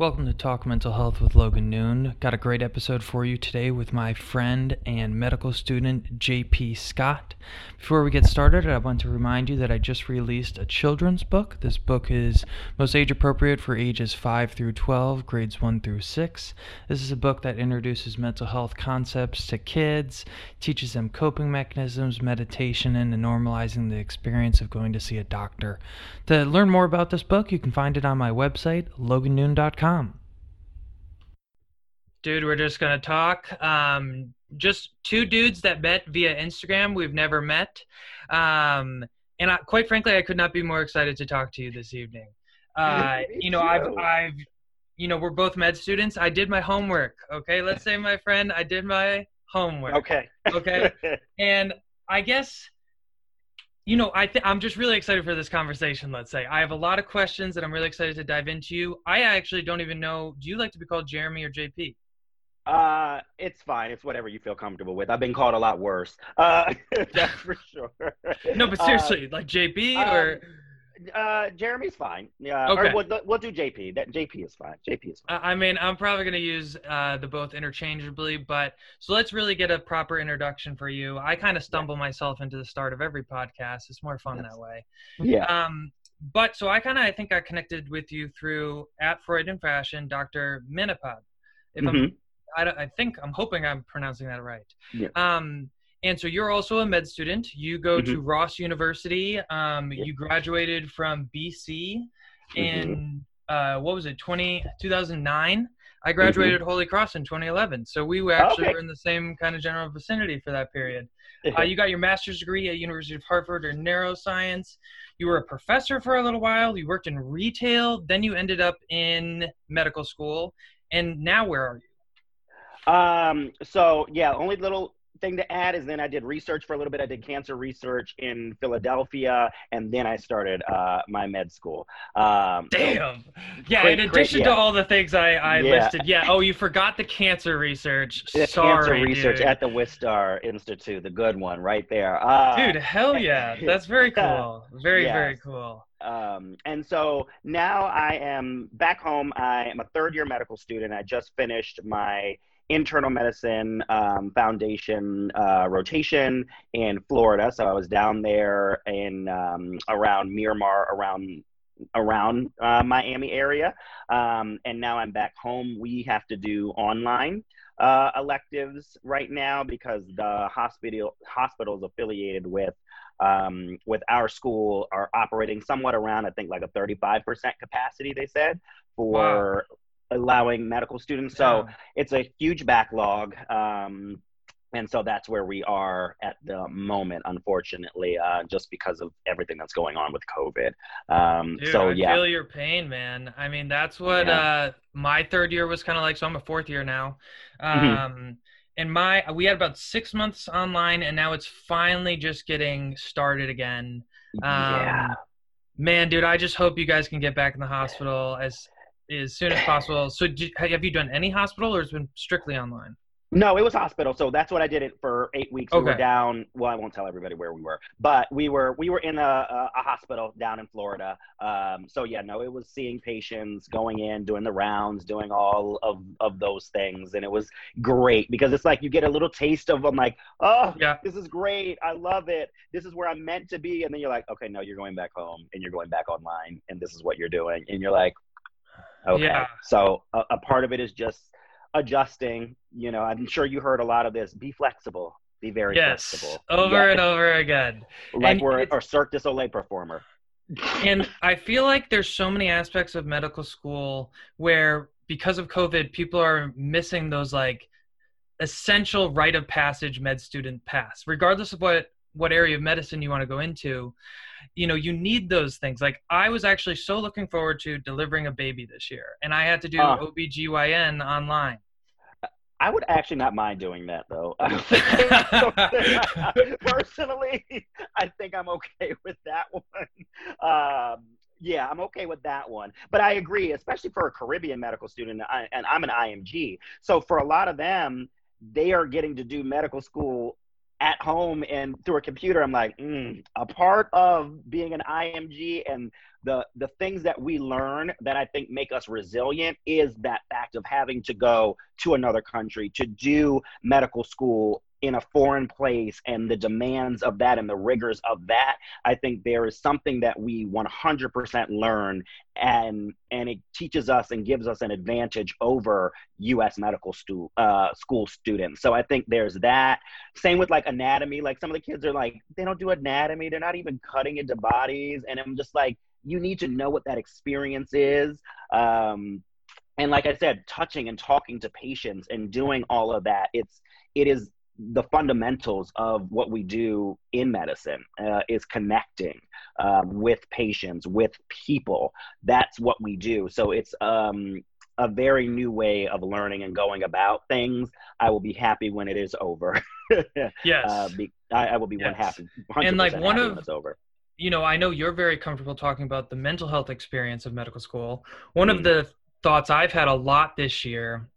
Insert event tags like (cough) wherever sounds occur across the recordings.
Welcome to Talk Mental Health with Logan Noone. Got a great episode for you today with my friend and medical student JP Scott. Before we get started, I want to remind you that I just released a children's book. This book is most age appropriate for ages 5 through 12, grades 1 through 6. This is a book that introduces mental health concepts to kids, teaches them coping mechanisms, meditation, and normalizing the experience of going to see a doctor. To learn more about this book, you can find it on my website, logannoone.com. Dude, we're just gonna talk. Um, just two dudes that met via Instagram. We've never met, um, and I, quite frankly, I could not be more excited to talk to you this evening. Uh, you know, I've, I've, you know, we're both med students. I did my homework. Okay, let's say, my friend, I did my homework. Okay. Okay, (laughs) and I guess you know, I th- I'm just really excited for this conversation. Let's say I have a lot of questions that I'm really excited to dive into. You, I actually don't even know. Do you like to be called Jeremy or JP? Uh, it's fine. It's whatever you feel comfortable with. I've been called a lot worse. Uh, (laughs) that's for sure. No, but seriously, uh, like JP or. Um, uh, Jeremy's fine. Yeah, okay. we'll, we'll, do JP. That JP is fine. JP is fine. I mean, I'm probably going to use uh, the both interchangeably, but so let's really get a proper introduction for you. I kind of stumble yeah. myself into the start of every podcast. It's more fun that way. Yeah. Um, but so I kind of I think I connected with you through at Freud and Fashion, Dr. Minipod. If mm-hmm. I'm, I, I think I'm hoping I'm pronouncing that right. Yeah. Um, and so you're also a med student. You go mm-hmm. to Ross University. Um, You graduated from BC in mm-hmm. uh, what was it, 20, 2009? I graduated mm-hmm. Holy Cross in 2011. So we were actually okay. were in the same kind of general vicinity for that period. Uh, you got your master's degree at University of Hartford in neuroscience. You were a professor for a little while. You worked in retail. Then you ended up in medical school. And now where are you? Um, so yeah, only little thing to add is then I did research for a little bit. I did cancer research in Philadelphia, and then I started uh, my med school. Um, Damn. Yeah. Great, in addition great, yeah. to all the things I, I yeah. listed, yeah. Oh, you forgot the cancer research. The Sorry, cancer research dude. at the Wistar Institute, the good one, right there. Uh, dude, hell yeah, (laughs) that's very cool. Very yes. very cool. Um, and so now I am back home. I am a third year medical student. I just finished my internal medicine um, foundation uh, rotation in Florida. So I was down there in um, around Miramar, around around uh, Miami area, um, and now I'm back home. We have to do online uh, electives right now because the hospital hospitals affiliated with um, with our school are operating somewhat around I think like a 35% capacity. They said for wow allowing medical students. So yeah. it's a huge backlog. Um, and so that's where we are at the moment, unfortunately, uh, just because of everything that's going on with COVID. Um, Dude, so I yeah, feel your pain, man. I mean, that's what yeah. uh, my third year was kind of like. So I'm a fourth year now, mm-hmm. um, mm-hmm. and my we had about six months online, and now it's finally just getting started again. Um, yeah, man, dude, I just hope you guys can get back in the hospital as as soon as possible. So, have you done any hospital, or has it been strictly online? No, it was hospital. So that's what I did it for eight weeks. Okay. We were down. Well, I won't tell everybody where we were, but we were we were in a, a, a hospital down in Florida. Um, so yeah, no, it was seeing patients, going in, doing the rounds, doing all of of those things, and it was great because it's like you get a little taste of them, like, oh, yeah, this is great, I love it, this is where I'm meant to be, and then you're like, okay, no, you're going back home, and you're going back online, and this is what you're doing, and you're like, Okay. Yeah. So a, a part of it is just adjusting. You know, I'm sure you heard a lot of this. Be flexible. Be very yes, flexible. Over yeah. and over again. Like and we're a Cirque du Soleil performer. and I feel like there's so many aspects of medical school where because of COVID, people are missing those like essential rite of passage med student pass, regardless of what what area of medicine you want to go into you know you need those things like i was actually so looking forward to delivering a baby this year and i had to do uh, obgyn online I would actually not mind doing that though. (laughs) (laughs) Personally, I think I'm okay with that one. Um, yeah, I'm okay with that one. But I agree, especially for a Caribbean medical student, and I'm an IMG. So for a lot of them, they are getting to do medical school at home and through a computer, I'm like, mm, a part of being an IMG and the the things that we learn that I think make us resilient is that fact of having to go to another country to do medical school in a foreign place and the demands of that and the rigors of that i think there is something that we 100% learn and and it teaches us and gives us an advantage over us medical stu- uh, school students. So i think there's that. Same with like anatomy. Like some of the kids are like they don't do anatomy. They're not even cutting into bodies. And i'm just like you need to know what that experience is. Um, and like i said touching and talking to patients and doing all of that it's it is the fundamentals of what we do in medicine uh, is connecting um, with patients, with people. That's what we do. So it's um, a very new way of learning and going about things. I will be happy when it is over. (laughs) yes, uh, be, I, I, will be yes. one happy. And like one of it's over. You know, I know you're very comfortable talking about the mental health experience of medical school. One mm. of the thoughts I've had a lot this year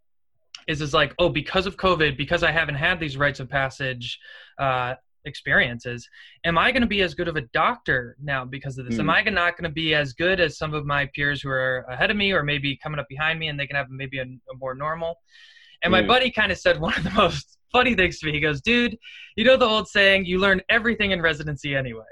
is is like oh because of covid because i haven't had these rites of passage uh, experiences am i going to be as good of a doctor now because of this mm. am hmm. i not going to be as good as some of my peers who are ahead of me or maybe coming up behind me and they can have maybe a, a more normal and mm. my hmm. buddy kind of said one of the (laughs) most funny things to me he goes dude you know the old saying you learn everything in residency anyway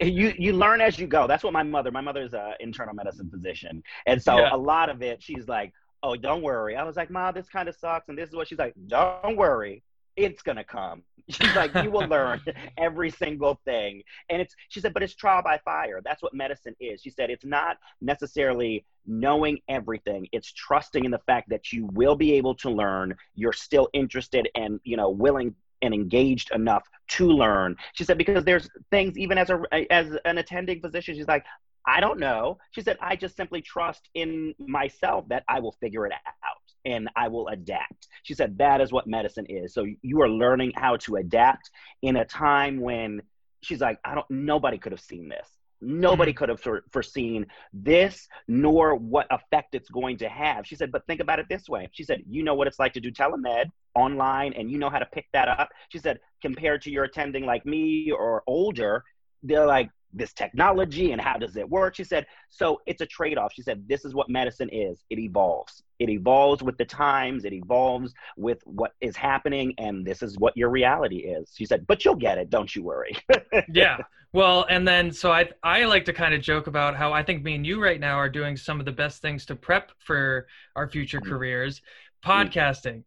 you you learn as you go that's what my mother my mother's an internal medicine physician and so yeah. a lot of it she's like oh, don't worry. I was like, Mom, this kind of sucks. And this is what she's like, don't worry. It's gonna come. (laughs) She's like, you will learn (laughs) every single thing. And it's she said, but it's trial by fire. That's what medicine is. She said it's not necessarily knowing everything. It's trusting in the fact that you will be able to learn. You're still interested and you know willing and engaged enough to learn. She said because there's things even as a as an attending physician, she's like, I don't know. She said, I just simply trust in myself that I will figure it out and I will adapt. She said, that is what medicine is. So you are learning how to adapt in a time when she's like, I don't, nobody could have seen this. Nobody mm-hmm. could have foreseen this, nor what effect it's going to have. She said, but think about it this way. She said, you know what it's like to do telemed online and you know how to pick that up. She said, compared to your attending like me or older, they're like, this technology and how does it work? She said, so it's a trade off. She said, this is what medicine is it evolves. It evolves with the times, it evolves with what is happening, and this is what your reality is. She said, but you'll get it, don't you worry. (laughs) yeah. Well, and then so I I like to kind of joke about how I think me and you right now are doing some of the best things to prep for our future mm-hmm. careers. Podcasting,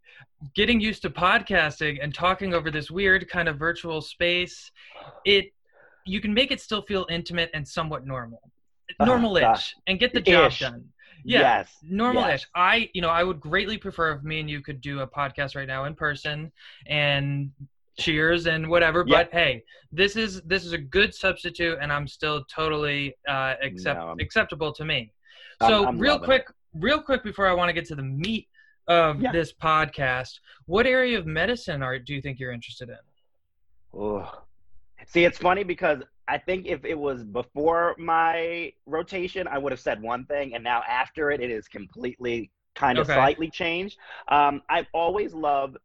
getting used to podcasting and talking over this weird kind of virtual space. It you can make it still feel intimate and somewhat normal, uh, normal-ish, uh, and get the job ish. done. Yeah, yes. normal-ish. Yes. I, you know, I would greatly prefer if me and you could do a podcast right now in person and cheers and whatever. But hey, this is this is a good substitute, and I'm still totally uh, accept no, acceptable to me. So I'm, I'm real quick, it. real quick before I want to get to the meat of yeah. this podcast, what area of medicine are do you think you're interested in? Oh, See, it's funny because I think if it was before my rotation, I would have said one thing, and now after it, it is completely kind of okay. slightly changed. Um, I've always loved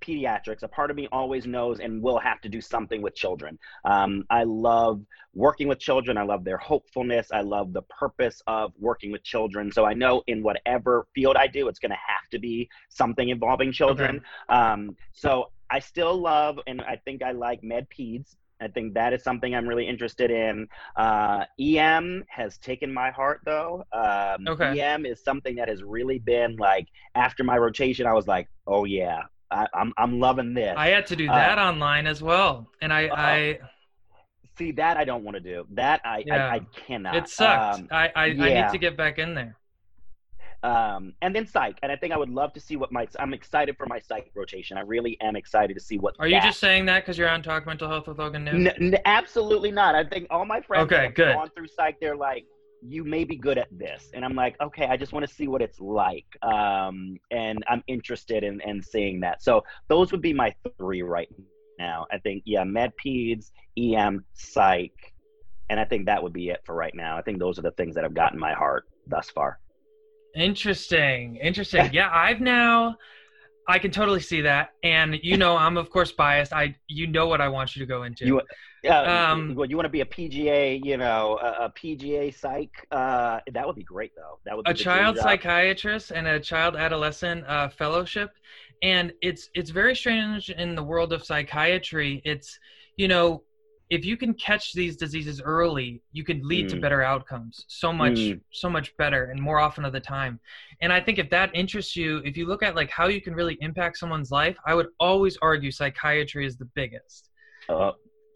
pediatrics. A part of me always knows and will have to do something with children. Um, I love working with children. I love their hopefulness. I love the purpose of working with children. So I know in whatever field I do, it's going to have to be something involving children. Okay. Um, so I still love, and I think I like med peds. I think that is something I'm really interested in. Uh, EM has taken my heart though. Um, okay. EM is something that has really been like after my rotation, I was like, oh yeah, I, am I'm, I'm loving this. I had to do that uh, online as well, and I uh, I see that I don't want to do that. I yeah. I, I, cannot. It sucked. Um, I I, yeah. I need to get back in there um, and then psych. And I think I would love to see what my I'm excited for my psych rotation. I really am excited to see what. Are you just saying that because you're on Talk Mental Health with Logan Noone? N- n- absolutely not. I think all my friends okay, that have gone through psych, they're like, you may be good at this, and I'm like, okay, I just want to see what it's like, um, and I'm interested in in seeing that. So those would be my three right now. I think yeah, med peds, EM, psych. And I think that would be it for right now. I think those are the things that have gotten my heart thus far. Interesting. Interesting. yeah, I've now I can totally see that, and you know, I'm of course biased. I, you know, what I want you to go into. You, uh, um, you, you want to be a PGA, you know, a, a PGA psych. Uh, that would be great, though. That would be a child psychiatrist and a child adolescent uh, fellowship, and it's it's very strange in the world of psychiatry. It's you know if you can catch these diseases early you can lead mm. to better outcomes so much mm. so much better and more often of the time and i think if that interests you if you look at like how you can really impact someone's life i would always argue psychiatry is the biggest uh,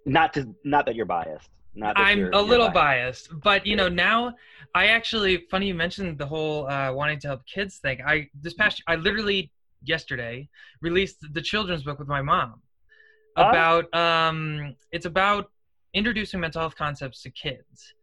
not to not that you're biased not i'm you're, a little biased. biased. but you know now i actually funny you mentioned the whole uh, wanting to help kids thing i this past i literally yesterday released the children's book with my mom about um it's about introducing mental health concepts to kids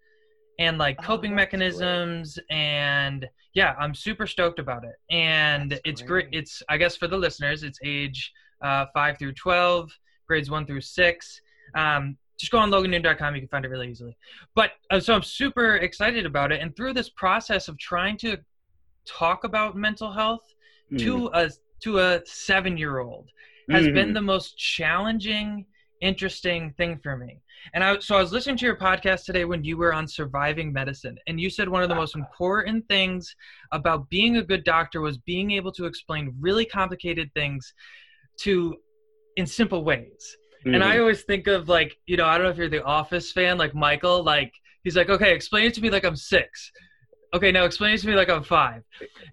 and like oh, coping oh, mechanisms great. and yeah i'm super stoked about it and that's it's great. great. it's i guess for the listeners it's age uh, 5 through 12 grades 1 through 6 um, just go on logannoone.com you can find it really easily but uh, so i'm super excited about it and through this process of trying to talk about mental health mm. to a to a seven year old has mm-hmm. been the most challenging, interesting thing for me. And I, so I was listening to your podcast today when you were on surviving medicine, and you said one of the most important things about being a good doctor was being able to explain really complicated things to in simple ways. Mm-hmm. And I mm-hmm. always think of like, you know, I don't know if you're the Office fan, like Michael, like he's like, okay, explain it to me like I'm six okay now explain it to me like i'm five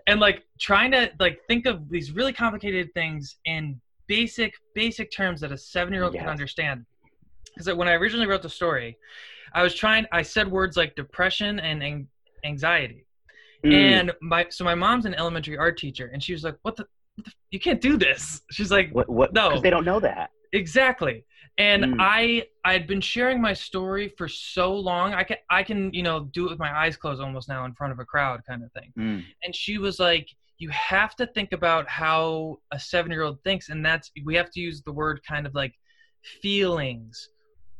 and like trying to like think of these really complicated things in basic basic terms that a seven year old can understand. Because when I originally wrote the story, I was trying. I said words like depression and anxiety, mm. and my so my mom's an elementary art teacher, and she was like, "What the? What the you can't do this." (laughs) She's like, "What? what no, they don't know that." Exactly. And mm. I I had been sharing my story for so long. I can I can you know do it with my eyes closed almost now in front of a crowd kind of thing. Mm. And she was like, you have to think about how a seven year old thinks and that's we have to use the word kind of like feelings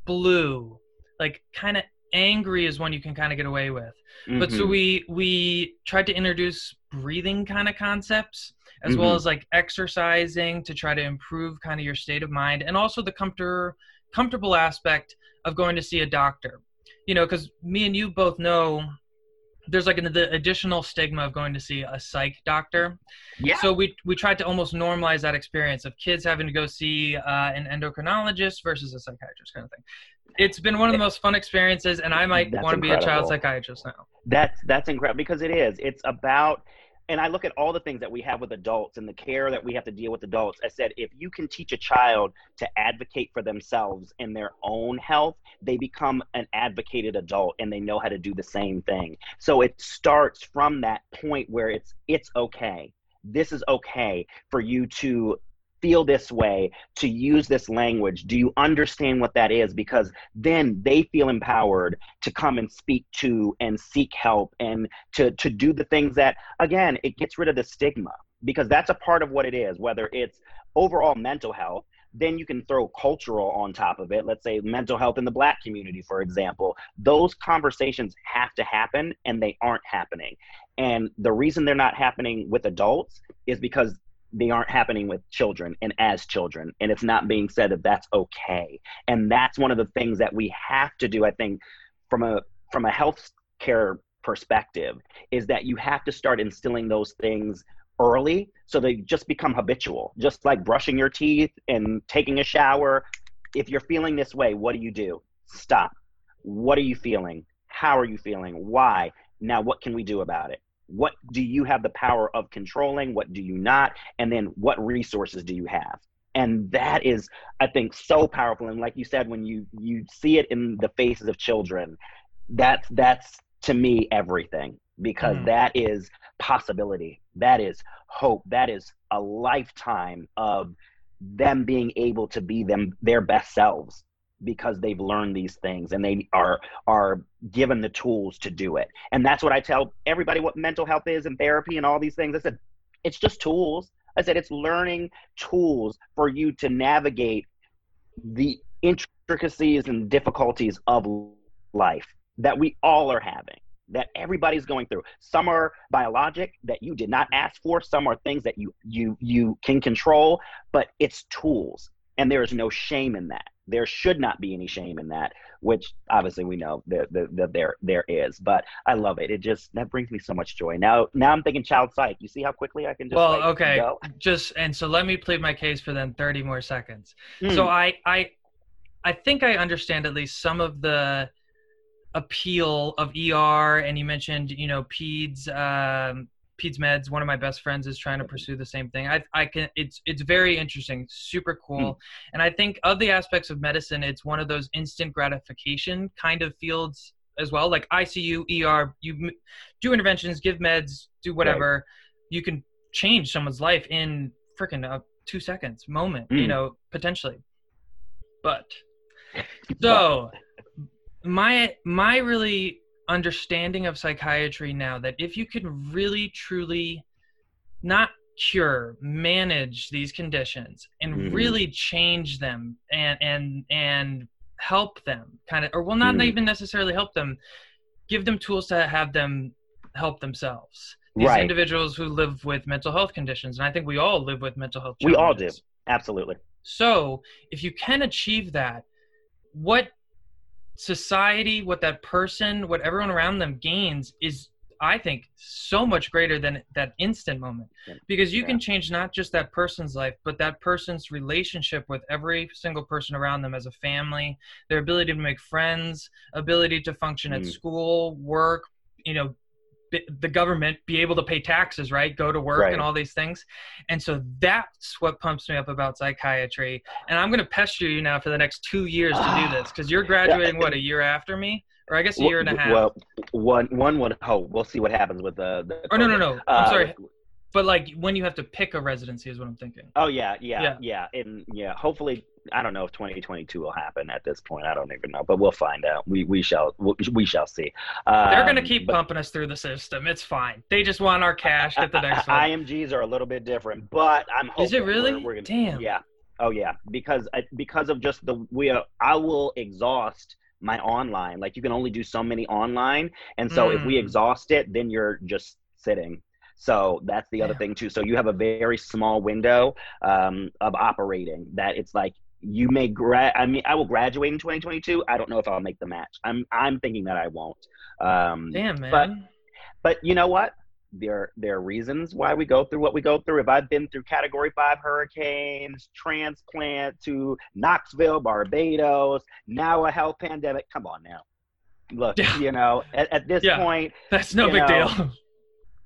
blue like kind of angry is one you can kind of get away with mm-hmm. but so mm-hmm. we we tried to introduce breathing kind of concepts as mm-hmm. well as like exercising to try to improve kind of your state of mind and also the comfort comfortable aspect of going to see a doctor you know because me and you both know there's like an, the additional stigma of going to see a psych doctor. Yeah. So we we tried to almost normalize that experience of kids having to go see uh, an endocrinologist versus a psychiatrist kind of thing. It's been one of the most fun experiences, and I might want to be a child psychiatrist now. That's that's incredible because it is. It's about and I look at all the things that we have with adults and the care that we have to deal with adults. I said, if you can teach a child to advocate for themselves in their own health, they become an advocated adult and they know how to do the same thing. So it starts from that point where it's it's okay. This is okay for you to feel this way, to use this language? Do you understand what that is? Because then they feel empowered to come and speak to and seek help and to, to do the things that, again, it gets rid of the stigma because that's a part of what it is, whether it's overall mental health. Then you can throw cultural on top of it. Let's say mental health in the black community, for example. Those conversations have to happen and they aren't happening. And the reason they're not happening with adults is because they aren't happening with children and as children. And it's not being said that that's okay. And that's one of the things that we have to do i think from a from a health care perspective is that you have to start instilling those things early so they just become habitual. Just like brushing your teeth and taking a shower. If you're feeling this way what do you do? Stop. What are you feeling? How are you feeling? Why? Now what can we do about it what do you have the power of controlling? What do you not? And then what resources do you have? And that is i think so powerful. And like you said when you you see it in the faces of children that's that's to me everything. Because mm. that is possibility. That is hope. That is a lifetime of them being able to be them their best selves because they've learned these things and they are are given the tools to do it. And that's what I tell everybody what mental health is and therapy and all these things. I said it's just tools. I said it's learning tools for you to navigate the intricacies and difficulties of life that we all are having. that everybody's going through. Some are biologic that you did not ask for. Some are things that you you you can control, but it's tools, and there is no shame in that. There should not be any shame in that, which obviously we know that, that, that there there is. But I love it. It just that brings me so much joy. Now now I'm thinking child psych. You see how quickly I can just well, like, okay, go? just and so let me plead my case for then 30 more seconds. Hmm. So I I I think I understand at least some of the appeal of ER, and you mentioned you know peds. Um, Peds Meds, one of my best friends is trying to pursue the same thing. I, I can, it's, it's very interesting, super cool. And I think of the aspects of medicine, it's one of those instant gratification kind of fields as well. Like ICU, ER, you m- do interventions, give meds, do whatever. You can change someone's life in freaking uh, two seconds, moment, you Mm. know, potentially. But (laughs) so my my really understanding of psychiatry now that if you can really truly not cure manage these conditions and Mhm. really change them and and and help them kind of or well not Mm. even necessarily help them give them tools to have them help themselves these Right. individuals who live with mental health conditions and i think we all live with mental health We all do. Absolutely. So, if you can achieve that, what society, what that person, what everyone around them gains is, I think, so much greater than that instant moment. Because you Yeah. can change not just that person's life, but that person's relationship with every single person around them as a family, their ability to make friends, ability to function at Mm. school, work, you know, the government, be able to pay taxes, right? Go to work Right. and all these things. And so that's what pumps me up about psychiatry. And I'm going to pester you now for the next two years to do (sighs) this because you're graduating, what, a year after me? Or I guess a year and a half. Well, one one would hope. We'll see what happens with the. the or no, no, no. I'm Uh, sorry. But like when you have to pick a residency is what I'm thinking. Oh yeah, yeah, Yeah. yeah, and yeah. Hopefully, I don't know if 2022 will happen at this point. I don't even know, but we'll find out. We we shall we, we shall see. Um, They're going to keep but pumping us through the system. It's fine. They just want our cash. at the next (laughs) one. IMGs are a little bit different, but I'm. Is it really? We're, we're gonna, Damn. Yeah. Oh yeah, because I, because of just the we are, I will exhaust my online. Like you can only do so many online, and so if we Mm. exhaust it, then you're just sitting. So that's the other Yeah. thing too. So you have a very small window um, of operating that it's like you may grad. I mean, I will graduate in 2022. I don't know if I'll make the match. I'm I'm thinking that I won't. Um, Damn, man. but- but you know what? There there are reasons why we go through what we go through. If I've been through Category Five hurricanes, transplant to Knoxville, Barbados, now a health pandemic. Come on now. Look, Yeah. you know, at, at this Yeah. point, That's no big know, deal.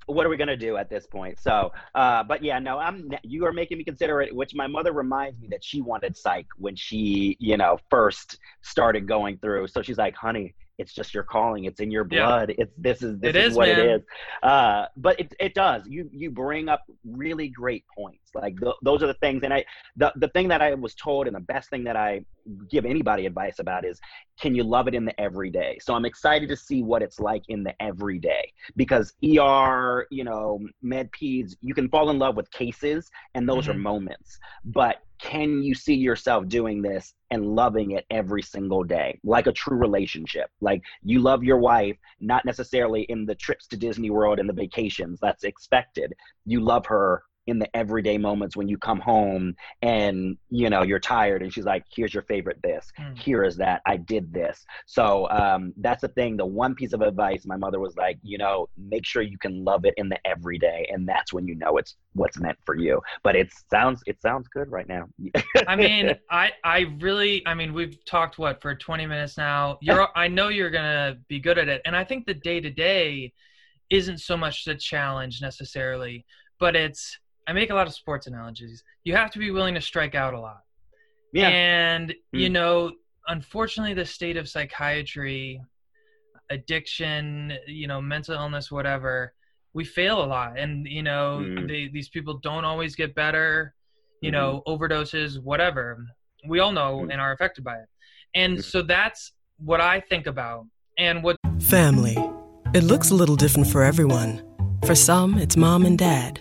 What are we gonna do at this point? So, uh, but yeah, no, I'm. You are making me consider it. Which my mother reminds me that she wanted psych when she, you know, first started going through. So she's like, "Honey, it's just your calling. It's in your Yeah. blood. It's this is this It is, is, what man. it is." Uh, but it it does. You you bring up really great points. Like th- those are the things. And I the the thing that I was told, and the best thing that I give anybody advice about is, can you love it in the everyday? So I'm excited to see what it's like in the everyday because ER, you know, med peds, you can fall in love with cases and those are Mhm. moments. But can you see yourself doing this and loving it every single day? Like a true relationship. Like you love your wife, not necessarily in the trips to Disney World and the vacations, that's expected. You love her in the everyday moments when you come home and you know you're tired and she's like here's your favorite this Mm. here is that i did this so um, that's the thing the one piece of advice my mother was like you know make sure you can love it in the everyday and that's when you know it's what's meant for you but it sounds it sounds good right now I mean, (laughs) I I really I mean, we've talked what for 20 minutes now. You're I know you're going to be good at it. And I think the day to day isn't so much the challenge necessarily, but it's I make a lot of sports analogies. You have to be willing to strike out a lot. yeah And you Mm. know, unfortunately the state of psychiatry, addiction, you know, mental illness whatever, we fail a lot and you know, Mm. they, these people don't always get better you Mhm. know, overdoses, whatever. We all know Mm. and are affected by it. And so that's what I think about. And what Family. It looks a little different for everyone. For some, it's mom and dad.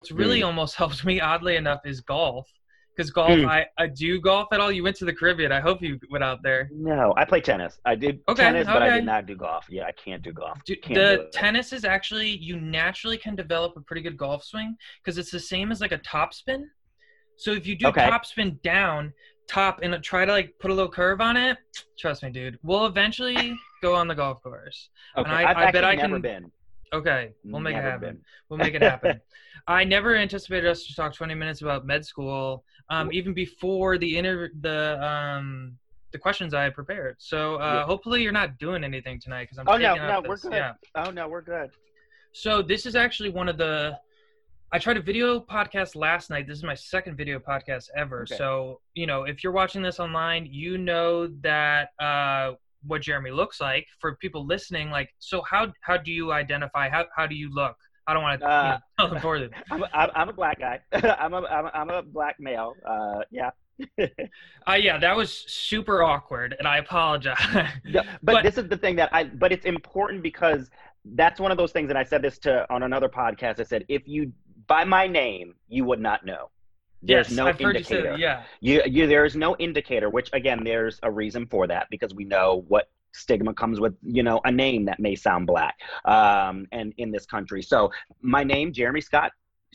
What's really Mm. almost (laughs) helped me, oddly enough, is golf. Because golf, Mm. I, I do golf at all. You went to the Caribbean. I hope you went out there. No, I play tennis. I did Okay, tennis, but I did not do golf. Yeah, I can't do golf. Do, Can't the do tennis is actually you naturally can develop a pretty good golf swing because it's the same as like a top spin. So if you do Okay. top spin down, top and try to like put a little curve on it, trust me, dude, we'll eventually (laughs) go on the golf course. Okay, I- I've I bet I never can- been. Okay, we'll make it happen. been. We'll make it happen. (laughs) I never anticipated us to talk 20 minutes about med school, um, even before the inter the um the questions I had prepared. So uh, Yeah. hopefully you're not doing anything tonight because I'm Oh no, no, we're this. good. Yeah. Oh no, we're good. So this is actually one of the. I tried a video podcast last night. This is my second video podcast ever. Okay. So you know, if you're watching this online, you know that uh, what Jeremy looks like. For people listening, like, so how how do you identify? How how do you look? I don't want to Uh, you know, tell them for (laughs) them. I'm a, I'm I'm a black guy. (laughs) I'm a I'm a, I'm a black male. Uh, yeah. (laughs) Uh, yeah, that was super awkward, and I apologize. Yeah, but, But- this is the thing that I but it's important because that's one of those things and I said this to on another podcast. I said if you by my name you would not know. There's yes, no I've heard you indicator. that. Yeah, You, you there is no indicator, which again there's a reason for that because we know what stigma comes with you know a name that may sound black um and in this country so my name jeremy scott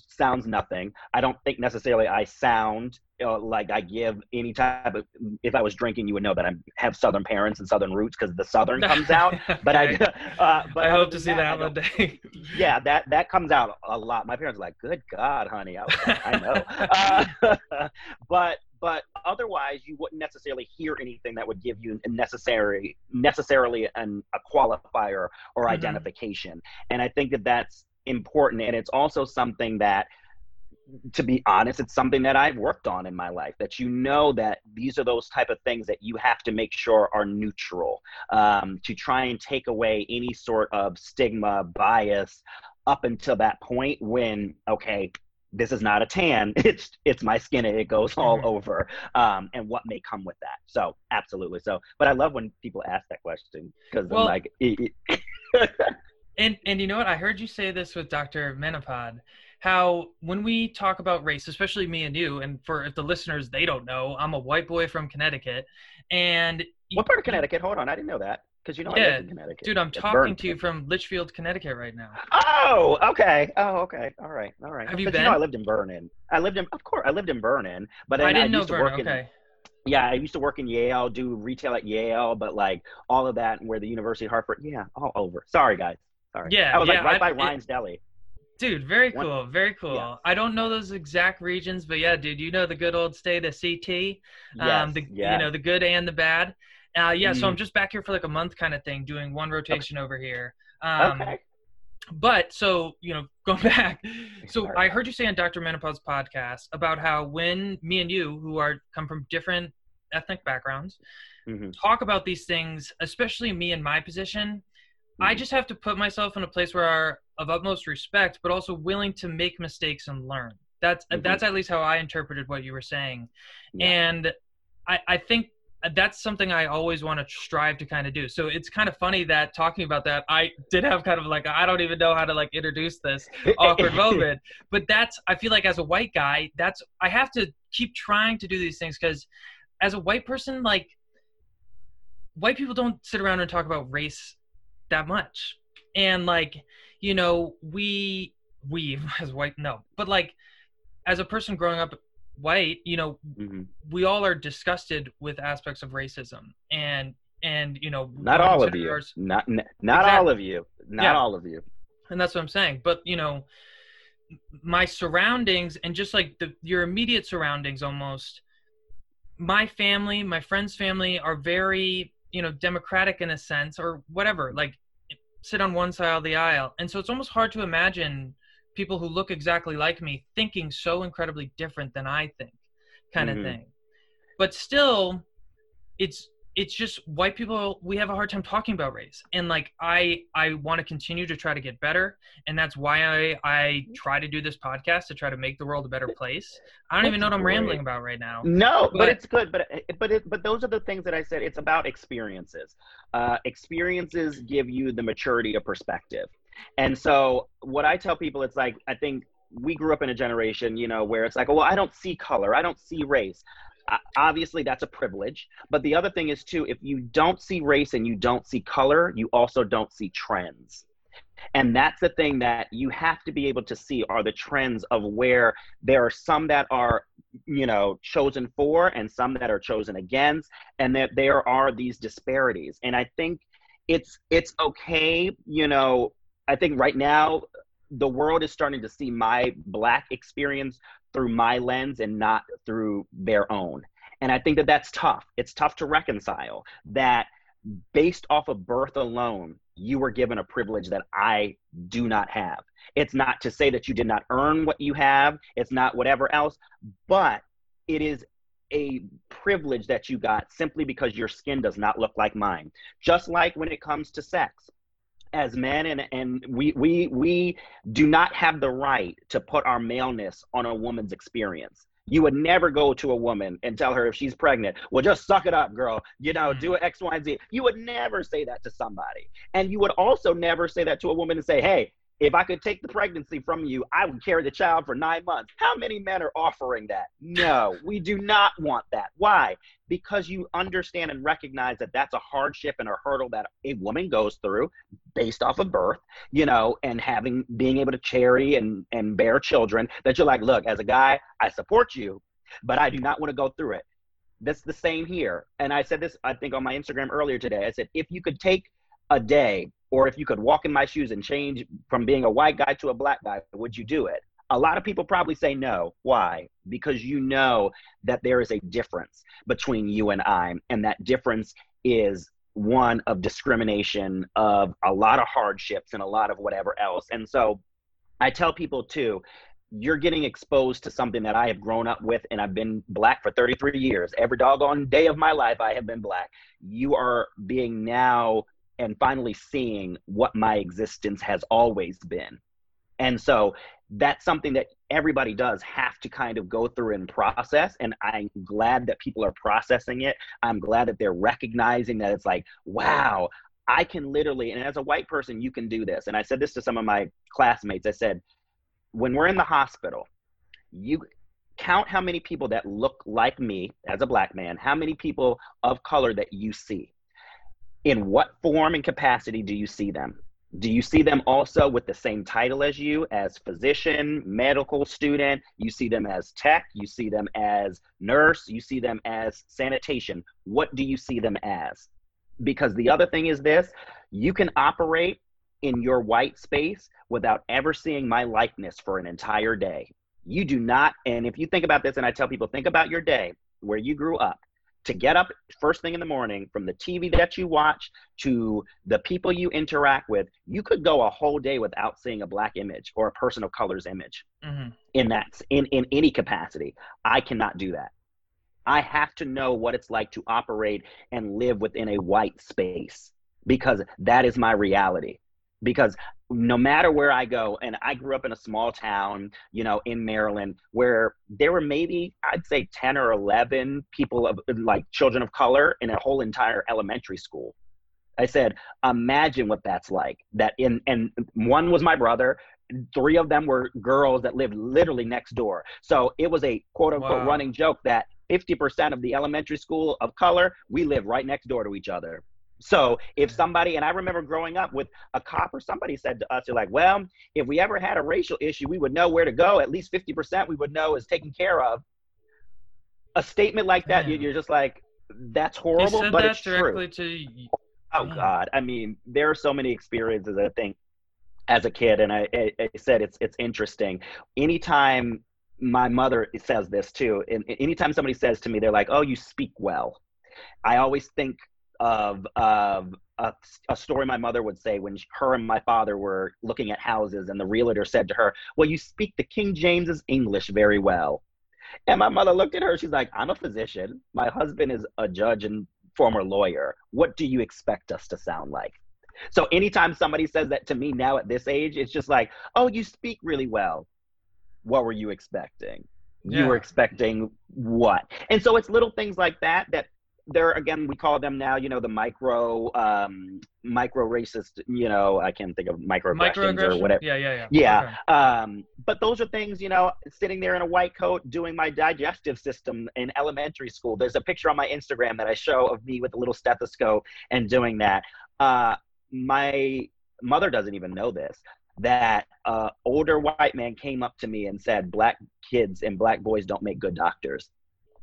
sounds nothing i don't think necessarily i sound uh, like i give any type of if i was drinking you would know that i have southern parents and southern roots because the southern (laughs) comes out but i (laughs) uh, but I hope to see I that one day. (laughs) yeah, that that comes out a lot. My parents are like, "Good God, honey," I like, "I know," uh, but but otherwise, you wouldn't necessarily hear anything that would give you a necessary necessarily an, a qualifier or Mhm. identification. And I think that that's important, and it's also something that. To be honest, it's something that I've worked on in my life. That you know that these are those type of things that you have to make sure are neutral um, to try and take away any sort of stigma, bias, up until that point when okay this is not a tan (laughs) it's it's my skin and it goes all Mhm. over um and what may come with that so absolutely so but i love when people ask that question because Well- i'm like (laughs) And and you know what? I heard you say this with Dr. Menopod. How when we talk about race, especially me and you, and for if the listeners they don't know, I'm a white boy from Connecticut, and what part of connecticut hold on i didn't know that because you know i Yeah, live in connecticut dude, I'm It's talking to you from Litchfield, Connecticut right now. oh okay oh okay all right all right Have you been? know i lived in vernon i lived in of course i lived in vernon but I didn't know used to Vernon. work in Okay. yeah, I used to work in Yale, do retail at Yale, but like all of that and where the University of Hartford, yeah, all over. Sorry, guys. Sorry. Yeah, I was yeah, like right I- by it- Ryan's Deli. Dude, very One- cool, very cool. Yeah. I don't know those exact regions, but yeah, dude, you know the good old state of CT, um, the yeah. you know the good and the bad. Uh, yeah, so Mm. I'm just back here for like a month kind of thing, doing one rotation over here. Um, okay. But so you know, (laughs) going back, so I heard you say on Dr. Menopause podcast about how when me and you, who are come from different ethnic backgrounds, Mhm. talk about these things, especially me in my position, I Mhm. just have to put myself in a place where are of utmost respect, but also willing to make mistakes and learn. That's Mhm. that's at least how I interpreted what you were saying, Yeah. and I I think Uh, that's something I always want to strive to kind of do. So it's kind of funny that talking about that, I did have kind of like I don't even know how to like introduce this awkward (laughs) moment. But that's I feel like as a white guy, that's I have to keep trying to do these things because as a white person, like white people don't sit around and talk about race that much. And like, you know, we we (laughs) as white no, but like as a person growing up white, you know, Mhm. we all are disgusted with aspects of racism and and you know not all of you not not exactly. all of you not yeah. all of you and that's what i'm saying but you know my surroundings and just like the your immediate surroundings almost my family my friends family are very you know democratic in a sense or whatever like sit on one side of the aisle and so it's almost hard to imagine people who look exactly like me thinking so incredibly different than i think kind mm-hmm. of thing. But still it's it's just white people we have a hard time talking about race. And like i i want to continue to try to get better. And that's why i i try to do this podcast to try to make the world a better place. I don't that's even know what i'm rambling about right now. No but, but it's good. But but it, but those are the things that i said. It's about experiences. Uh, experiences give you the maturity of perspective and so what i tell people it's like i think we grew up in a generation, you know, where it's like, well, I don't see color, I don't see race. Obviously that's a privilege. But the other thing is too if you don't see race and you don't see color you also don't see trends. And that's the thing that you have to be able to see are the trends of where there are some that are you know chosen for and some that are chosen against and that there are these disparities. And i think it's it's okay you know i think right now the world is starting to see my black experience through my lens and not through their own. And I think that that's tough. It's tough to reconcile that based off of birth alone, you were given a privilege that I do not have. It's not to say that you did not earn what you have, it's not whatever else, but it is a privilege that you got simply because your skin does not look like mine. Just like when it comes to sex as men and and we we we do not have the right to put our maleness on a woman's experience. You would never go to a woman and tell her if she's pregnant well just suck it up girl. You know do mm-hmm. x y and z. You would never say that to somebody. And you would also never say that to a woman and say hey if I could take the pregnancy from you, I would carry the child for nine months. How many men are offering that? No, we do not want that. Why? Because you understand and recognize that that's a hardship and a hurdle that a woman goes through based off of birth, you know, and having being able to carry and, and bear children. That you're like, look, as a guy, I support you, but I do not want to go through it. That's the same here. And I said this, I think, on my Instagram earlier today. I said, if you could take a day or if you could walk in my shoes and change from being a white guy to a black guy, would you do it? A lot of people probably say no. Why? Because you know that there is a difference between you and I, and that difference is one of discrimination, of a lot of hardships, and a lot of whatever else. And so I tell people too, you're getting exposed to something that I have grown up with, and I've been black for 33 years. Every doggone day of my life, I have been black. You are being now and finally seeing what my existence has always been. And so that's something that everybody does have to kind of go through and process. And I'm glad that people are processing it. I'm glad that they're recognizing that it's like, wow, I can literally, and as a white person, you can do this. And I said this to some of my classmates. I said, when we're in the hospital, you count how many people that look like me as a black man, how many people of color that you see in what form and capacity do you see them? Do you see them also with the same title as you, as physician, medical student? You see them as tech, you see them as nurse, you see them as sanitation. What do you see them as? Because the other thing is this you can operate in your white space without ever seeing my likeness for an entire day. You do not, and if you think about this, and I tell people, think about your day where you grew up to get up first thing in the morning from the TV that you watch to the people you interact with, you could go a whole day without seeing a black image or a person of color's image mm-hmm. in that in, in any capacity. I cannot do that. I have to know what it's like to operate and live within a white space because that is my reality because no matter where I go, and I grew up in a small town, you know, in Maryland, where there were maybe I'd say ten or eleven people of like children of color in a whole entire elementary school. I said, imagine what that's like. That in and one was my brother. Three of them were girls that lived literally next door. So it was a quote unquote wow. running joke that 50% of the elementary school of color, we live right next door to each other. So if somebody, and I remember growing up with a cop or somebody said to us, they're like, well, if we ever had a racial issue, we would know where to go. At least 50% we would know is taken care of. A statement like that, you're just like, that's horrible, but that it's directly true. to. Oh Yeah. God, I mean, there are so many experiences. I think as a kid, and I, I, I said it's it's interesting. Anytime my mother says this too, and anytime somebody says to me, they're like, "Oh, you speak well," I always think of of a, a story my mother would say when her and my father were looking at houses, and the realtor said to her, "Well, you speak the King James's English very well." And my mother looked at her. She's like, "I'm a physician. My husband is a judge and former lawyer. What do you expect us to sound like?" So anytime somebody says that to me now at this age, it's just like, "Oh, you speak really well." What were you expecting? You were expecting what? And so it's little things like that that there again we call them now, you know, the micro um micro racist, you know, I can't think of micro microaggressions or whatever. Yeah, yeah, yeah. Yeah. Okay. Um, but those are things, you know, sitting there in a white coat doing my digestive system in elementary school. There's a picture on my Instagram that I show of me with a little stethoscope and doing that. Uh, my mother doesn't even know this. That uh, older white man came up to me and said, "Black kids and black boys don't make good doctors."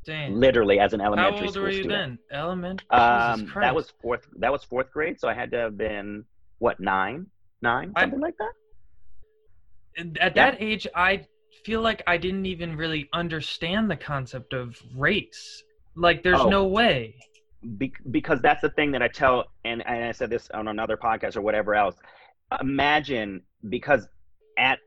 Dang. Literally, as an elementary How old school were you student. then? Elementary. Um, that was fourth. That was fourth grade, so I had to have been what nine, nine, I- something like that. And at Yeah. that age i feel like i didn't even really understand the concept of race like there's Oh. no way Be- because that's the thing that I tell, and, and I said this on another podcast or whatever else. Imagine because at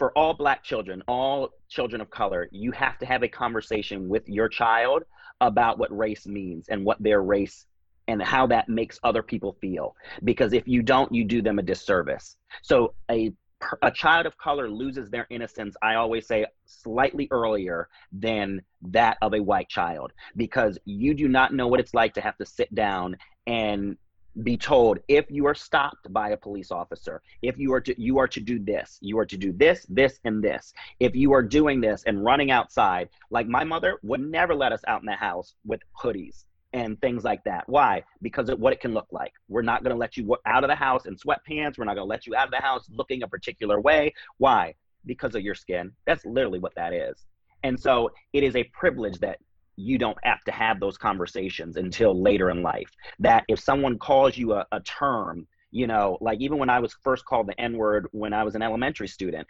for all black children, all children of color, you have to have a conversation with your child about what race means and what their race and how that makes other people feel. Because if you don't, you do them a disservice. So a a child of color loses their innocence. I always say slightly earlier than that of a white child because you do not know what it's like to have to sit down and be told if you are stopped by a police officer if you are to you are to do this you are to do this this and this. If you are doing this and running outside like my mother would never let us out in the house with hoodies and things like that. Why? Because of what it can look like. We're not going to let you out of the house in sweatpants. We're not going to let you out of the house looking a particular way. Why? Because of your skin. That's literally what that is. And so it is a privilege that you don't have to have those conversations until later in life. That if someone calls you a, a term, you know, like even when I was first called the N word when I was an elementary student,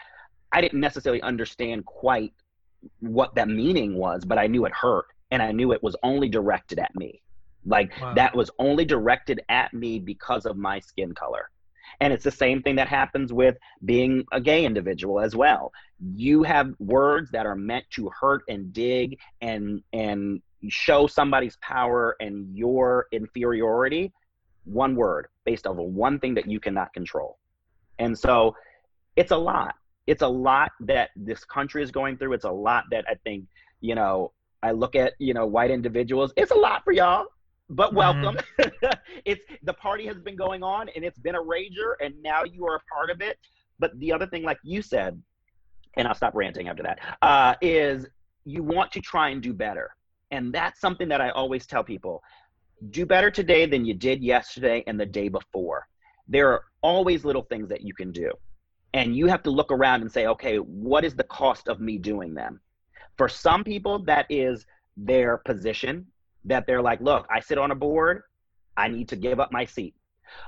I didn't necessarily understand quite what that meaning was, but I knew it hurt and I knew it was only directed at me. Like Wow. that was only directed at me because of my skin color. And it's the same thing that happens with being a gay individual as well. You have words that are meant to hurt and dig and and show somebody's power and your inferiority. One word based of one thing that you cannot control. And so it's a lot. It's a lot that this country is going through. It's a lot that I think, you know, I look at, you know, white individuals. It's a lot for y'all but welcome. (laughs) it's the party has been going on and it's been a rager, and now you are a part of it. But the other thing, like you said, and I'll stop ranting after that, uh, is you want to try and do better, and that's something that I always tell people: do better today than you did yesterday and the day before. There are always little things that you can do, and you have to look around and say, okay, what is the cost of me doing them? For some people, that is their position that they're like, look, I sit on a board, I need to give up my seat.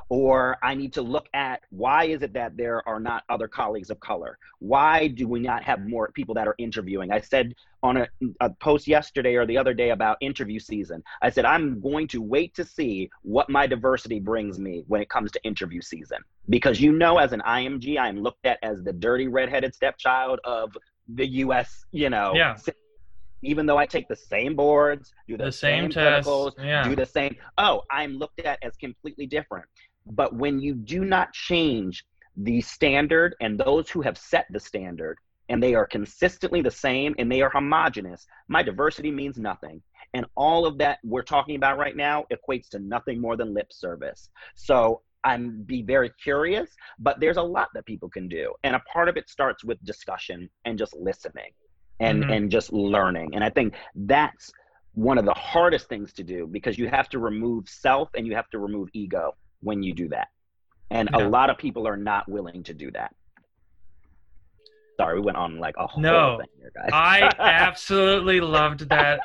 Or I need to look at why is it that there are not other colleagues of color? Why do we not have more people that are interviewing? I said on a, a post yesterday or the other day about interview season, I said, I'm going to wait to see what my diversity brings me when it comes to interview season. Because you know, as an IMG, I am looked at as the dirty redheaded stepchild of the US, you know, Yeah. Even though I take the same boards, do the, the same, same, test clinicals, yeah do the same. Oh, I'm looked at as completely different. But when you do not change the standard and those who have set the standard and they are consistently the same and they are homogenous, my diversity means nothing. And all of that we're talking about right now equates to nothing more than lip service. So I'm be very curious, but there's a lot that people can do. And a part of it starts with discussion and just listening and Mhm. and just learning. And I think that's one of the hardest things to do because you have to remove self and you have to remove ego when you do that. And Yeah. a lot of people are not willing to do that. Sorry, we went on like a whole No, thing here, guys. i (laughs) absolutely loved that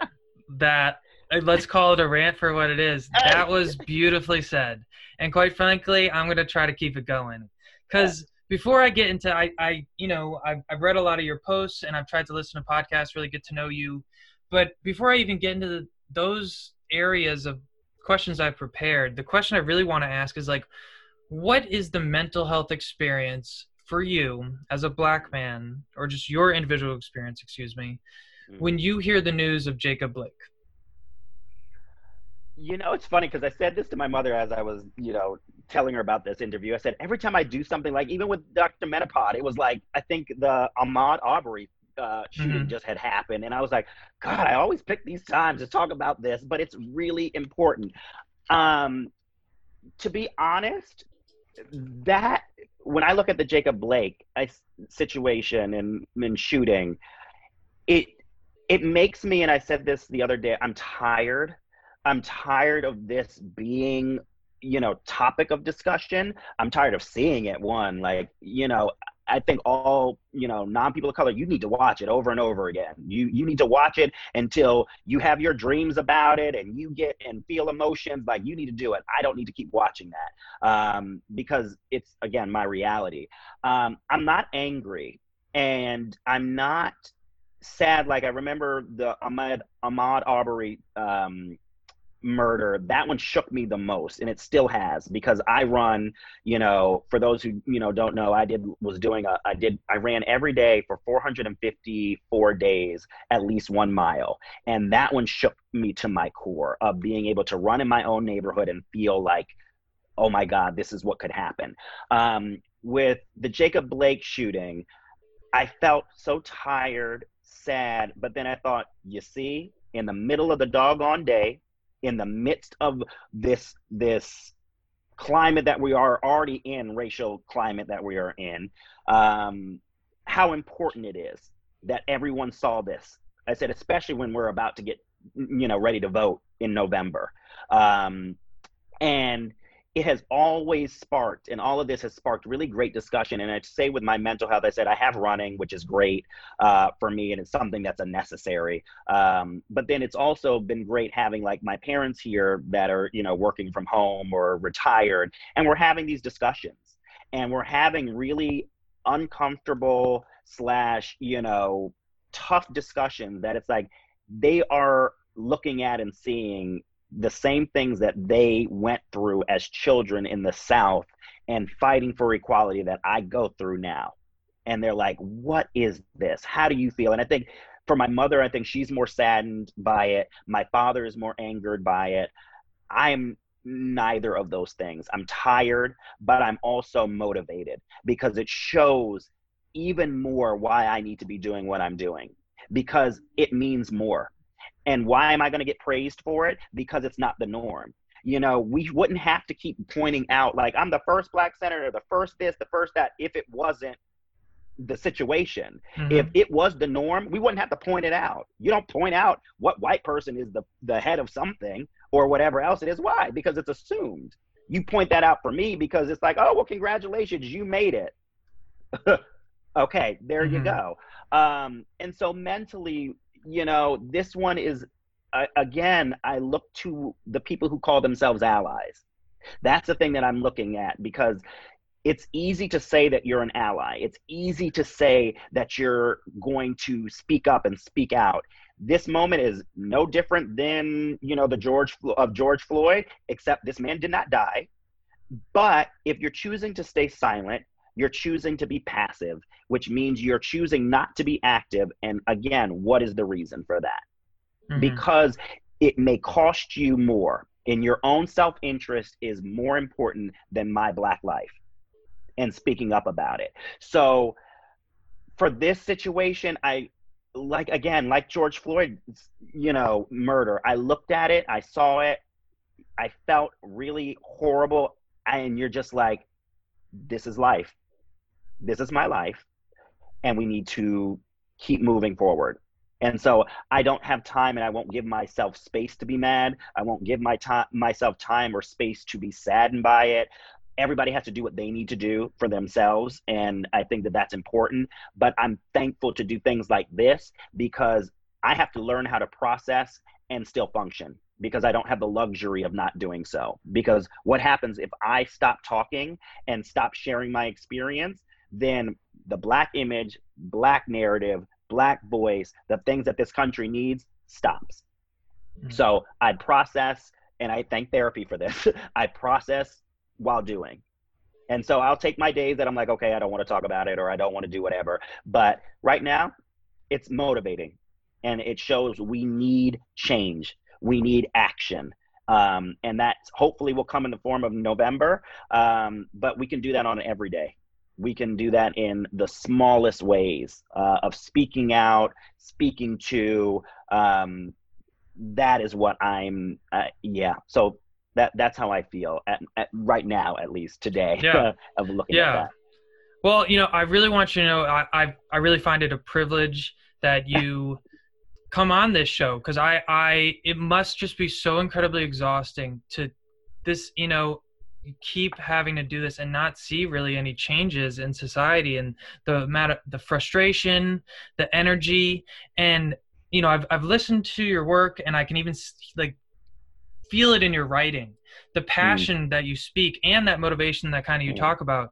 that let's call it a rant for what it is. That was beautifully said. And quite frankly, I'm going to try to keep it going. Because before I get into, I, I you know, I've, I've read a lot of your posts and I've tried to listen to podcasts, really get to know you. But before I even get into the, those areas of questions I've prepared, the question I really want to ask is like, what is the mental health experience for you as a black man, or just your individual experience, excuse me, mm-hmm. when you hear the news of Jacob Blake? You know, it's funny because I said this to my mother as I was, you know, telling her about this interview. I said, every time I do something like, even with Dr. Metapod, it was like, I think the Ahmaud Arbery uh, shooting mm-hmm. just had happened. And I was like, God, I always pick these times to talk about this, but it's really important. Um, to be honest, that when I look at the Jacob Blake situation and, and shooting, it it makes me, and I said this the other day, I'm tired. I'm tired of this being, you know, topic of discussion. I'm tired of seeing it. One, like, you know, I think all you know non people of color you need to watch it over and over again. You you need to watch it until you have your dreams about it and you get and feel emotions. Like you need to do it. I don't need to keep watching that um, because it's again my reality. Um, I'm not angry and I'm not sad. Like I remember the Ahmad Ahmaud Arbery um, murder that one shook me the most and it still has because i run you know for those who you know don't know i did was doing a i did i ran every day for 454 days at least one mile and that one shook me to my core of being able to run in my own neighborhood and feel like oh my god this is what could happen. Um, with the jacob blake shooting i felt so tired sad but then i thought you see in the middle of the doggone day in the midst of this this climate that we are already in, racial climate that we are in, um, how important it is that everyone saw this. I said, especially when we're about to get, you know, ready to vote in November. Um, and it has always sparked, and all of this has sparked really great discussion. And I'd say with my mental health, I said I have running, which is great uh, for me, and it's something that's a necessary. Um, but then it's also been great having like my parents here that are, you know, working from home or retired, and we're having these discussions, and we're having really uncomfortable slash, you know, tough discussions that it's like they are looking at and seeing the same things that they went through as children in the South and fighting for equality that I go through now. And they're like, what is this? How do you feel? And I think for my mother, I think she's more saddened by it. My father is more angered by it. I'm neither of those things. I'm tired, but I'm also motivated because it shows even more why I need to be doing what I'm doing because it means more and why am I going to get praised for it? Because it's not the norm. You know, we wouldn't have to keep pointing out, like, I'm the first black senator, the first this, the first that, if it wasn't the situation. Mm-hmm. If it was the norm, we wouldn't have to point it out. You don't point out what white person is the, the head of something or whatever else it is. Why? Because it's assumed. You point that out for me because it's like, oh, well, congratulations, you made it. (laughs) okay, there mm-hmm. you go. Um, and so mentally, you know, this one is, again, I look to the people who call themselves allies. That's the thing that I'm looking at because it's easy to say that you're an ally. It's easy to say that you're going to speak up and speak out. This moment is no different than, you know, the George of George Floyd, except this man did not die. But if you're choosing to stay silent, you're choosing to be passive, which means you're choosing not to be active. And again, what is the reason for that? Mm-hmm. Because it may cost you more. and your own self interest is more important than my Black life and speaking up about it. So for this situation, I like again, like George Floyd, you know, murder. I looked at it, I saw it, I felt really horrible, and you're just like, this is life this is my life and we need to keep moving forward. And so i don't have time and i won't give myself space to be mad. I won't give my time myself time or space to be saddened by it. Everybody has to do what they need to do for themselves and i think that that's important. But i'm thankful to do things like this because i have to learn how to process and still function because I don't have the luxury of not doing so. Because what happens if I stop talking and stop sharing my experience, then the black image, black narrative, black voice, the things that this country needs stops. Mm-hmm. So I process, and I thank therapy for this. (laughs) I process while doing. And so I'll take my days that I'm like, okay, I don't want to talk about it or I don't want to do whatever. But right now, it's motivating and it shows we need change we need action um, and that hopefully will come in the form of november um, but we can do that on every day we can do that in the smallest ways uh, of speaking out speaking to um, that is what i'm uh, yeah so that that's how i feel at, at right now at least today yeah. (laughs) of looking yeah. at that well you know i really want you to know i i, I really find it a privilege that (laughs) you come on this show because I I it must just be so incredibly exhausting to this you know keep having to do this and not see really any changes in society and the matter the frustration the energy and you know I've I've listened to your work and I can even like feel it in your writing the mm. passion mm. that you speak and that motivation that kind of you talk about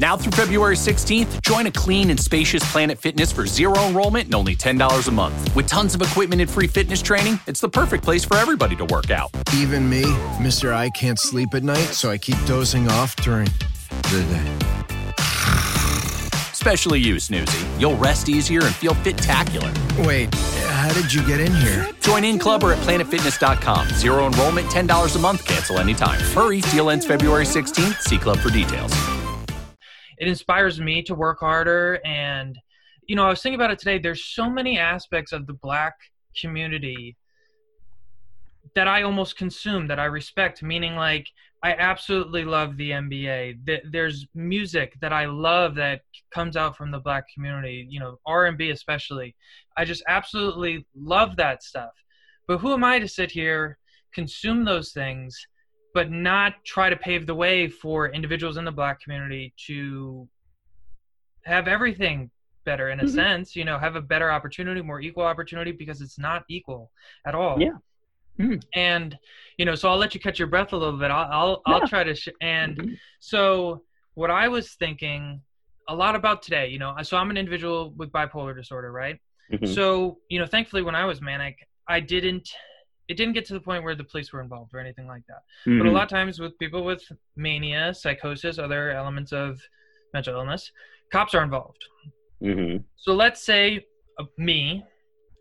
Now through February 16th, join a clean and spacious Planet Fitness for zero enrollment and only $10 a month. With tons of equipment and free fitness training, it's the perfect place for everybody to work out. Even me, Mr. I can't sleep at night, so I keep dozing off during the day. Especially you, Snoozy. You'll rest easier and feel fit-tacular. Wait, how did you get in here? Join in club or at planetfitness.com. Zero enrollment, $10 a month, cancel anytime. Hurry, deal ends February 16th. See club for details it inspires me to work harder. And you know i was thinking about it today. There's so many aspects of the black community that i almost consume that i respect meaning like i absolutely love the nba there's music that i love that comes out from the black community you know r&b especially. I just absolutely love that stuff. But who am i to sit here consume those things but not try to pave the way for individuals in the black community to have everything better in a mm-hmm. sense you know have a better opportunity more equal opportunity because it's not equal at all yeah mm. and you know so i'll let you catch your breath a little bit i'll i'll, yeah. I'll try to sh- and mm-hmm. so what i was thinking a lot about today you know so i'm an individual with bipolar disorder right mm-hmm. so you know thankfully when i was manic i didn't it didn't get to the point where the police were involved or anything like that. Mm-hmm. But a mm-hmm. lot of times with people with mania, psychosis, other elements of mental illness, cops are involved. Mm-hmm. So let's say uh, me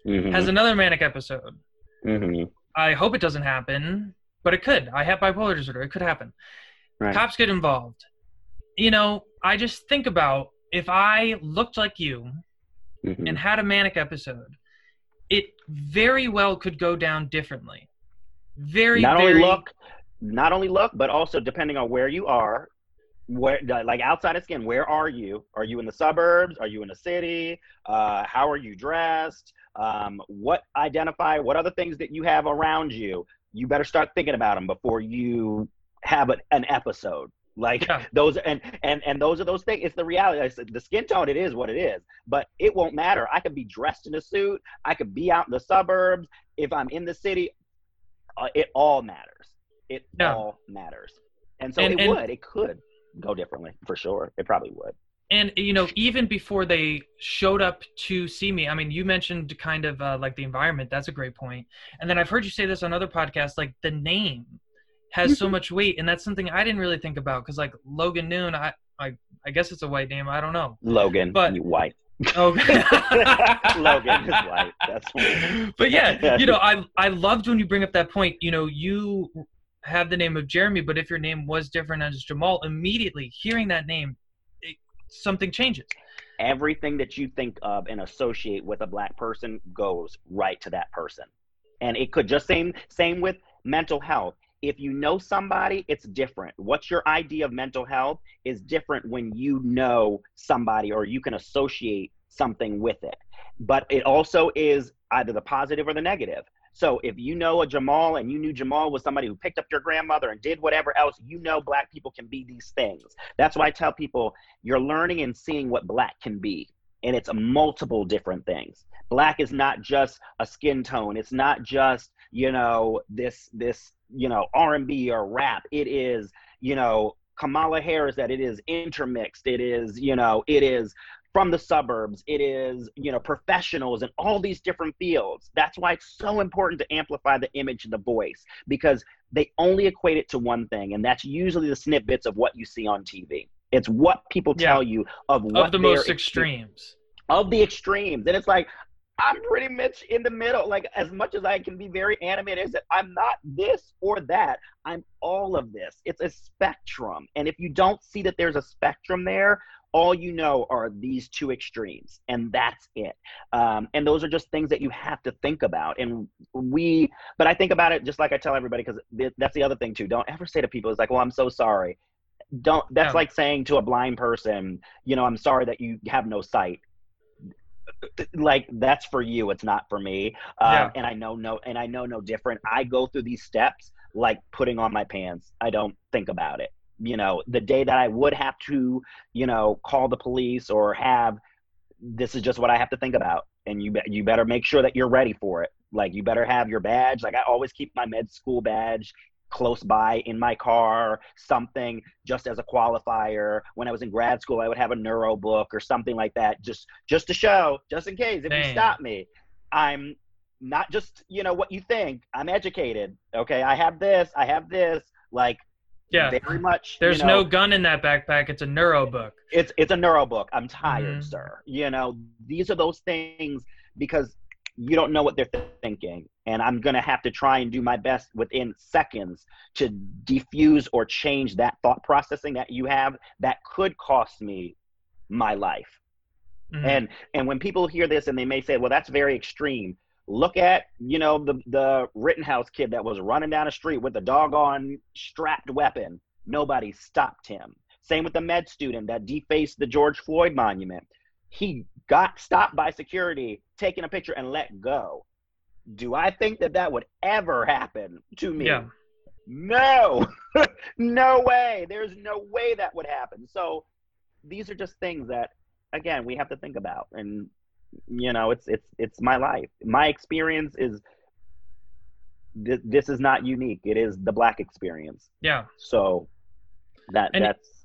mm-hmm. has another manic episode. Mm-hmm. I hope it doesn't happen, but it could. I have bipolar disorder. It could happen. Right. Cops get involved. You know, I just think about if I looked like you mm-hmm. and had a manic episode – it very well could go down differently. Very not very... only look, not only look, but also depending on where you are, where like outside of skin, where are you? Are you in the suburbs? Are you in the city? Uh, how are you dressed? Um, what identify? What other things that you have around you? You better start thinking about them before you have an episode like yeah. (laughs) those and and and those are those things it's the reality the skin tone it is what it is but it won't matter. I could be dressed in a suit i could be out in the suburbs if i'm in the city uh, it all matters. It yeah. all matters. And so and, it and, would it could go differently for sure. It probably would. And you know even before they showed up to see me i mean you mentioned kind of uh, like the environment that's a great point. And then i've heard you say this on other podcasts like the name has so mm-hmm. much weight and that's something i didn't really think about because like Logan Noone I, I i guess it's a white name i don't know Logan, But- white. okay (laughs) Logan is white. That's weird. but yeah, (laughs) you know, I I loved when you bring up that point. You know, you have the name of Jeremy, but if your name was different as Jamal, immediately hearing that name, it, something changes. everything that you think of and associate with a black person goes right to that person and it could just same same with mental health if you know somebody it's different what's your idea of mental health is different when you know somebody or you can associate something with it but it also is either the positive or the negative so if you know a Jamal and you knew Jamal was somebody who picked up your grandmother and did whatever else, you know black people can be these things. That's why I tell people you're learning and seeing what black can be. And it's multiple different things. Black is not just a skin tone. It's not just, you know, this this, you know, R&B or rap. It is, you know, Kamala Harris that it is intermixed. It is, you know, it is from the suburbs it is you know professionals and all these different fields that's why it's so important to amplify the image and the voice because they only equate it to one thing and that's usually the snippets of what you see on tv it's what people Yeah. tell you of what of the most extremes. of the extremes and it's like i'm pretty much in the middle. Like as much as i can be very animated is i'm not this or that. I'm all of this. It's a spectrum. And if you don't see that there's a spectrum there all you know are these two extremes. And that's it. Um, and those are just things that you have to think about. And we but i think about it just like i tell everybody because that's the other thing too. Don't ever say to people it's like well i'm so sorry. Don't that's Yeah. like saying to a blind person you know i'm sorry that you have no sight like that's for you it's not for me. Um, Yeah. and i know no and i know no different. I go through these steps like putting on my pants. I don't think about it. You know the day that i would have to you know call the police or have this is just what i have to think about. And you you better make sure that you're ready for it. Like you better have your badge. Like i always keep my med school badge close by in my car something just as a qualifier when i was in grad school i would have a neuro book or something like that just just to show just in case if Dang. you stop me i'm not just you know what you think i'm educated okay i have this i have this like Yeah. very much There's you know, no gun in that backpack. It's a neuro book. it's it's a neuro book. I'm tired, Mhm. sir. You know, these are those things because you don't know what they're thinking, and I'm gonna have to try and do my best within seconds to defuse or change that thought processing that you have that could cost me my life. Mhm. And and when people hear this and they may say, "Well, that's very extreme." Look at you know the the Rittenhouse kid that was running down a street with a doggone strapped weapon. Nobody stopped him. Same with the med student that defaced the George Floyd monument. He got stopped by security, taking a picture and let go. Do I think that that would ever happen to me? Yeah. No, (laughs) no way. There's no way that would happen. So these are just things that, again, we have to think about. And you know, it's it's it's my life. My experience is. Th- this is not unique. It is the black experience. Yeah. So that And- that's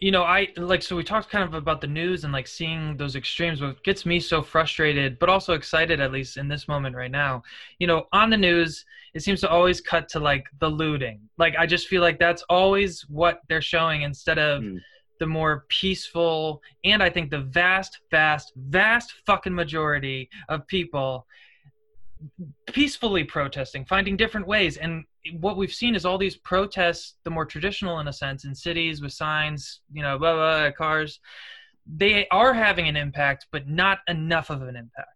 you know i like so we talked kind of about the news and like seeing those extremes what gets me so frustrated but also excited at least in this moment right now. You know on the news it seems to always cut to like the looting. Like i just feel like that's always what they're showing instead of Mm. the more peaceful and i think the vast vast vast fucking majority of people peacefully protesting, finding different ways. And what we've seen is all these protests, the more traditional in a sense, in cities with signs, you know, blah, blah, cars, they are having an impact, but not enough of an impact.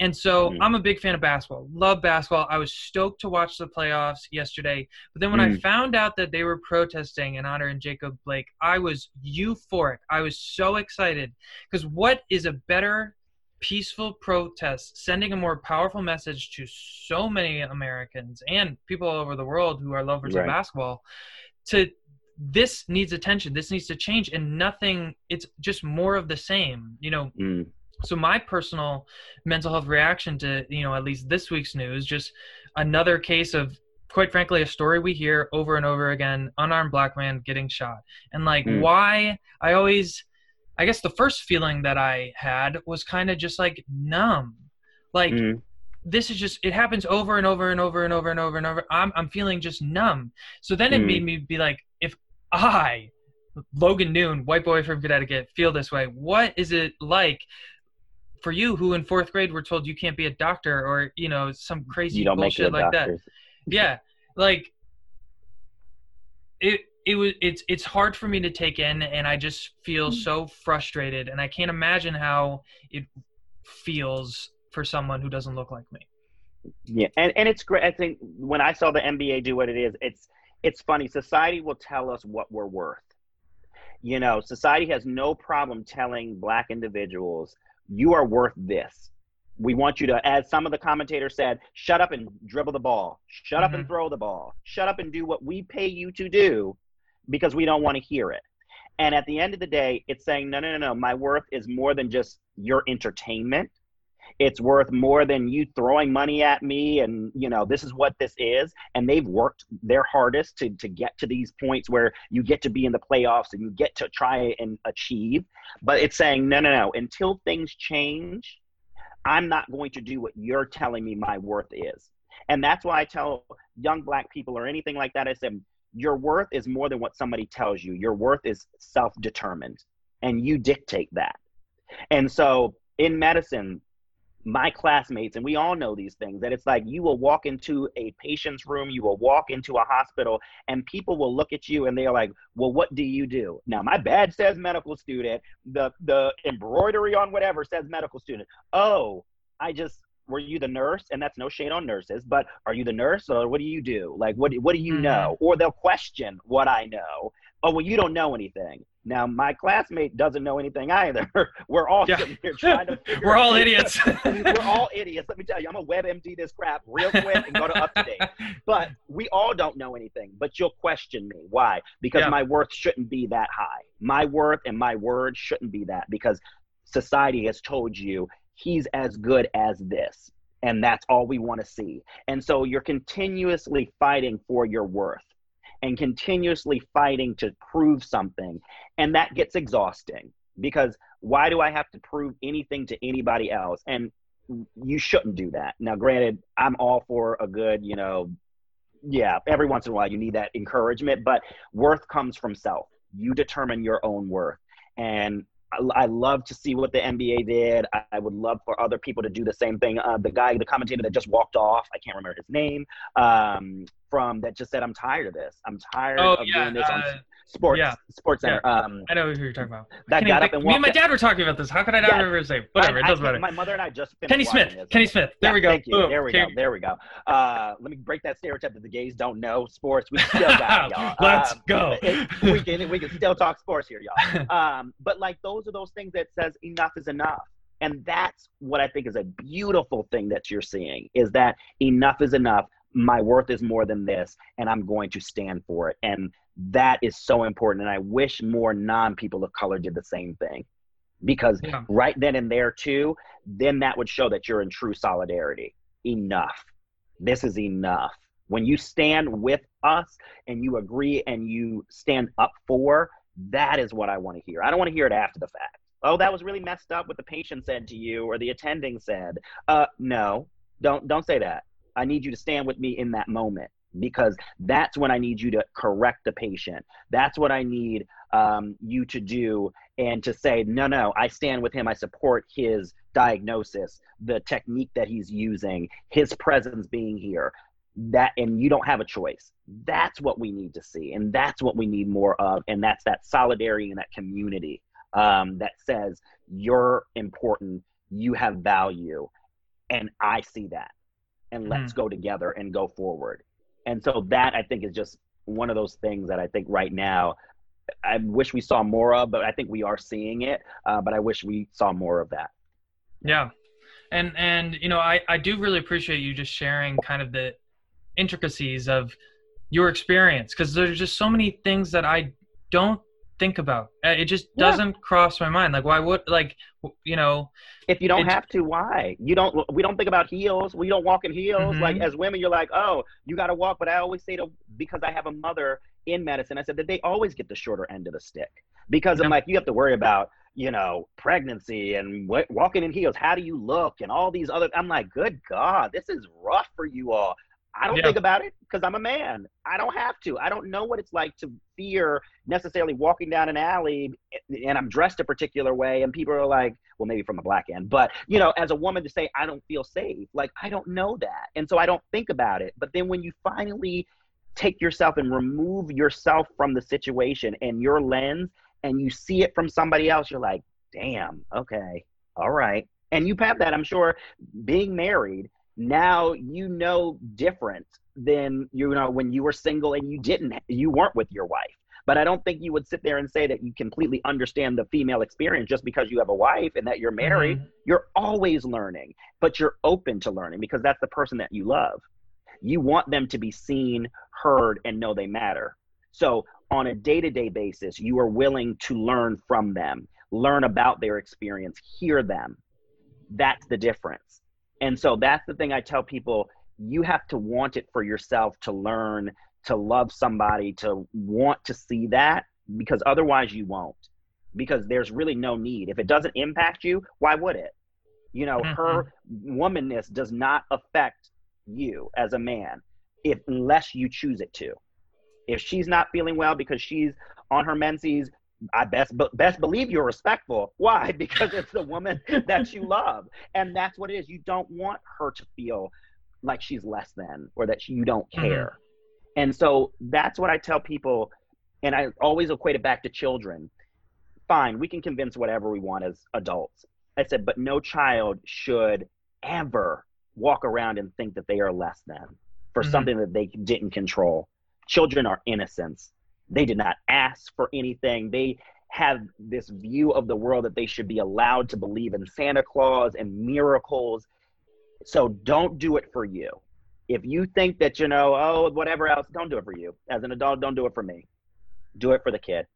And so Mm. I'm a big fan of basketball. Love basketball. I was stoked to watch the playoffs yesterday. But then when I Mm. found out that they were protesting in honor of Jacob Blake, I was euphoric. I was so excited because what is a better peaceful protest sending a more powerful message to so many Americans and people all over the world who are lovers of basketball to this needs attention this needs to change and nothing it's just more of the same you know? Mm, so my personal mental health reaction to you know at least this week's news just another case of quite frankly a story we hear over and over again unarmed black man getting shot. And like Mm. why i always I guess the first feeling that I had was kind of just like numb. Like Mhm. this is just it happens over and over and over and over and over and over. I'm I'm feeling just numb. So then it Mm. made me be like, if I, Logan Noone, white boy from Connecticut, feel this way, what is it like for you who in fourth grade were told you can't be a doctor or you know some crazy You don't make bullshit like that? yeah like it it was it's it's hard for me to take in and i just feel so frustrated and i can't imagine how it feels for someone who doesn't look like me Yeah, and and it's great. I think when I saw the NBA do what it is, it's it's funny. Society will tell us what we're worth. You know, society has no problem telling black individuals you are worth this. We want you to, as some of the commentators said, shut up and dribble the ball, shut up and Mhm. throw the ball, shut up and do what we pay you to do, because we don't want to hear it. And at the end of the day, it's saying, no, no, no, no. My worth is more than just your entertainment it's worth more than you throwing money at me and you know this is what this is and they've worked their hardest to to get to these points where you get to be in the playoffs and you get to try and achieve but it's saying no no no until things change i'm not going to do what you're telling me my worth is and that's why i tell young black people or anything like that i said your worth is more than what somebody tells you your worth is self-determined and you dictate that and so in medicine my classmates, and we all know these things, that it's like you will walk into a patient's room, you will walk into a hospital, and people will look at you and they're like, Well, what do you do? Now, my badge says medical student, the, the embroidery on whatever says medical student. Oh, I just, were you the nurse? And that's no shade on nurses, but are you the nurse or what do you do? Like, what, what do you Mhm. know? Or they'll question what I know. Oh, well, you don't know anything. Now, my classmate doesn't know anything either. (laughs) We're all Yeah. sitting here trying to (laughs) we're all idiots (laughs) we're all idiots. Let me tell you, I'm a WebMD this crap real quick and go to UpToDate. But we all don't know anything. But you'll question me. Why? Because Yeah. my worth shouldn't be that high. My worth and my word shouldn't be that because society has told you he's as good as this. And that's all we want to see. And so you're continuously fighting for your worth and continuously fighting to prove something. And that gets exhausting because why do I have to prove anything to anybody else? And you shouldn't do that. Now, granted, I'm all for a good, you know, yeah, every once in a while you need that encouragement, but worth comes from self. You determine your own worth. And I, love to see what the NBA did. I, I would love for other people to do the same thing. Uh, the guy, the commentator that just walked off, I can't remember his name, um, from that just said, I'm tired of this. I'm tired oh of yeah doing this on uh, sports, yeah. sports center. Um, i know who you're talking about that can't got up and me and my dad were talking about this how could i not Yeah. remember his name whatever I- it doesn't can't- matter My mother and I just kenny smith this. kenny smith there Yeah, we go Thank you. Boom. There we go. There we go. Uh, let me break that stereotype that the gays don't know sports. We still got it, (laughs) y'all. Let's Um, go. it- (laughs) we can we can still talk sports here, y'all. Um, but like those are those things that says enough is enough, and that's what I think is a beautiful thing that you're seeing is that enough is enough. My worth is more than this, and I'm going to stand for it. And that is so important. And I wish more non-people of color did the same thing, because Yeah. right then and there too, then that would show that you're in true solidarity. Enough. This is enough. When you stand with us and you agree and you stand up for, that is what I want to hear. I don't want to hear it after the fact. Oh, that was really messed up what the patient said to you or the attending said. Uh no. Don't don't say that. I need you to stand with me in that moment because that's when I need you to correct the patient. That's what I need um, you to do and to say, no, no, I stand with him. I support his diagnosis, the technique that he's using, his presence being here. That and you don't have a choice. That's what we need to see, and that's what we need more of, and that's that solidarity and that community um, that says you're important, you have value, and I see that, and let's go together and go forward. And so that I think is just one of those things that I think right now I wish we saw more of, but I think we are seeing it. Uh, but I wish we saw more of that. Yeah. And and you know, I I do really appreciate you just sharing kind of the intricacies of your experience because there's just so many things that I don't think about. Uh, It just doesn't cross my mind. Like why would like you know, If you don't It- have to, why? You don't. We don't think about heels. We don't walk in heels. Mhm. Like as women, you're like, oh, you got to walk. But I always say to because I have a mother in medicine, I said that they always get the shorter end of the stick because I'm like, you have to worry about you know, pregnancy and w- walking in heels. How do you look? And all these other. I'm like, good God, this is rough for you all. I don't Yeah. think about it because I'm a man. I don't have to. I don't know what it's like to fear necessarily walking down an alley and I'm dressed a particular way and people are like, well, maybe from a black end, but you know, as a woman to say I don't feel safe, like I don't know that. And so I don't think about it. But then when you finally take yourself and remove yourself from the situation and your lens and you see it from somebody else, you're like, damn, okay, all right. And you have that, I'm sure, being married now you know different than you know when you were single and you didn't you weren't with your wife. But i don't think you would sit there and say that you completely understand the female experience just because you have a wife and that you're married. Mhm. you're always learning but you're open to learning because that's the person that you love. You want them to be seen heard and know they matter. So on a day-to-day basis you are willing to learn from them learn about their experience hear them. That's the difference and so that's the thing I tell people you have to want it for yourself to learn, to love somebody, to want to see that, because otherwise you won't. Because there's really no need. If it doesn't impact you, why would it? You know, her mm-hmm. womanness does not affect you as a man if unless you choose it to. If she's not feeling well because she's on her menses, I best be- best believe you're respectful. Why? (laughs) Because it's the woman that you (laughs) love, and that's what it is. You don't want her to feel like she's less than or that you don't Mhm. care. And so that's what I tell people, and I always equate it back to children. Fine, we can convince whatever we want as adults. I said, but no child should ever walk around and think that they are less than for Mhm. something that they didn't control. Children are innocents. They did not ask for anything. They have this view of the world that they should be allowed to believe in Santa Claus and miracles. So don't do it for you. If you think that, you know, oh, whatever else, don't do it for you. As an adult, don't do it for me. Do it for the kid.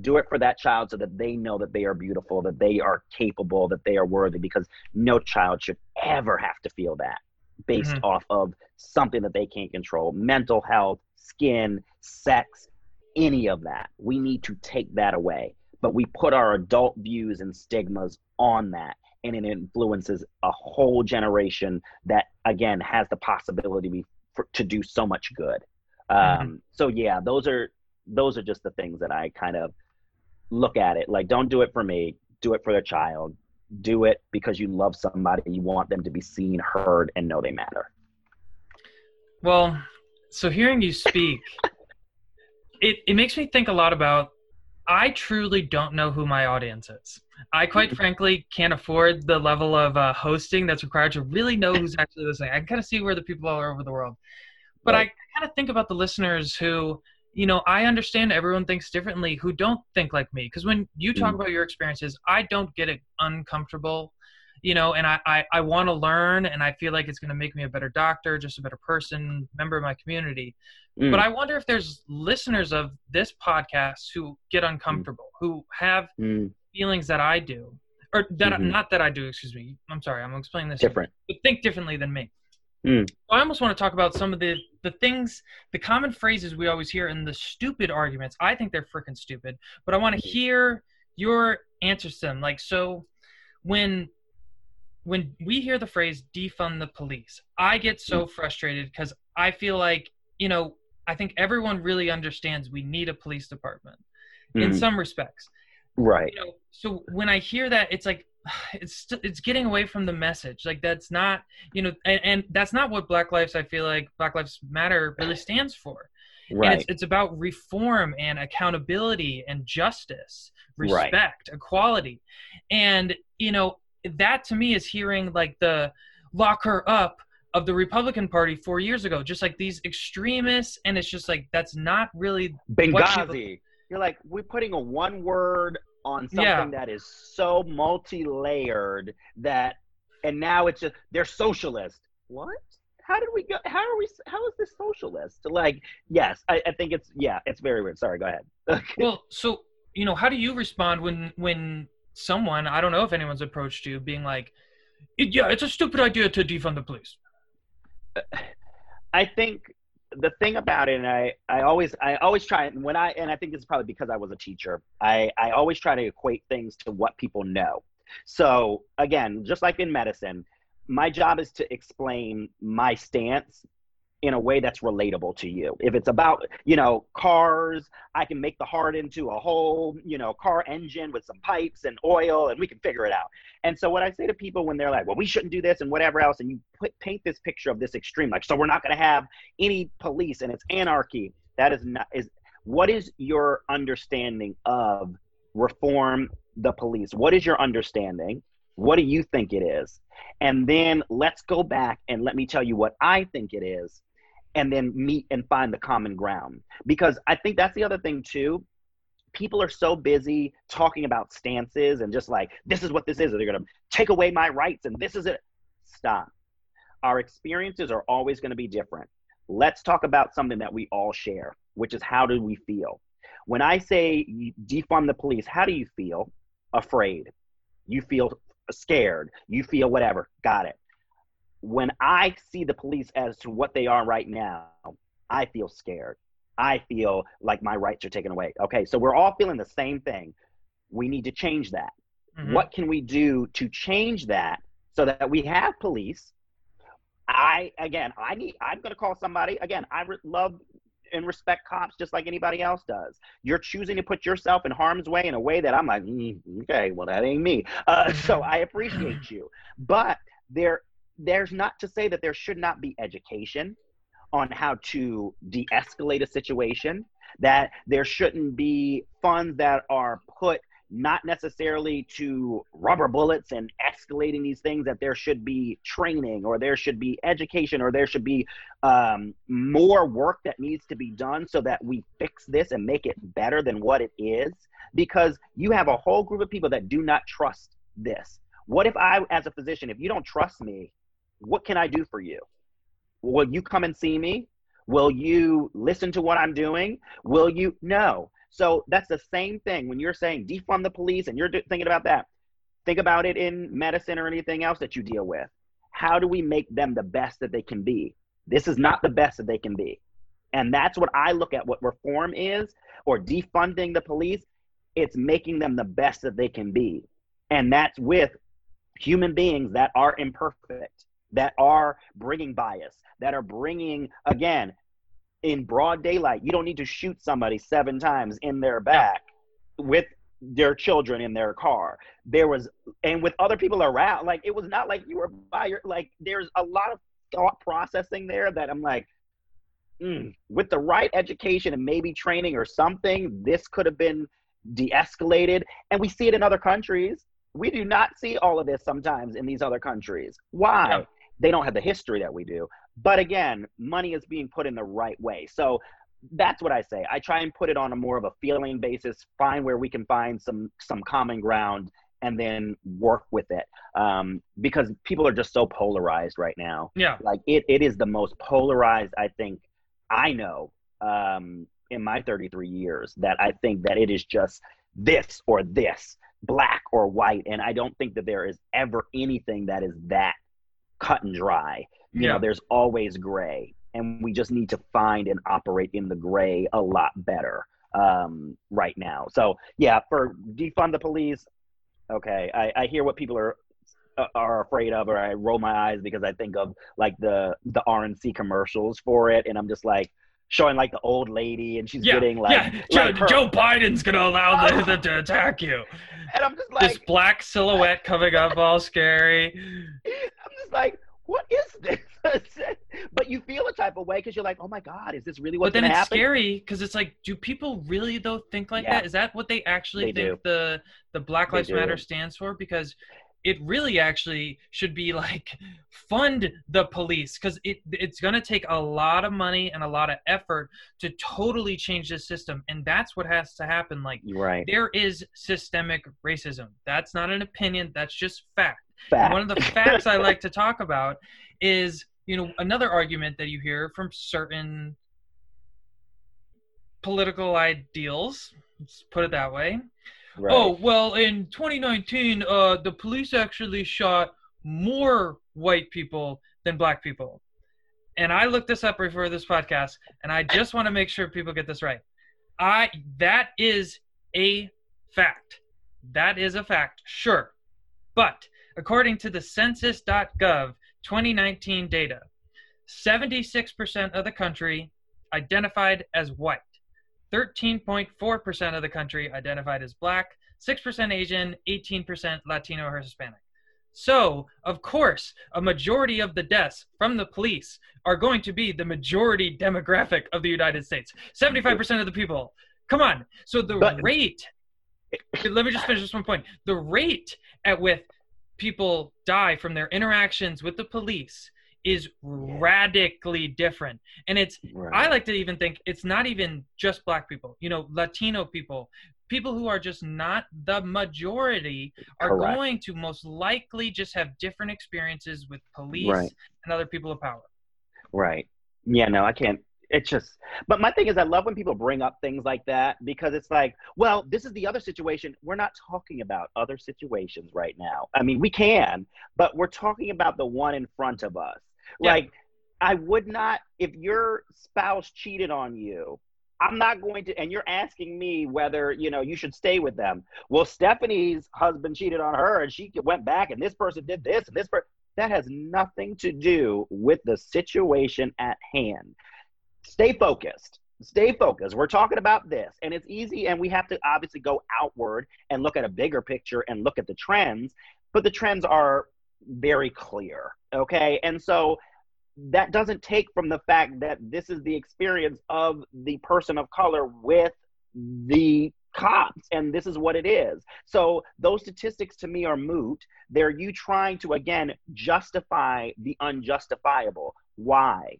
Do it for that child so that they know that they are beautiful, that they are capable, that they are worthy, because no child should ever have to feel that based Mhm. off of something that they can't control mental health, skin, sex, any of that. We need to take that away. But we put our adult views and stigmas on that, and it influences a whole generation that, again, has the possibility for, to do so much good. Um, So yeah, those are those are just the things that I kind of look at it like. Don't do it for me. Do it for the child. Do it because you love somebody. You want them to be seen, heard, and know they matter. Well, so hearing you speak, it, it makes me think a lot about I truly don't know who my audience is. I quite frankly can't afford the level of uh, hosting that's required to really know who's actually listening. I can kind of see where the people are over the world. But Right. I kind of think about the listeners who, you know, I understand everyone thinks differently who don't think like me. Because when you talk Mm. about your experiences, I don't get it uncomfortable, you know, and I, I, I want to learn and I feel like it's going to make me a better doctor, just a better person, member of my community. Mm. But I wonder if there's listeners of this podcast who get uncomfortable, who have Mm, feelings that I do, or that Mhm. not that I do. Excuse me. I'm sorry. I'm explaining this. different. But think differently than me. Mm. So I almost want to talk about some of the the things, the common phrases we always hear, and the stupid arguments. I think they're freaking stupid. But I want to hear your answers to them. Like so, when when we hear the phrase defund the police, I get so frustrated because I feel like you know I think everyone really understands we need a police department in Mm. some respects Right. you know so when i hear that it's like (sighs) it's it's getting away from the message like that's not you know and, and that's not what black lives i feel like black lives matter really stands for Right. it's, it's about reform and accountability and justice Right. respect equality and you know that to me is hearing like the lock her up of the republican party four years ago just like these extremists and it's just like that's not really Benghazi. You're like, we're putting a one word on something Yeah. that is so multi layered that, and now it's just, they're socialist. What? How did we go? How are we? How is this socialist? Like, yes, I, I think it's, yeah, it's very weird. Sorry, go ahead. (laughs) well so you know how do you respond when when someone i don't know if anyone's approached you being like yeah it's a stupid idea to defund the police I think the thing about it, and I, I always, I always try, when I, and I think it's probably because I was a teacher, I, I always try to equate things to what people know. So again, just like in medicine, my job is to explain my stance in a way that's relatable to you. If it's about, you know, cars, I can make the heart into a whole, you know, car engine with some pipes and oil and we can figure it out. And so what I say to people when they're like, well, we shouldn't do this and whatever else, and you put, paint this picture of this extreme, like, so we're not going to have any police and it's anarchy. That is not, is, what is your understanding of reform the police? What is your understanding? What do you think it is? And then let's go back and let me tell you what I think it is and then meet and find the common ground. Because I think that's the other thing too. People are so busy talking about stances and just like, this is what this is. They're going to take away my rights and this is it. Stop. Our experiences are always to be different. Let's talk about something that we all share, which is how do we feel? When I say defund the police, how do you feel? Afraid. You feel scared. You feel whatever. Got it when I see the police as to what they are right now, I feel scared. I feel like my rights are taken away. Okay, so we're all feeling the same thing. We need to change that. Mm-hmm. What can we do to change that so that we have police? I again, I need. I'm going to call somebody. Again, I re- love and respect cops just like anybody else does. You're choosing to put yourself in harm's way in a way that I'm like, mm, okay, well that ain't me. Uh, (laughs) so I appreciate you, but there there's not to say that there should not be education on how to de-escalate a situation that there shouldn't be funds that are put not necessarily to rubber bullets and escalating these things that there should be training or there should be education or there should be um, more work that needs to be done so that we fix this and make it better than what it is. Because you have a whole group of people that do not trust this. What if i as a physician if you don't trust me what can I do for you? Will you come and see me? Will you listen to what I'm doing? Will you? No. So that's the same thing when you're saying defund the police and you're thinking about that. Think about it in medicine or anything else that you deal with. How do we make them the best that they can be? This is not the best that they can be. And that's what I look at what reform is or defunding the police. It's making them the best that they can be. And that's with human beings that are imperfect that are bringing bias, that are bringing, again, in broad daylight, you don't need to shoot somebody seven times in their back with their children in their car. There was, and with other people around, like it was not like you were by your, like there's a lot of thought processing there that I'm like, mm, with the right education and maybe training or something, this could have been de escalated. And we see it in other countries. We do not see all of this sometimes in these other countries. Why? Yeah they don't have the history that we do. But again, money is being put in the right way. So that's what I say. I try and put it on a more of a feeling basis, find where we can find some some common ground and then work with it. Um, because people are just so polarized right now. Yeah. Like it, it is the most polarized I think I know um, in my 33 years that I think that it is just this or this, black or white. And I don't think that there is ever anything that is that cut and dry. You yeah. know, there's always gray, and we just need to find and operate in the gray a lot better um, right now. So yeah, for defund the police. Okay, I, I hear what people are uh, are afraid of, or I roll my eyes because I think of like the the RNC commercials for it, and I'm just like showing like the old lady, and she's yeah, getting like, yeah. Joe, Joe Biden's gonna allow them to (laughs) attack you, and I'm just like this black silhouette coming up, all scary. (laughs) Just like, what is this? (laughs) but you feel a type of way because you're like, oh my god, is this really what's But then it's happen? scary because it's like, do people really though think like yeah. that? Is that what they actually they think do. the the Black Lives Matter stands for? Because it really actually should be like fund the police because it it's going to take a lot of money and a lot of effort to totally change the system and that's what has to happen like right there is systemic racism that's not an opinion that's just fact Fact. One of the facts I like to talk about is, you know, another argument that you hear from certain political ideals, let's put it that way. Right. Oh, well, in 2019, uh, the police actually shot more white people than black people. and I looked this up before this podcast, and I just want to make sure people get this right. I that is a fact. That is a fact, sure. But according to the census.gov 2019 data, 76% of the country identified as white, 13.4% of the country identified as black, 6% Asian, 18% Latino or Hispanic. So, of course, a majority of the deaths from the police are going to be the majority demographic of the United States. 75% of the people. Come on. So the but, rate let me just finish this one point. The rate at which people die from their interactions with the police is radically different. And it's right. I like to even think it's not even just black people. You know, Latino people, people who are just not the majority are Correct. going to most likely just have different experiences with police right. and other people of power. Right. Yeah, no, I can't it's just but my thing is i love when people bring up things like that because it's like well this is the other situation. We're not talking about other situations right now. I mean we can but we're talking about the one in front of us. Yeah. like i would not if your spouse cheated on you i'm not going to and you're asking me whether you know you should stay with them. Well stephanie's husband cheated on her and she went back and this person did this and this person that has nothing to do with the situation at hand stay focused. Stay focused. We're talking about this. And it's easy and we have to obviously go outward and look at a bigger picture and look at the trends but the trends are very clear okay? And so that doesn't take from the fact that this is the experience of the person of color with the cops and this is what it is. So those statistics to me are moot. They're you trying to again justify the unjustifiable. Why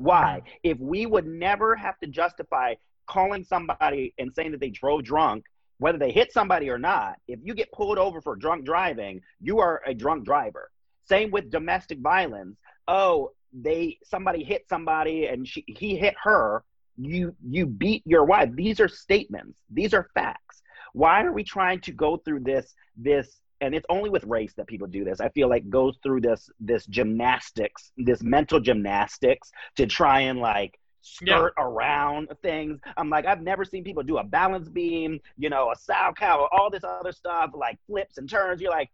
why? If we would never have to justify calling somebody and saying that they drove drunk, whether they hit somebody or not, if you get pulled over for drunk driving, you are a drunk driver. Same with domestic violence. Oh, they somebody hit somebody and she, he hit her. You you beat your wife. These are statements. These are facts. Why are we trying to go through this this and it's only with race that people do this. I feel like goes through this this gymnastics this mental gymnastics to try and like skirt yeah. around things. I'm like i've never seen people do a balance beam you know a salchow all this other stuff like flips and turns. You're like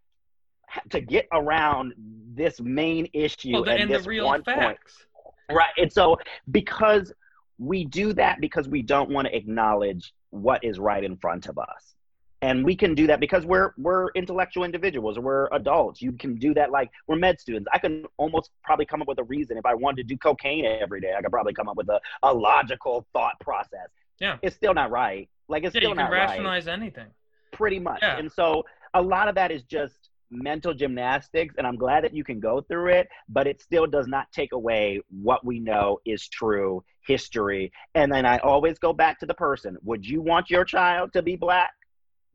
to get around this main issue well, and, and this the real one facts. Point. right and so because we do that because we don't want to acknowledge what is right in front of us and we can do that because we're we're intellectual individuals or we're adults. You can do that like we're med students. I can almost probably come up with a reason. If i wanted to do cocaine every day i could probably come up with a, a logical thought process. Yeah. It's still not right. Like it's yeah, still you can not rationalize right. anything. Pretty much. Yeah. and so a lot of that is just mental gymnastics and i'm glad that you can go through it but it still does not take away what we know is true history. And then i always go back to the person. Would you want your child to be black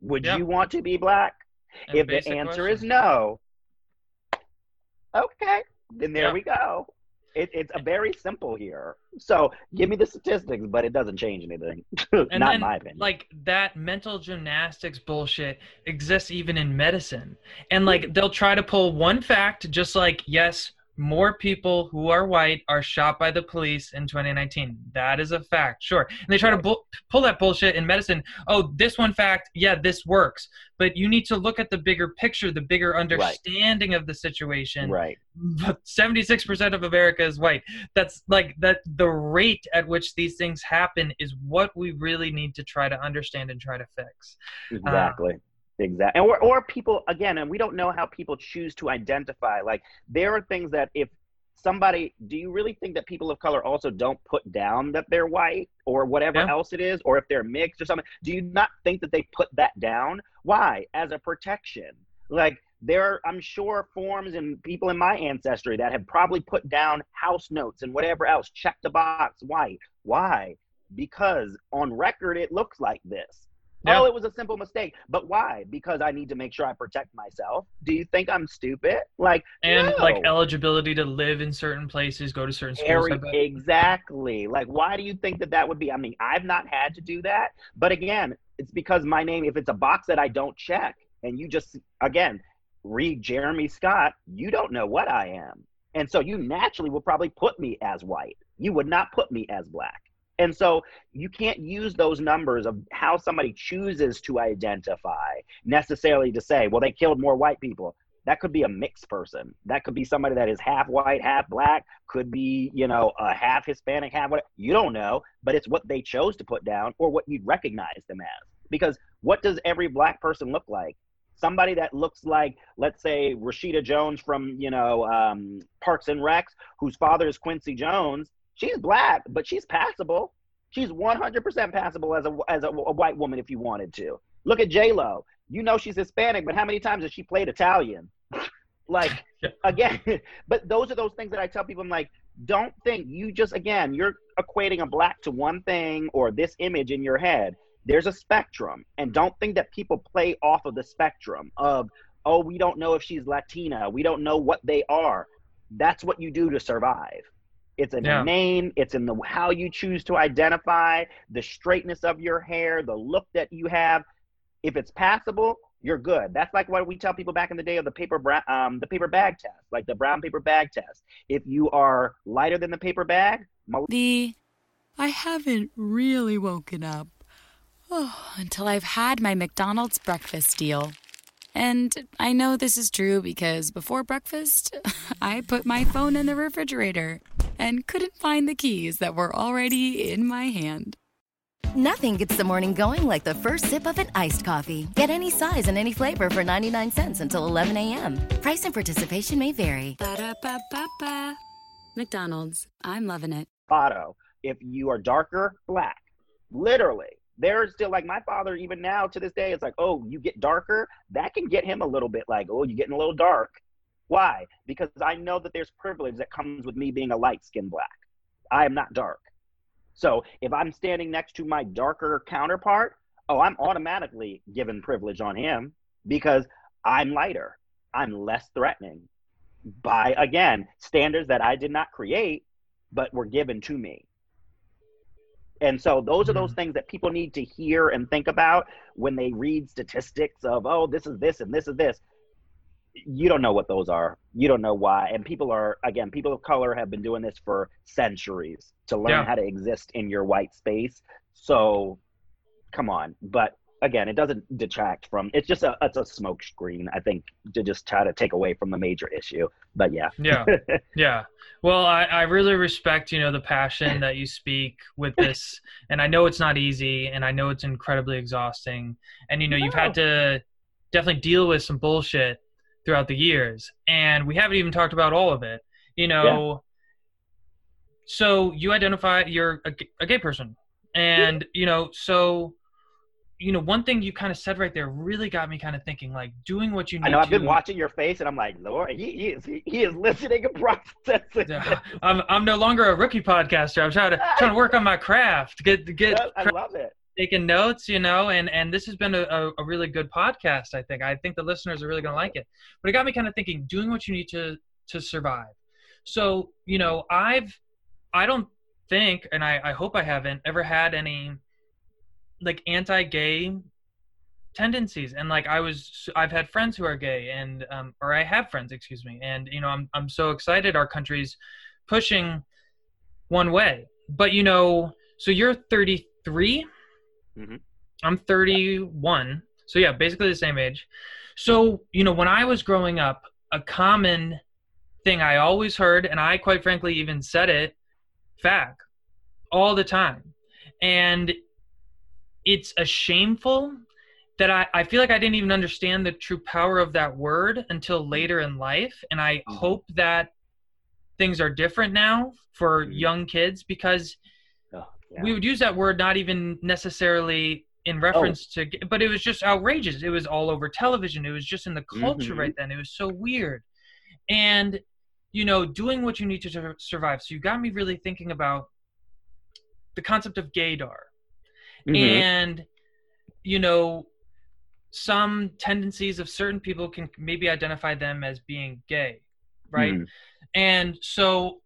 would yep. you want to be black? And if the answer question. is no, okay, then there yep. we go. It, it's a very simple here. So give me the statistics, but it doesn't change anything. (laughs) Not then, my opinion. Like that mental gymnastics bullshit exists even in medicine. And hmm. like they'll try to pull one fact, just like, yes, more people who are white are shot by the police in 2019. That is a fact, sure. And they try to bu- pull that bullshit in medicine. Oh, this one fact, yeah, this works. But you need to look at the bigger picture, the bigger understanding right. of the situation. Right. But 76% of America is white. That's like that the rate at which these things happen is what we really need to try to understand and try to fix. Exactly. Uh, Exactly. Or, or people, again, and we don't know how people choose to identify. Like, there are things that if somebody, do you really think that people of color also don't put down that they're white or whatever yeah. else it is, or if they're mixed or something? Do you not think that they put that down? Why? As a protection. Like, there are, I'm sure, forms and people in my ancestry that have probably put down house notes and whatever else, check the box, white. Why? Because on record, it looks like this. Yeah. Oh, it was a simple mistake. But why? Because I need to make sure I protect myself. Do you think I'm stupid? Like and no. like eligibility to live in certain places, go to certain schools. exactly. Like why do you think that that would be? I mean, I've not had to do that, but again, it's because my name. If it's a box that I don't check, and you just again read Jeremy Scott, you don't know what I am. And so you naturally will probably put me as white. You would not put me as black. And so you can't use those numbers of how somebody chooses to identify necessarily to say, well, they killed more white people. That could be a mixed person. That could be somebody that is half white, half black, could be, you know, a half Hispanic, half what you don't know, but it's what they chose to put down or what you'd recognize them as. Because what does every black person look like? Somebody that looks like, let's say, Rashida Jones from, you know, um, Parks and Recs, whose father is Quincy Jones. She's black, but she's passable. She's 100% passable as a as a, a white woman if you wanted to. Look at J Lo. You know she's Hispanic, but how many times has she played Italian? (laughs) like (laughs) again, (laughs) but those are those things that I tell people. I'm like, don't think you just again you're equating a black to one thing or this image in your head there's a spectrum and don't think that people play off of the spectrum of oh we don't know if she's latina we don't know what they are that's what you do to survive it's in yeah. the name. It's in the how you choose to identify the straightness of your hair the look that you have. If it's passable you're good. That's like what we tell people back in the day of the paper bra- um, the paper bag test like the brown paper bag test. If you are lighter than the paper bag the i haven't really woken up Oh, until I've had my McDonald's breakfast deal. And I know this is true because before breakfast, (laughs) I put my phone in the refrigerator and couldn't find the keys that were already in my hand. Nothing gets the morning going like the first sip of an iced coffee. Get any size and any flavor for 99 cents until 11 a.m. Price and participation may vary. Ba-da-ba-ba-ba. McDonald's, I'm loving it. Auto, if you are darker, black. Literally they're still like my father even now to this day it's like oh you get darker that can get him a little bit like oh you're getting a little dark why? Because i know that there's privilege that comes with me being a light skinned black. I am not dark. So if i'm standing next to my darker counterpart oh i'm automatically given privilege on him because i'm lighter. I'm less threatening by again standards that i did not create but were given to me. And so those are those mm-hmm. things that people need to hear and think about when they read statistics of, oh, this is this and this is this. You don't know what those are. You don't know why. And people are, again, people of color have been doing this for centuries to learn yeah. how to exist in your white space. So come on. But again, it doesn't detract from. It's just a it's a smoke screen. I think to just try to take away from the major issue. But yeah. yeah, (laughs) yeah. Well, I I really respect you know the passion that you speak with this, and I know it's not easy, and I know it's incredibly exhausting, and you know no. you've had to definitely deal with some bullshit throughout the years, and we haven't even talked about all of it. You know. Yeah. So you identify you're a, a gay person, and you know so you know, one thing you kind of said right there really got me kind of thinking, like doing what you need. I know I've to, been watching your face, and I'm like, Lord, he, he is he, he, is listening and (laughs) processing. I'm I'm no longer a rookie podcaster. I'm trying to (laughs) trying to work on my craft, get get. I love it. Taking notes, you know, and and this has been a, a, really good podcast. I think I think the listeners are really gonna like it. But it got me kind of thinking, doing what you need to to survive. So you know, I've I don't think, and I I hope I haven't ever had any like anti-gay tendencies and like i was i've had friends who are gay and um or i have friends excuse me and you know i'm i'm so excited our country's pushing one way but you know so you're 33 mm-hmm. i'm 31 so yeah basically the same age so you know when i was growing up a common thing i always heard and i quite frankly even said it fag all the time and it's a shameful that I, I feel like I didn't even understand the true power of that word until later in life. And I mm-hmm. hope that things are different now for mm-hmm. young kids because oh, yeah. we would use that word not even necessarily in reference oh. to, but it was just outrageous. It was all over television. It was just in the culture mm-hmm. right then. It was so weird. And, you know, doing what you need to survive. So you got me really thinking about the concept of gaydar mm-hmm. and you know some tendencies of certain people can maybe identify them as being gay right mm. and so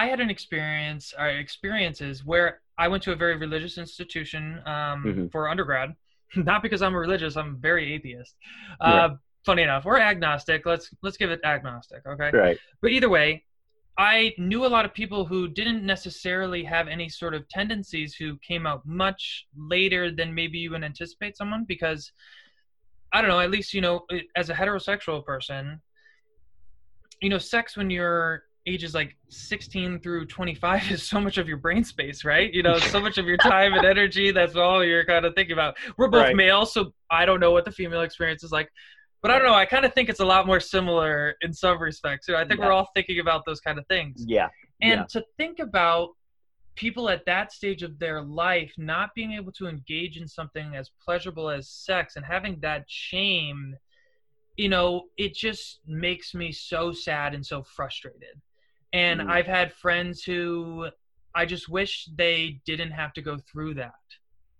i had an experience or experiences where i went to a very religious institution um, mm-hmm. for undergrad (laughs) not because i'm religious i'm very atheist uh, funny enough, we're agnostic. Let's let's give it agnostic, okay? Right. But either way, I knew a lot of people who didn't necessarily have any sort of tendencies who came out much later than maybe you would anticipate someone because I don't know, at least you know, as a heterosexual person, you know, sex when you're ages like 16 through 25 is so much of your brain space, right? You know, (laughs) so much of your time and energy. That's all you're kind of thinking about. We're both Right. male, so I don't know what the female experience is like. But I don't know. I kind of think it's a lot more similar in some respects. You know, I think Yeah. we're all thinking about those kind of things. Yeah. And yeah. to think about people at that stage of their life not being able to engage in something as pleasurable as sex and having that shame, you know, it just makes me so sad and so frustrated. And Mm. I've had friends who I just wish they didn't have to go through that.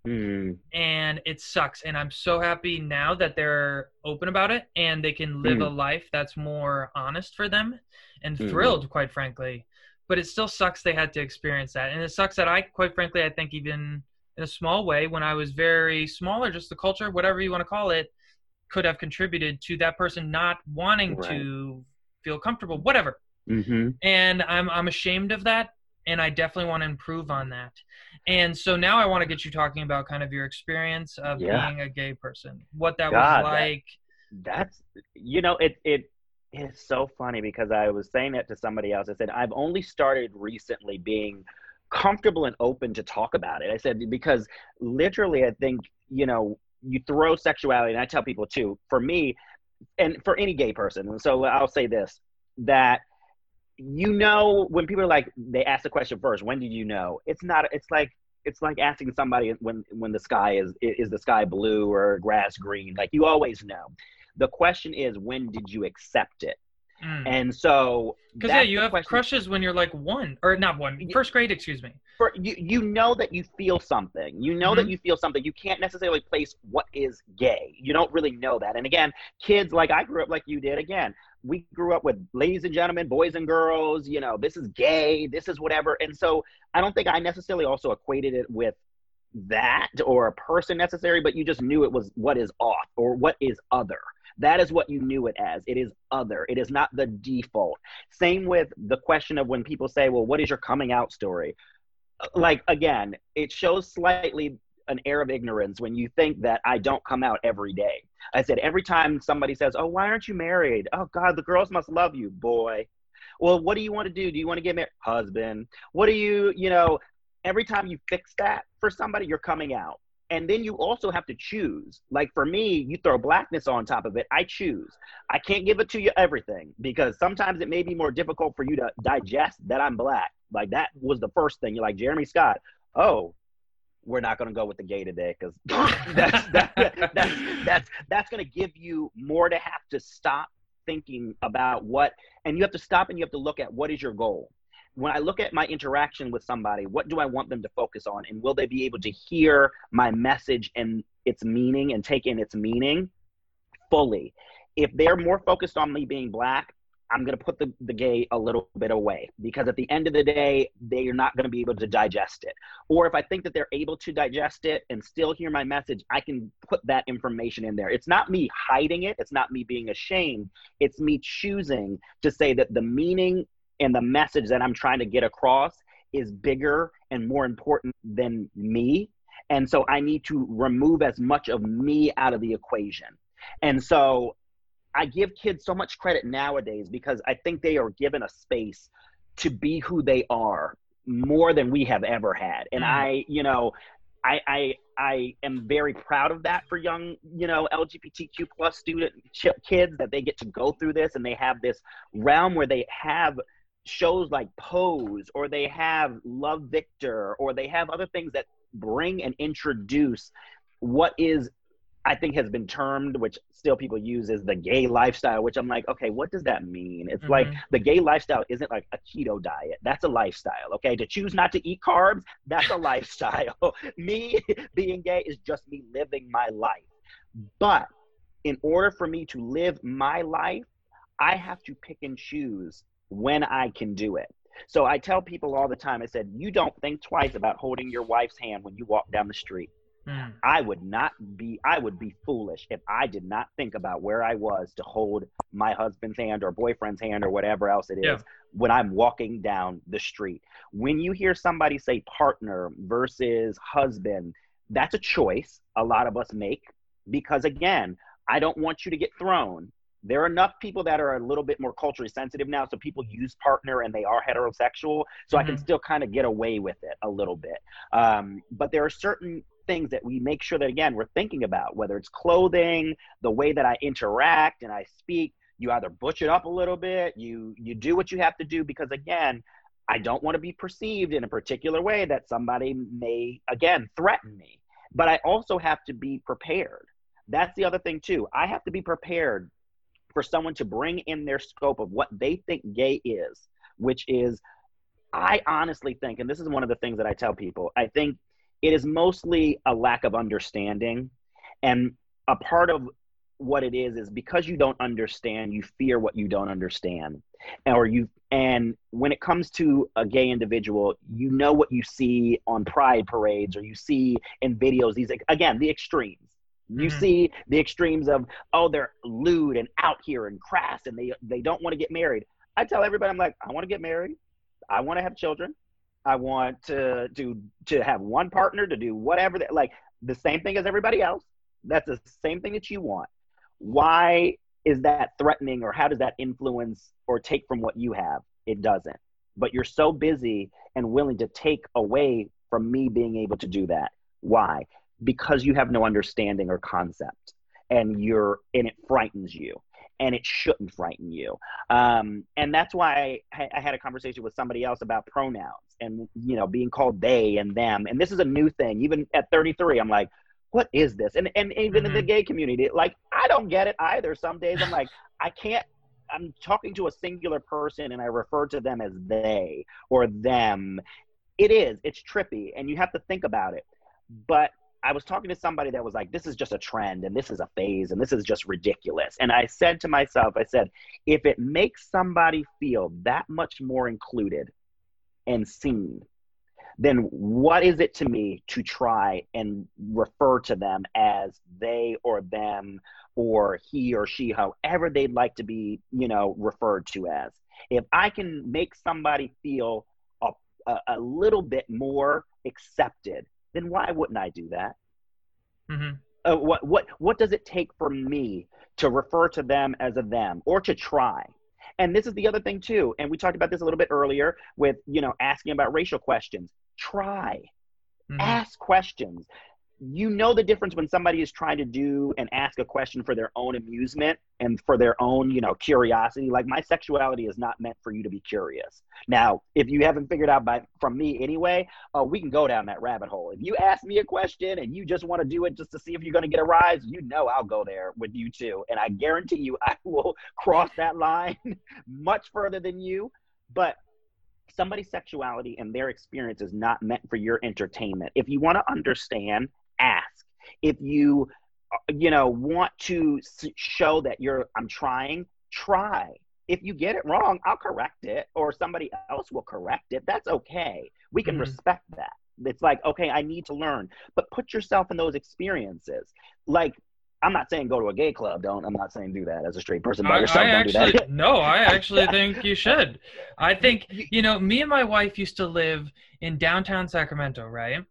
Mm. And it sucks. And I'm so happy now that they're open about it and they can live Mm. a life that's more honest for them and Mhm. thrilled, quite frankly. But it still sucks they had to experience that. And it sucks that I, quite frankly, I think even in a small way, when I was very small or just the culture, whatever you want to call it, could have contributed to that person not wanting Right. to feel comfortable, whatever Mm-hmm. and I'm I'm ashamed of that, and I definitely want to improve on that. And so now I want to get you talking about kind of your experience of Yeah. being a gay person, what that God, was that- like. That's you know it it is so funny because I was saying that to somebody else. I said I've only started recently being comfortable and open to talk about it. I said because literally I think you know you throw sexuality and I tell people too. For me, and for any gay person, and so I'll say this that you know when people are like they ask the question first when did you know? It's not it's like it's like asking somebody when when the sky is is the sky blue or grass green like you always know. The question is when did you accept it? And so Because yeah, you have question. crushes when you're like one or not one, first grade, excuse me. for you you know that you feel something. You know that Mhm. you feel something. You can't necessarily place what is gay. You don't really know that. And again kids like i grew up like you did again we grew up with ladies and gentlemen boys and girls you know this is gay this is whatever. And so i don't think i necessarily also equated it with that or a person necessary but you just knew it was what is off or what is other. That is what you knew it as. It is other. It is not the default. Same with the question of when people say well what is your coming out story? Uh, like again, it shows slightly an air of ignorance when you think that I don't come out every day. I said every time somebody says, "Oh, why aren't you married?" "Oh God, the girls must love you, boy." Well, what do you want to do? Do you want to get married? Husband. What do you, you know, every time you fix that for somebody, you're coming out. And then you also have to choose. Like for me, you throw blackness on top of it, I choose. I can't give it to you everything because sometimes it may be more difficult for you to digest that I'm black. Like that was the first thing. You're like, Jeremy Scott, oh, we're not going to go with the gay today because (laughs) that's, that, that's, that's, that's going to give you more to have to stop thinking about what, and you have to stop and you have to look at what is your goal when I look at my interaction with somebody, what do I want them to focus on? And will they be able to hear my message and its meaning and take in its meaning fully? If they're more focused on me being black, I'm going to put the, the gay a little bit away because at the end of the day, they are not going to be able to digest it. Or if I think that they're able to digest it and still hear my message, I can put that information in there. It's not me hiding it, it's not me being ashamed, it's me choosing to say that the meaning and the message that I'm trying to get across is bigger and more important than me. And so I need to remove as much of me out of the equation. And so I give kids so much credit nowadays because I think they are given a space to be who they are more than we have ever had. And Mm. I, you know, I, I I am very proud of that for young, you know, LGBTQ plus student ch- kids that they get to go through this and they have this realm where they have shows like Pose or they have Love Victor or they have other things that bring and introduce what is I think has been termed, which still people use, is the gay lifestyle. Which I'm like, okay, what does that mean? It's like Mhm. the gay lifestyle isn't like a keto diet. That's a lifestyle. Okay, to choose not to eat carbs, that's a (laughs) lifestyle. (laughs) me (laughs) being gay is just me living my life. But in order for me to live my life, I have to pick and choose when I can do it. So I tell people all the time, I said, you don't think twice about holding your wife's hand when you walk down the street. Mm. I would not be I would be foolish if I did not think about where I was to hold my husband's hand or boyfriend's hand or whatever else it is yeah. when I'm walking down the street. When you hear somebody say partner versus husband, that's a choice a lot of us make because again, I don't want you to get thrown. There are enough people that are a little bit more culturally sensitive now, so people use partner and they are heterosexual, so mm-hmm. I can mm-hmm. still kind of get away with it a little bit. Um, but there are certain things that we make sure that again we're thinking about, whether it's clothing, the way that I interact and I speak. You either butch it up a little bit, you you do what you have to do because again, I don't want to be perceived in a particular way that somebody may again threaten me. But I also have to be prepared. That's the other thing too. I have to be prepared for someone to bring in their scope of what they think gay is, which is I honestly think, and this is one of the things that I tell people, I think it is mostly a lack of understanding. And a part of what it is is because you don't understand, you fear what you don't understand. Or you and when it comes to a gay individual, you know what you see on pride parades or you see in videos, these again, the extremes. You mm-hmm. see the extremes of, oh, they're lewd and out here and crass and they they don't want to get married. I tell everybody, I'm like, I want to get married. I want to have children. I want to do to have one partner to do whatever that like the same thing as everybody else. That's the same thing that you want. Why is that threatening or how does that influence or take from what you have? It doesn't. But you're so busy and willing to take away from me being able to do that. Why? Because you have no understanding or concept and you're and it frightens you and it shouldn't frighten you. Um, and that's why I, I, had a conversation with somebody else about pronouns and you know being called they and them. And this is a new thing. Even at 33, I'm like, what is this? And and even mm-hmm. in the mm-hmm. gay community, like I don't get it either. Some days I'm like, (laughs) I can't. I'm talking to a singular person and I refer to them as they or them. It is. It's trippy, and you have to think about it. But I was talking to somebody that was like, this is just a trend and this is a phase and this is just ridiculous. And I said to myself, I said, if it makes somebody feel that much more included and seen, then what is it to me to try and refer to them as they or them or he or she, however they'd like to be, you know, referred to as? If I can make somebody feel a, a, a little bit more accepted then why wouldn't I do that? Mm-hmm. Uh, what what what does it take for me to refer to them as a them or to try? And this is the other thing too. And we talked about this a little bit earlier with you know asking about racial questions. Try, mm-hmm. ask questions you know the difference when somebody is trying to do and ask a question for their own amusement and for their own you know curiosity. Like my sexuality is not meant for you to be curious. Now if you haven't figured out by from me anyway uh, we can go down that rabbit hole. If you ask me a question and you just want to do it just to see if you're going to get a rise you know i'll go there with you too. And i guarantee you (laughs) i will cross that line (laughs) much further than you. But somebody's sexuality and their experience is not meant for your entertainment. If you want to understand ask. If you uh, you know want to show that you're I'm trying, try. If you get it wrong, I'll correct it or somebody else will correct it. That's okay. We can mm-hmm. respect that. It's like, okay, I need to learn, but put yourself in those experiences. Like I'm not saying go to a gay club. Don't. I'm not saying do that as a straight person by yourself. I don't actually, do that. (laughs) no, I actually think you should. I think you know. Me and my wife used to live in downtown Sacramento, right?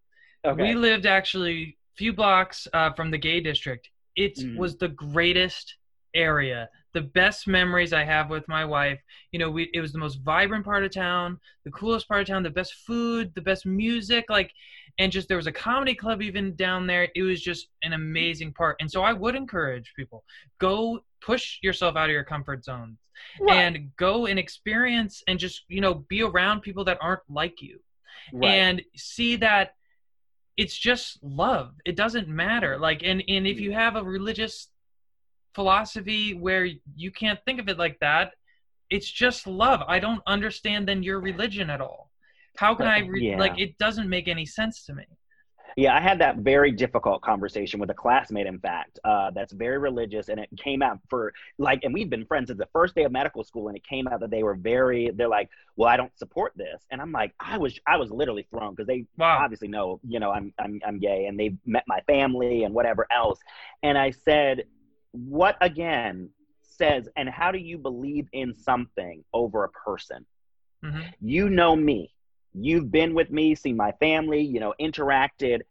Okay. We lived actually a few blocks uh, from the gay district. It mm. was the greatest area. The best memories I have with my wife. You know, we it was the most vibrant part of town, the coolest part of town, the best food, the best music, like and just there was a comedy club even down there. It was just an amazing part. And so I would encourage people go push yourself out of your comfort zones right. and go and experience and just, you know, be around people that aren't like you. Right. And see that it's just love. It doesn't matter. Like and and if you have a religious philosophy where you can't think of it like that it's just love. I don't understand then your religion at all. How can i re- yeah. like it doesn't make any sense to me Yeah, I had that very difficult conversation with a classmate, in fact, uh, that's very religious. And it came out for like, and we've been friends since the first day of medical school. And it came out that they were very, they're like, well, I don't support this. And I'm like, I was, I was literally thrown because they wow. obviously know, you know, I'm, I'm, I'm gay and they've met my family and whatever else. And I said, what again says, and how do you believe in something over a person? Mm-hmm. You know me you've been with me, seen my family, you know, interacted.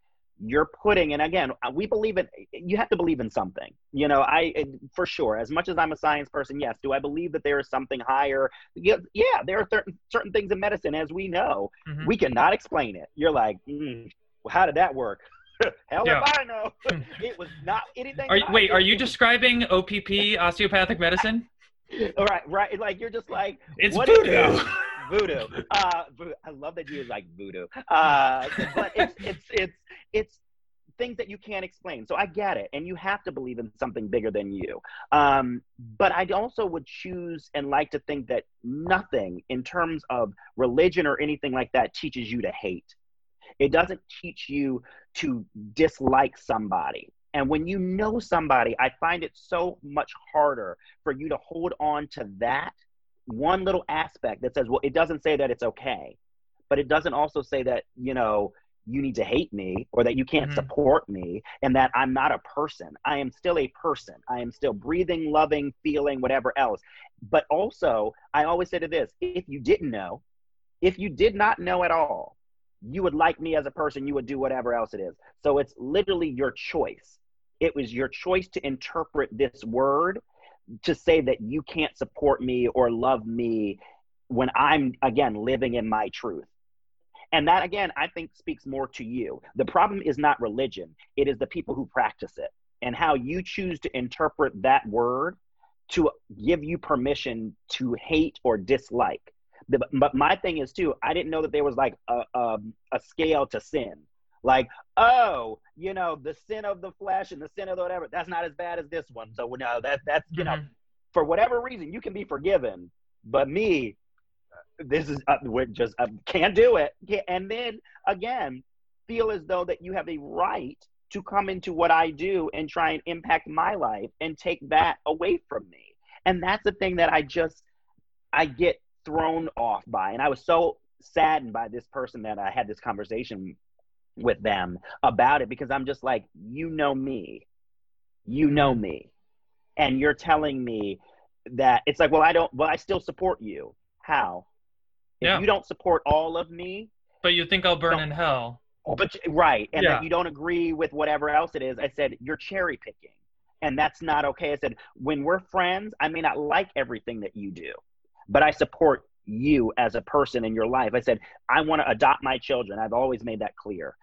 You're putting, and again, uh, we believe in, you have to believe in something. You know, I, for sure, as much as I'm a science person, yes, do I believe that there is something higher? Yeah, yeah there are certain, certain things in medicine, as we know, mm-hmm. we cannot explain it. You're like, mm, well, how did that work? (laughs) Hell yeah. if I know. (laughs) (laughs) it was not anything. Are you, wait, are you describing OPP, osteopathic medicine? All right, right. Like you're just like it's voodoo voodoo. Uh, I love that you like voodoo. Uh, but it's it's it's it's things that you can't explain. So I get it, and you have to believe in something bigger than you. Um, but I also would choose and like to think that nothing in terms of religion or anything like that teaches you to hate. It doesn't teach you to dislike somebody. And when you know somebody, I find it so much harder for you to hold on to that one little aspect that says, well, it doesn't say that it's okay, but it doesn't also say that, you know, you need to hate me or that you can't mm-hmm. support me and that I'm not a person. I am still a person. I am still breathing, loving, feeling, whatever else. But also, I always say to this if you didn't know, if you did not know at all, you would like me as a person, you would do whatever else it is. So it's literally your choice. It was your choice to interpret this word to say that you can't support me or love me when I'm, again, living in my truth. And that, again, I think speaks more to you. The problem is not religion, it is the people who practice it and how you choose to interpret that word to give you permission to hate or dislike. But my thing is, too, I didn't know that there was like a, a, a scale to sin like, oh, you know, the sin of the flesh and the sin of the whatever, that's not as bad as this one. So no, that that's you mm-hmm. know, for whatever reason, you can be forgiven. But me, this is uh, we just uh, can't do it. And then again, feel as though that you have a right to come into what I do and try and impact my life and take that away from me. And that's the thing that I just I get thrown off by. And I was so saddened by this person that I had this conversation with them about it because I'm just like, you know me, you know me, and you're telling me that it's like, well, I don't, well, I still support you. How? If yeah. you don't support all of me, but you think I'll burn in hell. But right, and yeah. that you don't agree with whatever else it is. I said you're cherry picking, and that's not okay. I said when we're friends, I may not like everything that you do, but I support you as a person in your life. I said, I want to adopt my children. I've always made that clear.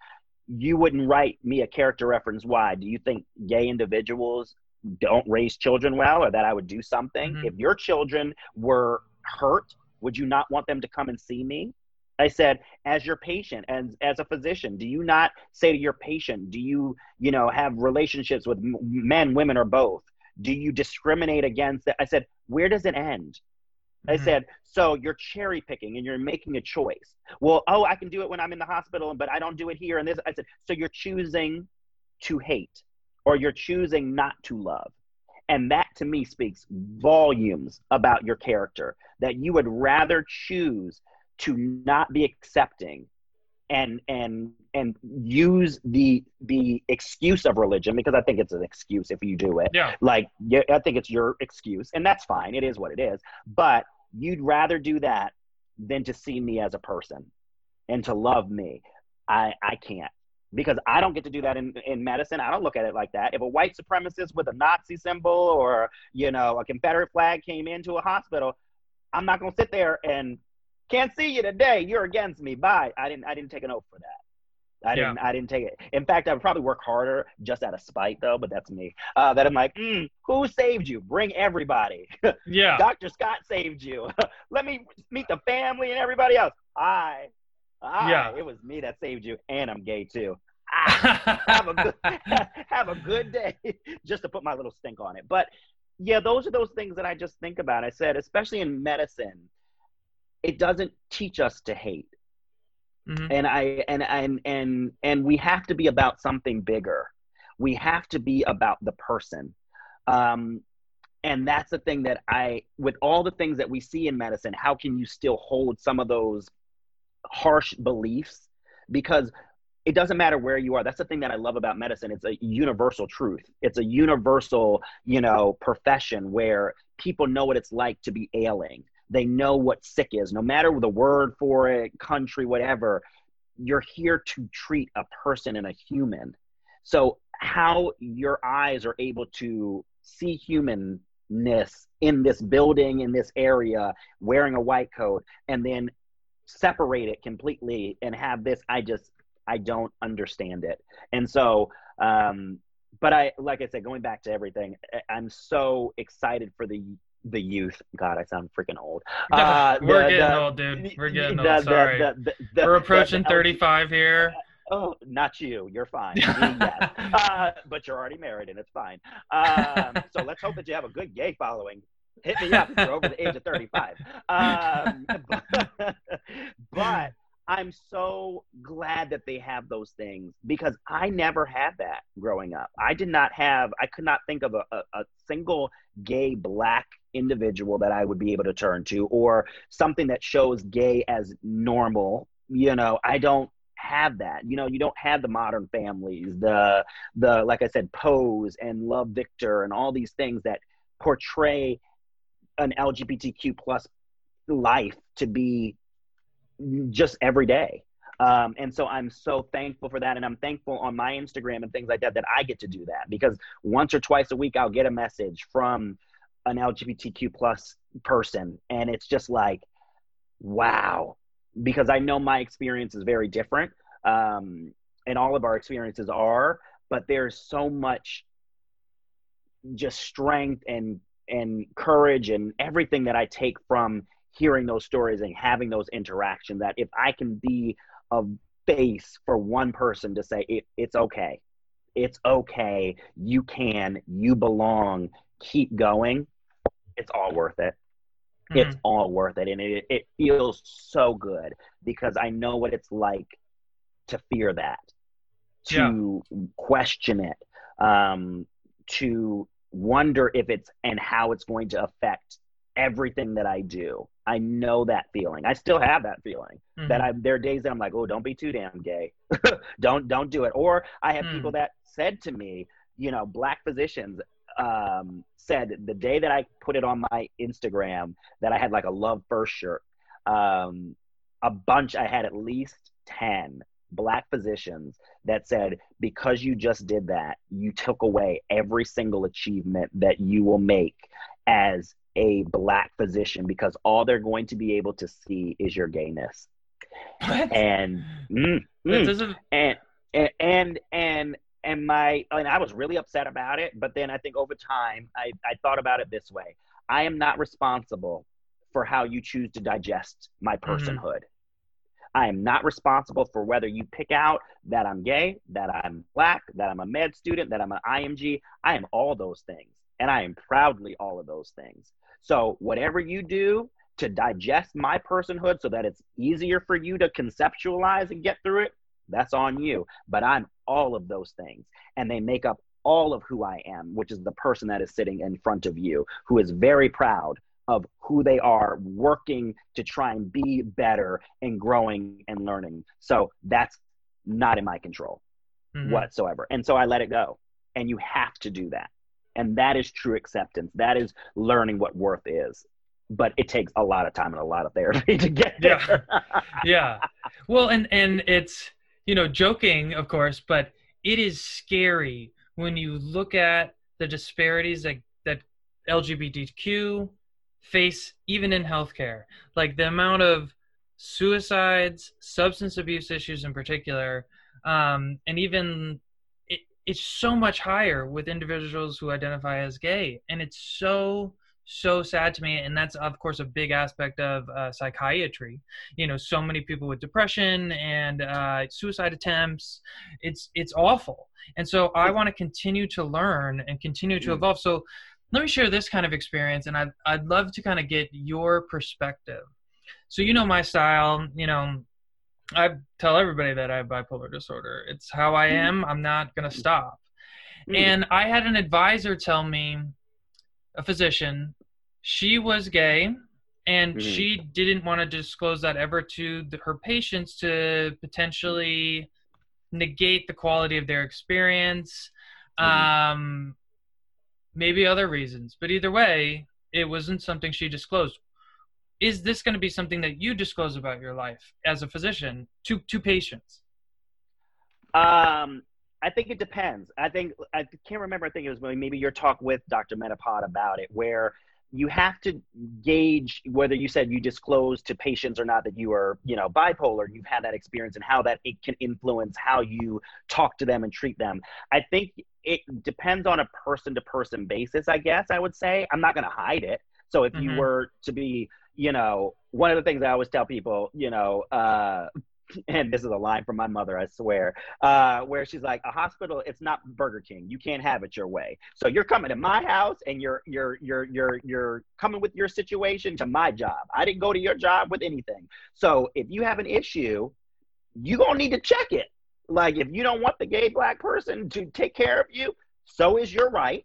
You wouldn't write me a character reference. Why? Do you think gay individuals don't raise children well or that I would do something? Mm-hmm. If your children were hurt, would you not want them to come and see me? I said, as your patient and as a physician, do you not say to your patient, do you, you know, have relationships with men, women, or both? Do you discriminate against it? I said, where does it end? I mm-hmm. said, so you're cherry picking and you're making a choice. Well, oh, I can do it when I'm in the hospital, but I don't do it here. And this, I said, so you're choosing to hate or you're choosing not to love. And that to me speaks volumes about your character that you would rather choose to not be accepting and and and use the the excuse of religion because I think it's an excuse if you do it. Yeah. Like yeah, I think it's your excuse, and that's fine. It is what it is. But you'd rather do that than to see me as a person and to love me. I I can't because I don't get to do that in, in medicine. I don't look at it like that. If a white supremacist with a Nazi symbol or, you know, a Confederate flag came into a hospital, I'm not going to sit there and can't see you today. You're against me. Bye. I didn't. I didn't take an oath for that. I didn't. I didn't take it. In fact, I would probably work harder just out of spite, though. But that's me. Uh, that I'm like, mm, who saved you? Bring everybody. (laughs) Yeah. Dr. Scott saved you. (laughs) Let me meet the family and everybody else. I. I. Yeah. It was me that saved you, and I'm gay too. (laughs) have a good have a good day just to put my little stink on it but yeah those are those things that i just think about i said especially in medicine it doesn't teach us to hate. mm-hmm. and I and and and and we have to be about something bigger. We have to be about the person. Um, and that's the thing that I, with all the things that we see in medicine, how can you still hold some of those harsh beliefs? Because it doesn't matter where you are. That's the thing that I love about medicine. It's a universal truth. It's a universal, you know, profession where people know what it's like to be ailing. They know what sick is, no matter the word for it, country, whatever. You're here to treat a person and a human. So, how your eyes are able to see humanness in this building, in this area, wearing a white coat, and then separate it completely and have this, I just, I don't understand it. And so, um, but I, like I said, going back to everything, I'm so excited for the the youth. God, I sound freaking old. (laughs) Uh, We're the, getting the, old, dude. We're getting the, old. Sorry. We're approaching 35 here. Oh, not you. You're fine. (laughs) yes. uh, but you're already married, and it's fine. Um, so let's hope that you have a good gay following. Hit me up if you're over the age of 35. Um, (laughs) but, but I'm so glad that they have those things because I never had that growing up. I did not have, I could not think of a, a, a, single gay black individual that I would be able to turn to or something that shows gay as normal. You know, I don't have that. You know, you don't have the modern families, the, the, like I said, Pose and Love Victor and all these things that portray an LGBTQ plus life to be just every day. Um, and so I'm so thankful for that. And I'm thankful on my Instagram and things like that that I get to do that because once or twice a week I'll get a message from an LGBTQ plus person. And it's just like, wow, because I know my experience is very different. Um, and all of our experiences are, but there's so much just strength and and courage and everything that I take from hearing those stories and having those interactions that if I can be a face for one person to say it, it's okay. It's okay. You can. You belong. Keep going. It's all worth it. Mm-hmm. it's all worth it. And it, it feels so good because i know what it's like to fear that to yeah. question it um, to wonder if it's and how it's going to affect everything that I do. I know that feeling. I still have that feeling mm-hmm. that I there are days that I'm like, oh, don't be too damn gay. (laughs) don't don't do it. Or I have mm. people that said to me, you know, black physicians um, said the day that I put it on my Instagram that I had like a love first shirt. Um, a bunch. I had at least ten black physicians that said because you just did that you took away every single achievement that you will make as a black physician because all they're going to be able to see is your gayness. What? And mm, mm, and and and and my and I was really upset about it. But then I think over time, I I thought about it this way: I am not responsible for how you choose to digest my mm-hmm. personhood. Mm-hmm. I am not responsible for whether you pick out that I'm gay, that I'm black, that I'm a med student, that I'm an IMG. I am all those things. And I am proudly all of those things. So, whatever you do to digest my personhood so that it's easier for you to conceptualize and get through it, that's on you. But I'm all of those things, and they make up all of who I am, which is the person that is sitting in front of you, who is very proud of who they are, working to try and be better and growing and learning. So that's not in my control mm-hmm. whatsoever. And so I let it go. And you have to do that. And that is true acceptance. That is learning what worth is. But it takes a lot of time and a lot of therapy (laughs) to get there. Yeah. (laughs) yeah. Well, and and it's you know joking, of course, but it is scary when you look at the disparities that that LGBTQ face even in healthcare. Like the amount of suicides, substance abuse issues in particular, um, and even it's so much higher with individuals who identify as gay. And it's so so sad to me. And that's of course a big aspect of uh, psychiatry. You know so many people with depression and uh, suicide attempts. It's it's awful. And so i want to continue to learn and continue to mm. evolve. So let me share this kind of experience and I'd, I'd love to kind of get your perspective. So you know my style you know I tell everybody that I have bipolar disorder. It's how I am. I'm not going to stop. Mm. And I had an advisor tell me, a physician, she was gay and mm-hmm. she didn't want to disclose that ever to the, her patients to potentially negate the quality of their experience. Mm-hmm. Um, maybe other reasons, but either way, it wasn't something she disclosed. Is this going to be something that you disclose about your life as a physician to to patients? Um, I think it depends. I think I can't remember. I think it was maybe your talk with Dr. Metapod about it, where you have to gauge whether you said you disclose to patients or not that you are, you know, bipolar. You've had that experience and how that it can influence how you talk to them and treat them. I think it depends on a person to person basis. I guess I would say I'm not going to hide it. So if mm-hmm. you were to be, you know, one of the things I always tell people, you know, uh, (laughs) and this is a line from my mother, I swear, uh, where she's like, a hospital, it's not Burger King. You can't have it your way. So you're coming to my house and you're you're you're you're you're coming with your situation to my job. I didn't go to your job with anything. So if you have an issue, you're gonna need to check it. Like if you don't want the gay black person to take care of you, so is your right.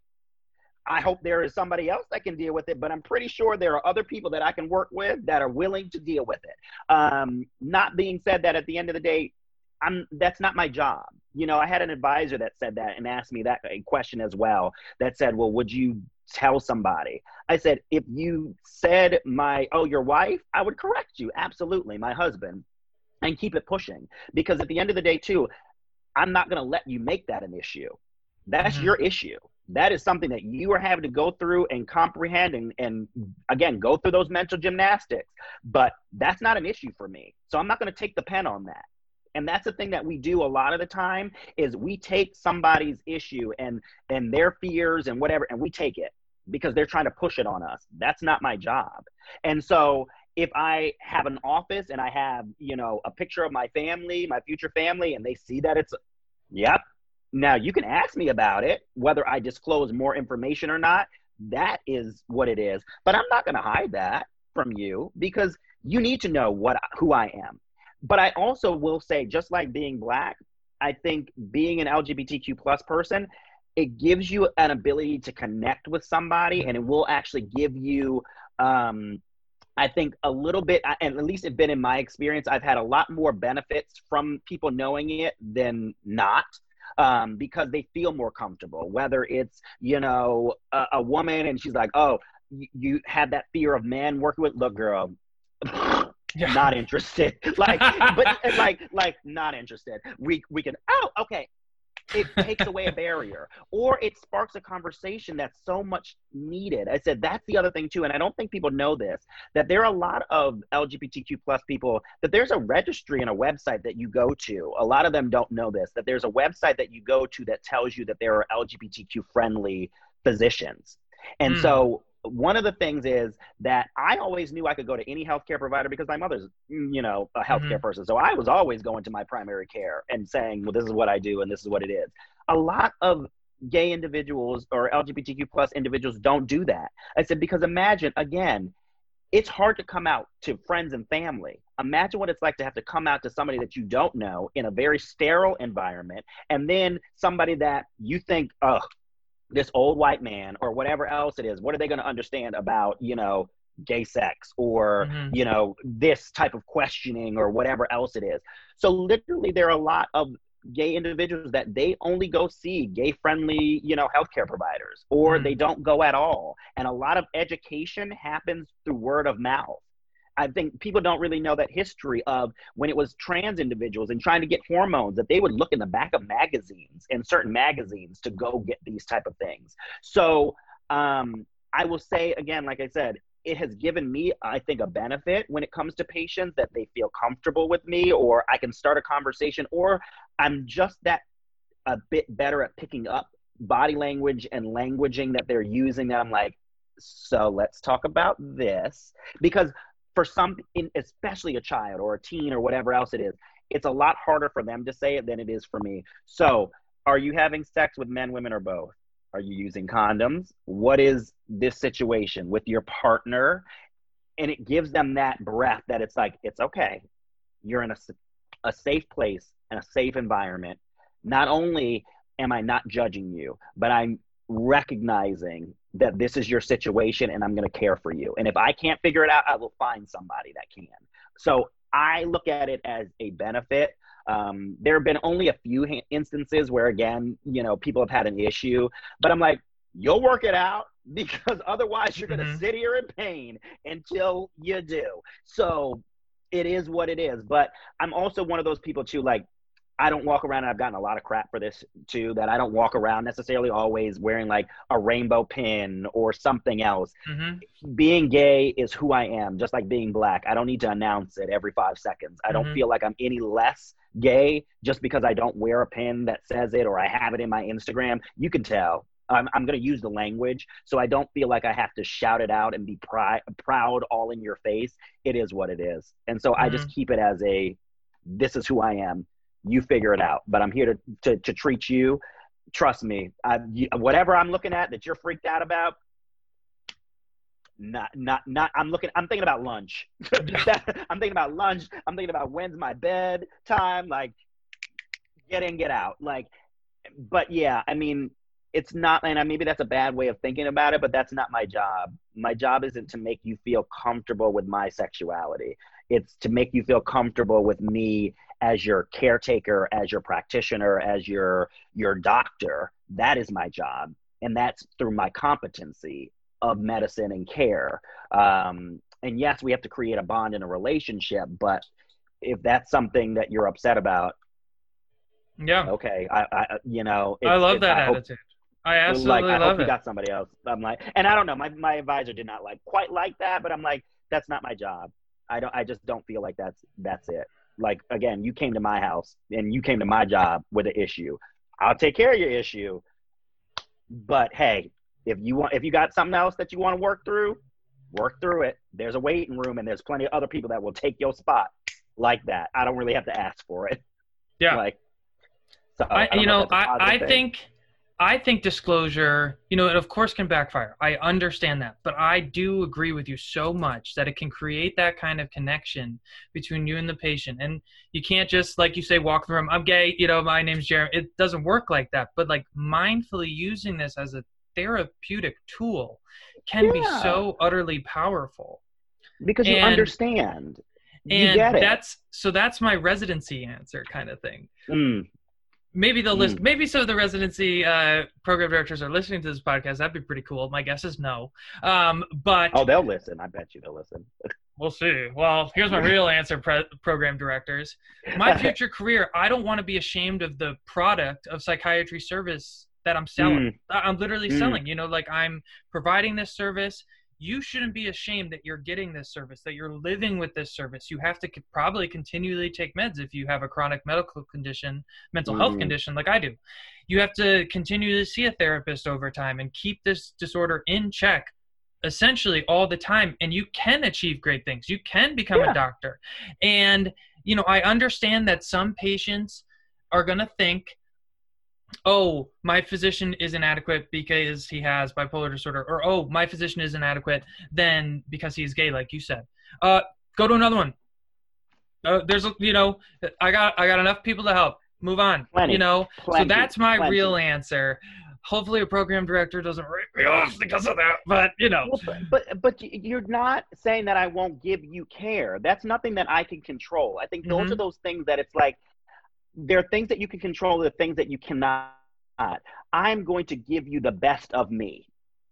I hope there is somebody else that can deal with it, but I'm pretty sure there are other people that I can work with that are willing to deal with it. Um, not being said that at the end of the day, I'm that's not my job. You know, I had an advisor that said that and asked me that question as well. That said, "Well, would you tell somebody?" I said, "If you said my oh your wife, I would correct you absolutely, my husband, and keep it pushing because at the end of the day too, I'm not going to let you make that an issue. That's mm-hmm. your issue that is something that you are having to go through and comprehend and, and again go through those mental gymnastics. But that's not an issue for me. So i'm not going to take the pen on that. And that's the thing that we do a lot of the time is we take somebody's issue and and their fears and whatever and we take it because they're trying to push it on us. That's not my job. And so if i have an office and i have you know a picture of my family my future family and they see that it's yep now, you can ask me about it, whether I disclose more information or not. That is what it is. But I'm not going to hide that from you because you need to know what who I am. But I also will say, just like being black, I think being an LGBTQ plus person, it gives you an ability to connect with somebody, and it will actually give you um, I think a little bit, and at least it's been in my experience, I've had a lot more benefits from people knowing it than not um, because they feel more comfortable. Whether it's you know a, a woman and she's like, oh, you, you had that fear of men working with, look, girl. (laughs) Yeah. not interested (laughs) like but like like not interested we we can oh okay it takes away a barrier or it sparks a conversation that's so much needed. I said that's the other thing too and i don't think people know this that there are a lot of lgbtq plus people that there's a registry and a website that you go to. A lot of them don't know this that there's a website that you go to that tells you that there are lgbtq friendly physicians. And mm. so one of the things is that I always knew I could go to any healthcare provider because my mother's, mm, you know, a healthcare mm-hmm. person. So I was always going to my primary care and saying, well, this is what I do and this is what it is. A lot of gay individuals or LGBTQ plus individuals don't do that. I said, because imagine, again, it's hard to come out to friends and family. Imagine what it's like to have to come out to somebody that you don't know in a very sterile environment, and then somebody that you think, oh, this old white man or whatever else it is what are they going to understand about you know gay sex or mm-hmm. you know this type of questioning or whatever else it is so literally there are a lot of gay individuals that they only go see gay friendly you know healthcare providers or mm-hmm. they don't go at all and a lot of education happens through word of mouth I think people don't really know that history of when it was trans individuals and trying to get hormones that they would look in the back of magazines and certain magazines to go get these type of things. So um, I will say again, like I said, it has given me, I think, a benefit when it comes to patients that they feel comfortable with me, or I can start a conversation, or I'm just that a bit better at picking up body language and languaging that they're using that I'm like, so let's talk about this because for some, especially a child or a teen or whatever else it is, it's a lot harder for them to say it than it is for me. So, are you having sex with men, women, or both? Are you using condoms? What is this situation with your partner? And it gives them that breath that it's like, it's okay. You're in a, a safe place and a safe environment, not only am I not judging you, but I'm recognizing that this is your situation and I'm going to care for you. And if I can't figure it out, I will find somebody that can. So I look at it as a benefit. Um, there have been only a few ha- instances where, again, you know, people have had an issue, but I'm like, you'll work it out (laughs) because otherwise you're going to mm-hmm. sit here in pain until you do. So it is what it is. But I'm also one of those people too, like I don't walk around and I've gotten a lot of crap for this too, that I don't walk around necessarily always wearing like a rainbow pin or something else. Mm-hmm. Being gay is who I am, just like being black. I don't need to announce it every five seconds. I don't mm-hmm. feel like I'm any less gay just because I don't wear a pin that says it or I have it in my Instagram. You can tell. I'm, I'm going to use the language so I don't feel like I have to shout it out and be pri- proud all in your face. It is what it is. And so mm-hmm. I just mm-hmm. keep it as a this is who I am you figure it out. But I'm here to to, to treat you. Trust me, I, you, whatever I'm looking at that you're freaked out about, not not not i'm looking i'm thinking about lunch. (laughs) (laughs) I'm thinking about lunch. I'm thinking about when's my bed time like get in get out. Like but yeah i mean it's not and maybe that's a bad way of thinking about it but that's not my job. My job isn't to make you feel comfortable with my sexuality it's to make you feel comfortable with me as your caretaker, as your practitioner, as your your doctor. That is my job, and that's through my competency of medicine and care. Um, and yes, we have to create a bond in a relationship, but if that's something that you're upset about, yeah, okay, I, I you know, I love that I attitude. I absolutely like, I love hope it. you got somebody else. I'm like, and I don't know, my my advisor did not like quite like that, but I'm like, that's not my job. I don't. I just don't feel like that's that's it. Like again, you came to my house and you came to my job with an issue. I'll take care of your issue. But hey, if you want, if you got something else that you want to work through, work through it. There's a waiting room, and there's plenty of other people that will take your spot like that. I don't really have to ask for it. Yeah. Like, so I, I you know, I I think I think disclosure, you know, it of course can backfire. I understand that. But I do agree with you so much that it can create that kind of connection between you and the patient. And you can't just, like you say, walk the room, I'm gay, you know, my name's Jeremy. It doesn't work like that. But like mindfully using this as a therapeutic tool can yeah. be so utterly powerful. Because you and, understand. You and that's so that's my residency answer kind of thing. Mm, maybe they'll listen. Mm. Maybe some of the residency uh, program directors are listening to this podcast. That'd be pretty cool. My guess is no. Um, but oh, they'll listen. I bet you they'll listen. (laughs) we'll see. Well, here's my real answer, pre- program directors. My (laughs) future career. I don't want to be ashamed of the product of psychiatry service that I'm selling. Mm. I'm literally mm. selling. You know, like I'm providing this service you shouldn't be ashamed that you're getting this service, that you're living with this service. You have to probably continually take meds if you have a chronic medical condition, mental mm-hmm. health condition like I do. You have to continue to see a therapist over time and keep this disorder in check essentially all the time. And you can achieve great things. You can become yeah. a doctor. And, you know, I understand that some patients are going to think oh, my physician is inadequate because he has bipolar disorder, or oh, my physician is inadequate then because he's gay, like you said. Uh, go to another one. Uh, there's, you know, I got I got enough people to help. Move on. Plenty, you know, plenty, so that's my plenty. real answer. Hopefully, a program director doesn't rip me off because of that. But you know, well, but, but but you're not saying that I won't give you care. That's nothing that I can control. I think those mm-hmm. are those things that it's like there are things that you can control, there are things that you cannot. I'm going to give you the best of me.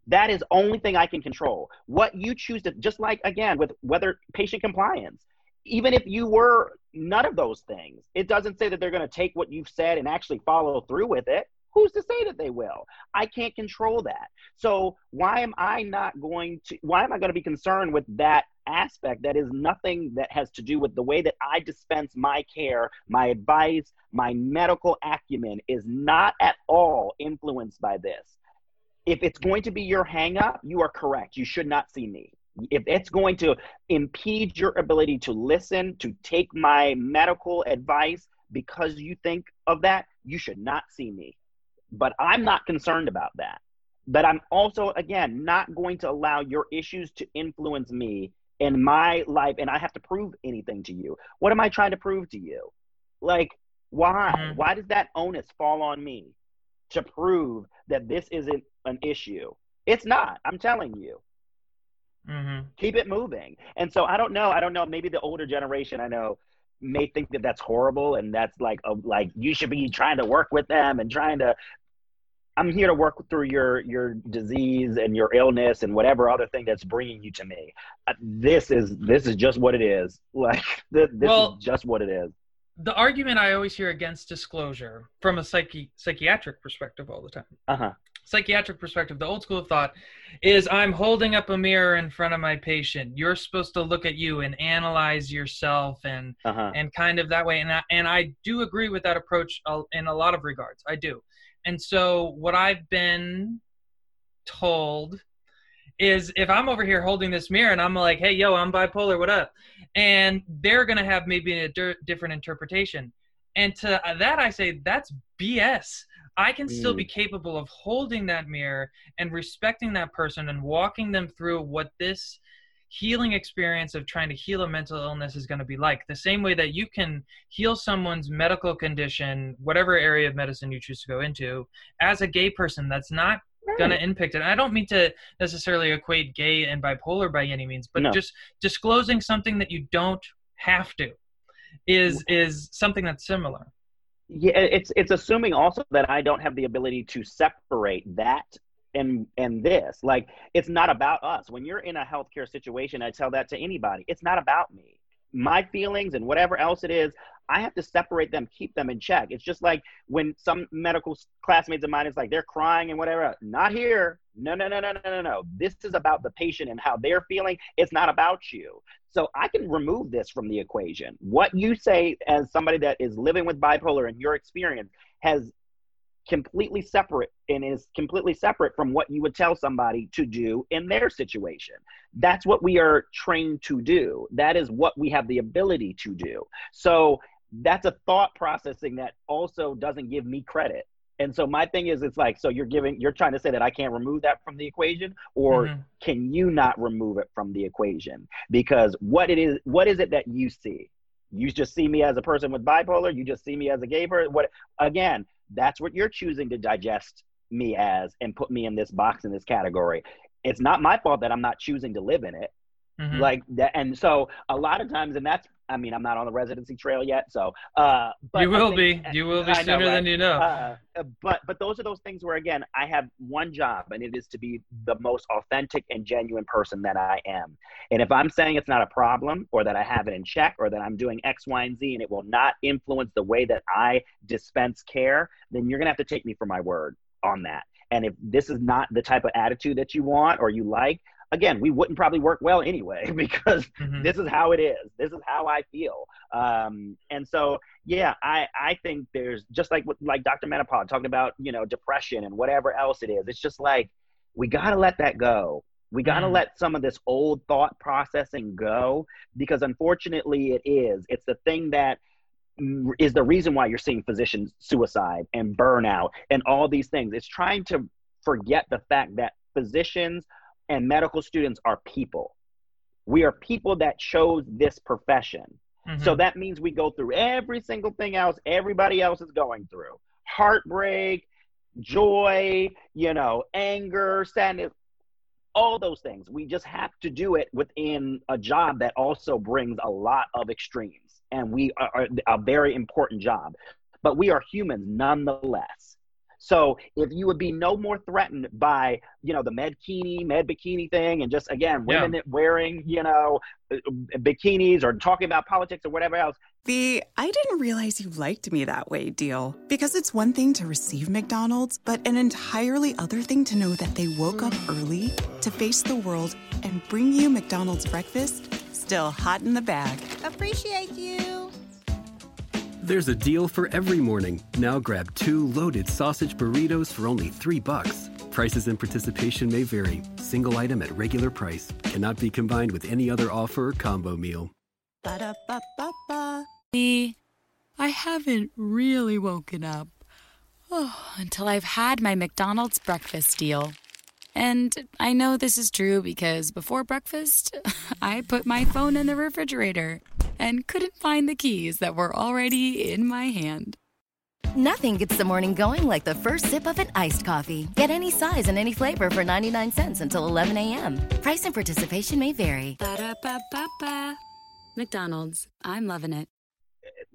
That is only thing I can control. What you choose to, just like again with whether patient compliance, even if you were none of those things, it doesn't say that they're going to take what you've said and actually follow through with it. Who's to say that they will? I can't control that. So why am I not going to? Why am I going to be concerned with that aspect that is nothing that has to do with the way that I dispense my care, my advice, my medical acumen is not at all influenced by this. If it's going to be your hangup, you are correct. You should not see me. If it's going to impede your ability to listen, to take my medical advice because you think of that, you should not see me. But I'm not concerned about that. But I'm also, again, not going to allow your issues to influence me in my life and I have to prove anything to you. What am I trying to prove to you? Like, why? Mhm. Why does that onus fall on me to prove that this isn't an issue? It's not. I'm telling you. Mm-hmm. Keep it moving. And so I don't know. I don't know. Maybe the older generation I know may think that that's horrible and that's like a, like you should be trying to work with them and trying to I'm here to work through your your disease and your illness and whatever other thing that's bringing you to me. Uh, This is this is just what it is. (laughs) Like this, this Well- is just what it is. The argument I always hear against disclosure from a psyche, psychiatric perspective all the time. Uh huh. Psychiatric perspective, the old school of thought is I'm holding up a mirror in front of my patient. You're supposed to look at you and analyze yourself and Uh huh. and kind of that way. And I, and I do agree with that approach in a lot of regards. I do. And so what I've been told is if I'm over here holding this mirror and I'm like, hey, yo, I'm bipolar, what up? And they're going to have maybe a di- different interpretation. And to that, I say, that's BS. I can still Mm. be capable of holding that mirror and respecting that person and walking them through what this healing experience of trying to heal a mental illness is going to be like. The same way that you can heal someone's medical condition, whatever area of medicine you choose to go into, as a gay person that's not going to impact it. And I don't mean to necessarily equate gay and bipolar by any means, but No. just disclosing something that you don't have to is is something that's similar. yeah it's it's assuming also that i don't have the ability to separate that and and this like it's not about us. When you're in a healthcare situation i tell that to anybody it's not about me. My feelings and whatever else it is i have to separate them keep them in check. It's just like when some medical classmates of mine is like they're crying and whatever not here. No no no no no no no. This is about the patient and how they're feeling. It's not about you. So I can remove this from the equation. What you say as somebody that is living with bipolar and your experience has completely separate and is completely separate from what you would tell somebody to do in their situation. That's what we are trained to do. That is what we have the ability to do. So that's a thought processing that also doesn't give me credit. And so my thing is it's like so you're giving you're trying to say that I can't remove that from the equation or Mhm. can you not remove it from the equation because what it is what is it that you see you just see me as a person with bipolar you just see me as a gay person what again that's what you're choosing to digest me as and put me in this box in this category. It's not my fault that i'm not choosing to live in it Mhm. like that and so a lot of times and that's i mean i'm not on the residency trail yet so uh but you will think- be. You will be I know, sooner right? than you know. uh, uh, but but those are those things where again I have one job and it is to be the most authentic and genuine person that I am. And if I'm saying it's not a problem or that I have it in check or that I'm doing X, Y, and Z and it will not influence the way that I dispense care, then you're gonna have to take me for my word on that. And if this is not the type of attitude that you want or you like, again, we wouldn't probably work well anyway (laughs) because Mhm. this is how it is. This is how I feel. Um, and so, yeah, I, I think there's just like like Dr. Menopause talking about, you know, depression and whatever else it is. It's just like we got to let that go. We got to Mm. let some of this old thought processing go because unfortunately it is. It's the thing that mm, the reason why you're seeing physicians suicide and burnout and all these things. It's trying to forget the fact that physicians and medical students are people. We are people that chose this profession. So Mhm. that means we go through every single thing else everybody else is going through heartbreak, joy, you know, anger, sadness, all those things. We just have to do it within a job that also brings a lot of extremes. And we are a very important job. But we are humans nonetheless. So if you would be no more threatened by, you know, the med bikini, med bikini thing, and just again, Yeah. women wearing, you know, uh, bikinis or talking about politics or whatever else, The I didn't realize you liked me that way deal. Because it's one thing to receive McDonald's, but an entirely other thing to know that they woke up early to face the world and bring you McDonald's breakfast still hot in the bag. Appreciate you. There's a deal for every morning. Now grab two loaded sausage burritos for only three bucks. Prices and participation may vary. Single item at regular price cannot be combined with any other offer or combo meal. Ba-da-ba-ba-ba. I haven't really woken up oh, until I've had my McDonald's breakfast deal. And I know this is true because before breakfast, (laughs) I put my phone in the refrigerator. And couldn't find the keys that were already in my hand. Nothing gets the morning going like the first sip of an iced coffee. Get any size and any flavor for 99 cents until 11 a.m. Price and participation may vary. Ba-da-ba-ba-ba. McDonald's. I'm loving it.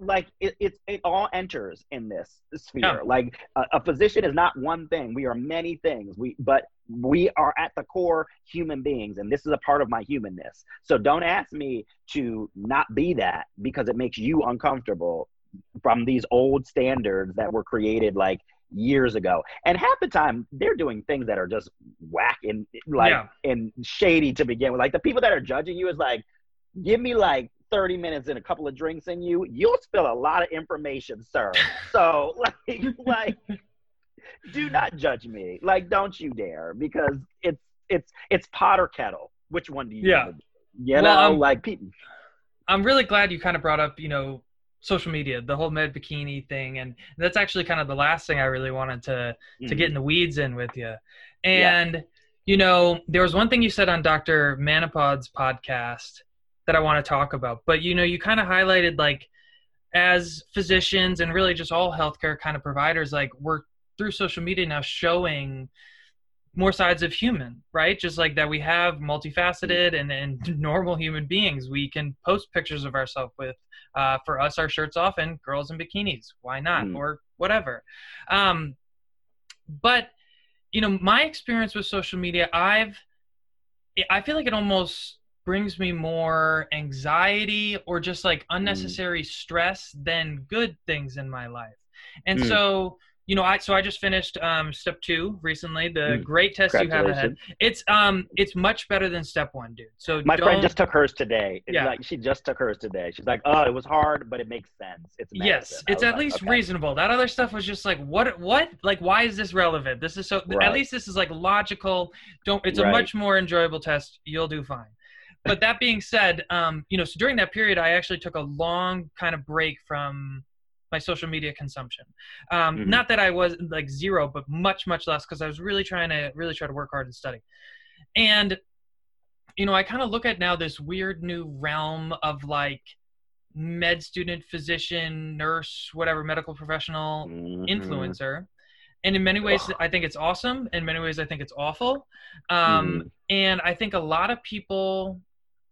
Like it, it, it all enters in this sphere. Yeah. Like a, a physician is not one thing. We are many things. We, but we are at the core human beings, and this is a part of my humanness. So don't ask me to not be that because it makes you uncomfortable from these old standards that were created like years ago. And half the time they're doing things that are just whack and like Yeah. and shady to begin with. Like the people that are judging you is like, give me like 30 minutes and a couple of drinks in you, you'll spill a lot of information, sir. (laughs) So like like do not judge me. Like don't you dare because it's it's it's pot or kettle. Which one do you Yeah. do? You Well, know, um, like people I'm really glad you kind of brought up, you know, social media, the whole med bikini thing, and that's actually kind of the last thing I really wanted to to get in the weeds in with you. And you know, there was one thing you said on Dr. Manipod's podcast that I want to talk about, but you know, you kind of highlighted like as physicians and really just all healthcare kind of providers, like we're through social media now showing more sides of human, right? Just like that we have multifaceted and, and (laughs) normal human beings. We can post pictures of ourselves with, uh, for us, our shirts off and girls in bikinis. Why not? Mm. Or whatever. Um, but, you know, my experience with social media, I've, I feel like it almost brings me more anxiety or just like unnecessary stress than good things in my life. And Mm. so, you know, I so I just finished um, step two recently. The Mm. great test you have ahead. It's um it's much better than step one, dude. So My friend just took hers today. It's Yeah. Like she just took hers today. She's like, "Oh, it was hard, but it makes sense. It's medicine." Yes, it's at like, least "Okay." reasonable. That other stuff was just like, what? What? Like, why is this relevant? This is so. At least this is like logical. Don't. It's a Right. much more enjoyable test. You'll do fine. But that being said, um, you know, so during that period, I actually took a long kind of break from my social media consumption. Um, Mhm. Not that I was like zero, but much, much less because I was really trying to really try to work hard and study. And you know, I kind of look at now this weird new realm of like med student, physician, nurse, whatever, medical professional, Mhm. influencer. And in many ways, I think it's awesome. In many ways, I think it's awful. Um, And I think a lot of people,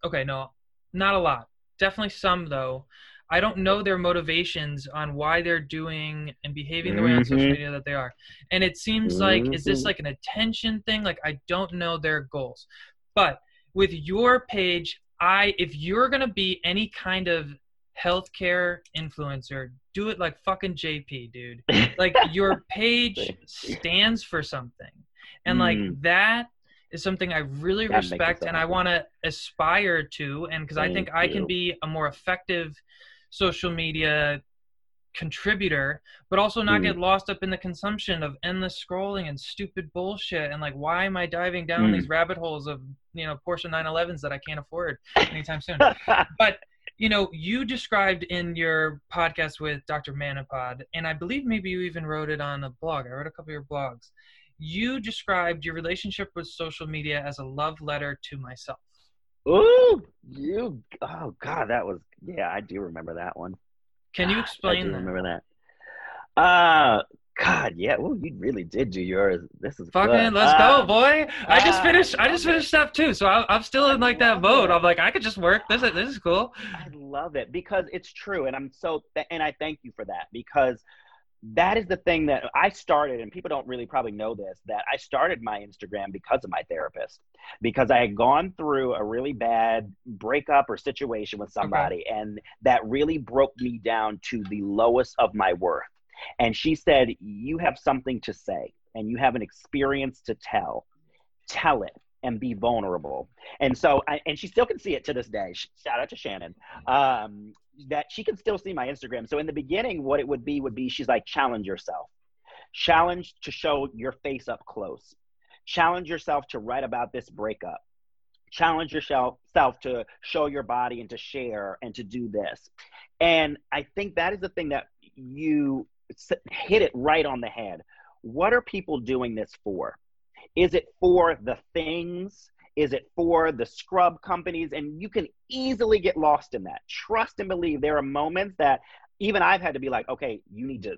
okay, no, not a lot. Definitely some, though. I don't know their motivations on why they're doing and behaving the way on social Mhm. media that they are. And it seems like, is this Mhm. like an attention thing? Like, I don't know their goals. But with your page, I if you're gonna be any kind of healthcare influencer, do it like fucking JP, dude. Like your (laughs) page stands for something, and like Mm. that is something I really That respect and I want to aspire to, and because I think I can be a more effective social media contributor but also not Mm. get lost up in the consumption of endless scrolling and stupid bullshit and like why am i diving down Mm. these rabbit holes of you know porsche 911s that i can't afford anytime soon? (laughs) But you know you described in your podcast with dr manipod and i believe maybe you even wrote it on a blog. I read a couple of your blogs you described your relationship with social media as a love letter to myself Ooh, you. Oh God, that was. Yeah, I do remember that one. can you I explain do that remember that. Uh, God, yeah. Well, you really did do yours. This is Fucking, good. let's Uh, go, boy! I just ah, finished. I just finished step two, so I, I'm still in like that mode. it. I'm like, I could just work. This is this is cool. I love it because it's true, and I'm so th- and I thank you for that because that is the thing that I started, and people don't really probably know this that I started my Instagram because of my therapist because I had gone through a really bad breakup or situation with somebody, and that really broke me down to the lowest of my worth. And she said, "You have something to say, and you have an experience to tell. Tell it." And be vulnerable, and so, I, and she still can see it to this day. Shout out to Shannon um, that she can still see my Instagram. So in the beginning, what it would be would be she's like, challenge yourself, challenge to show your face up close, challenge yourself to write about this breakup, challenge yourself to show your body and to share and to do this. And I think that is the thing that you hit it right on the head. What are people doing this for? Is it for the things? Is it for the scrub companies? And you can easily get lost in that. Trust and believe there are moments that even I've had to be like, okay, you need to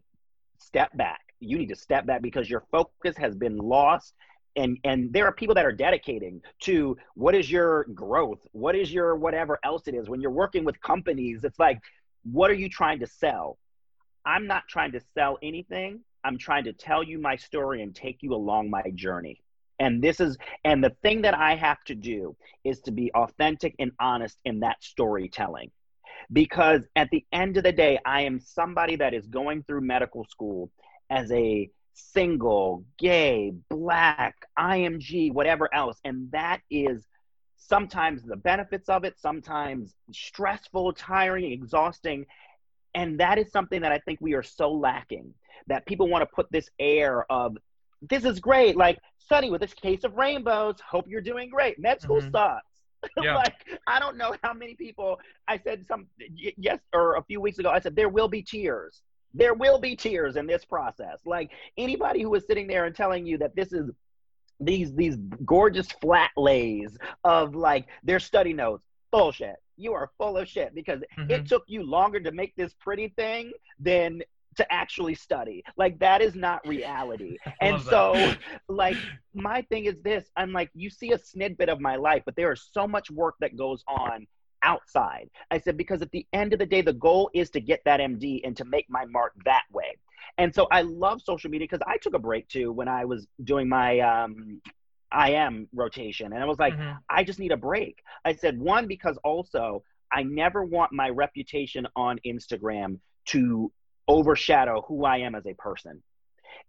step back. You need to step back because your focus has been lost and and there are people that are dedicating to what is your growth what is your whatever else it is when you're working with companies it's like what are you trying to sell i'm not trying to sell anything i'm trying to tell you my story and take you along my journey and this is and the thing that i have to do is to be authentic and honest in that storytelling because at the end of the day, I am somebody that is going through medical school as a single, gay, black, IMG, whatever else. And that is sometimes the benefits of it, sometimes stressful, tiring, exhausting. And that is something that I think we are so lacking that people want to put this air of, this is great. Like, Sunny with this case of rainbows. Hope you're doing great. Med school mm-hmm. sucks. (laughs) Yeah. like I don't know how many people I said some yes or a few weeks ago I said there will be tears. There will be tears in this process. Like anybody who is sitting there and telling you that this is these these gorgeous flat lays of like their study notes bullshit you are full of shit because mm-hmm. it took you longer to make this pretty thing than to actually study. Like that is not (laughs) reality. and so (laughs) like my thing is this, I'm like you see a snippet of my life, but there is so much work that goes on outside. I said because at the end of the day the goal is to get that MD and to make my mark that way. And so I love social media because I took a break too when I was doing my um IM rotation and I was like mm-hmm. I just need a break. I said one because also I never want my reputation on Instagram to overshadow who I am as a person.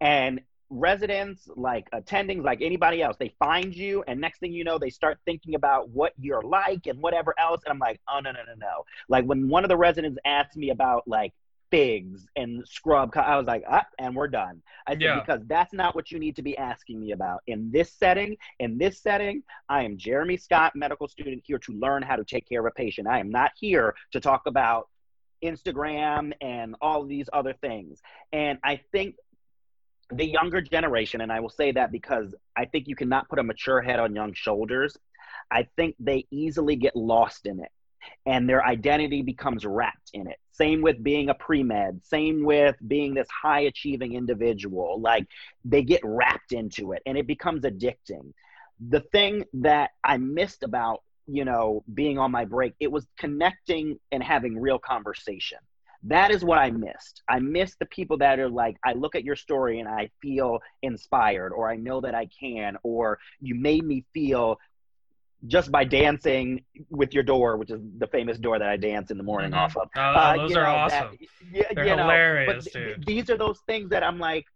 And residents, like attendings, like anybody else, they find you, and next thing you know, they start thinking about what you're like and whatever else. And I'm like, oh, no, no, no, no. Like when one of the residents asked me about like figs and scrub, I was like, ah, and we're done. I said, yeah. because that's not what you need to be asking me about. In this setting, in this setting, I am Jeremy Scott, medical student here to learn how to take care of a patient. I am not here to talk about Instagram and all these other things. And I think the younger generation, and I will say that because I think you cannot put a mature head on young shoulders, I think they easily get lost in it and their identity becomes wrapped in it. Same with being a pre med, same with being this high achieving individual. Like they get wrapped into it and it becomes addicting. The thing that I missed about you know, being on my break. It was connecting and having real conversation. That is what I missed. I missed the people that are like, I look at your story and I feel inspired, or I know that I can, or you made me feel just by dancing with your door, which is the famous door that I dance in the morning mm-hmm. off of. Oh, uh, those are know, awesome. That, yeah, They're you know, hilarious, but dude. These are those things that I'm like,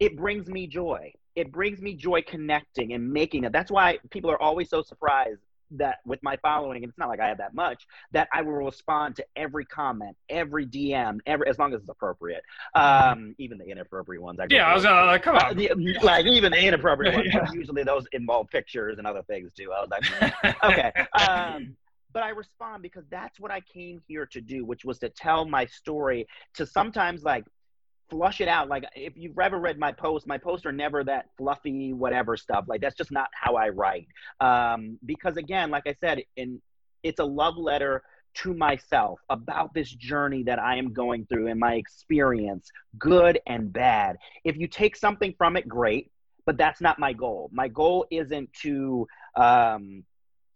it brings me joy. It brings me joy connecting and making it. That's why people are always so surprised that with my following, and it's not like I have that much, that I will respond to every comment, every DM, every as long as it's appropriate. Um, even the inappropriate ones. I yeah, I was uh, like, come on. Uh, like even the inappropriate ones. (laughs) yeah. Usually those involve pictures and other things too. I was like, (laughs) okay. Um, but I respond because that's what I came here to do, which was to tell my story to sometimes like flush it out. Like if you've ever read my posts, my posts are never that fluffy, whatever stuff. Like that's just not how I write. Um, because again, like I said, in it's a love letter to myself about this journey that I am going through and my experience, good and bad. If you take something from it, great. But that's not my goal. My goal isn't to um,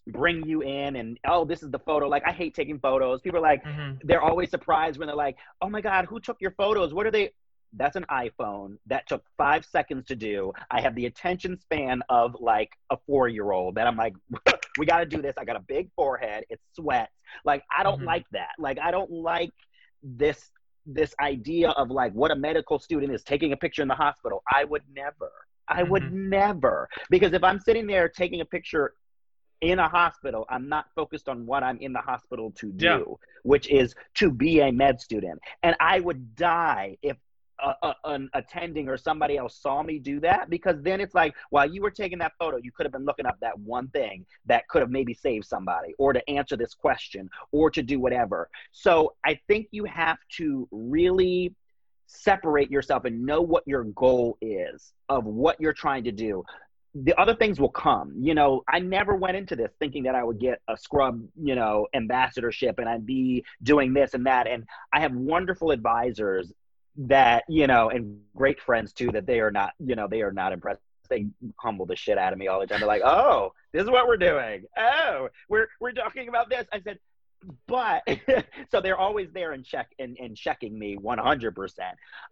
bring you in and oh this is the photo like i hate taking photos people are like mm-hmm. they're always surprised when they're like oh my god who took your photos what are they that's an iPhone that took five seconds to do. I have the attention span of like a four year old that I'm like, (laughs) we got to do this. I got a big forehead. It sweats. Like, I don't mm-hmm. like that. Like, I don't like this this idea of like what a medical student is taking a picture in the hospital. I would never. I would mm-hmm. never. Because if I'm sitting there taking a picture in a hospital, I'm not focused on what I'm in the hospital to do, yeah. which is to be a med student. And I would die if a, an attending or somebody else saw me do that because then it's like while you were taking that photo you could have been looking up that one thing that could have maybe saved somebody or to answer this question or to do whatever so i think you have to really separate yourself and know what your goal is of what you're trying to do the other things will come. You know, I never went into this thinking that I would get a scrub, you know, ambassadorship and I'd be doing this and that. And I have wonderful advisors that, you know, and great friends too, that they are not, you know, they are not impressed. They humble the shit out of me all the time. They're like, oh, this is what we're doing. Oh, we're, we're talking about this. I said, but (laughs) so they're always there and check and, and checking me 100%.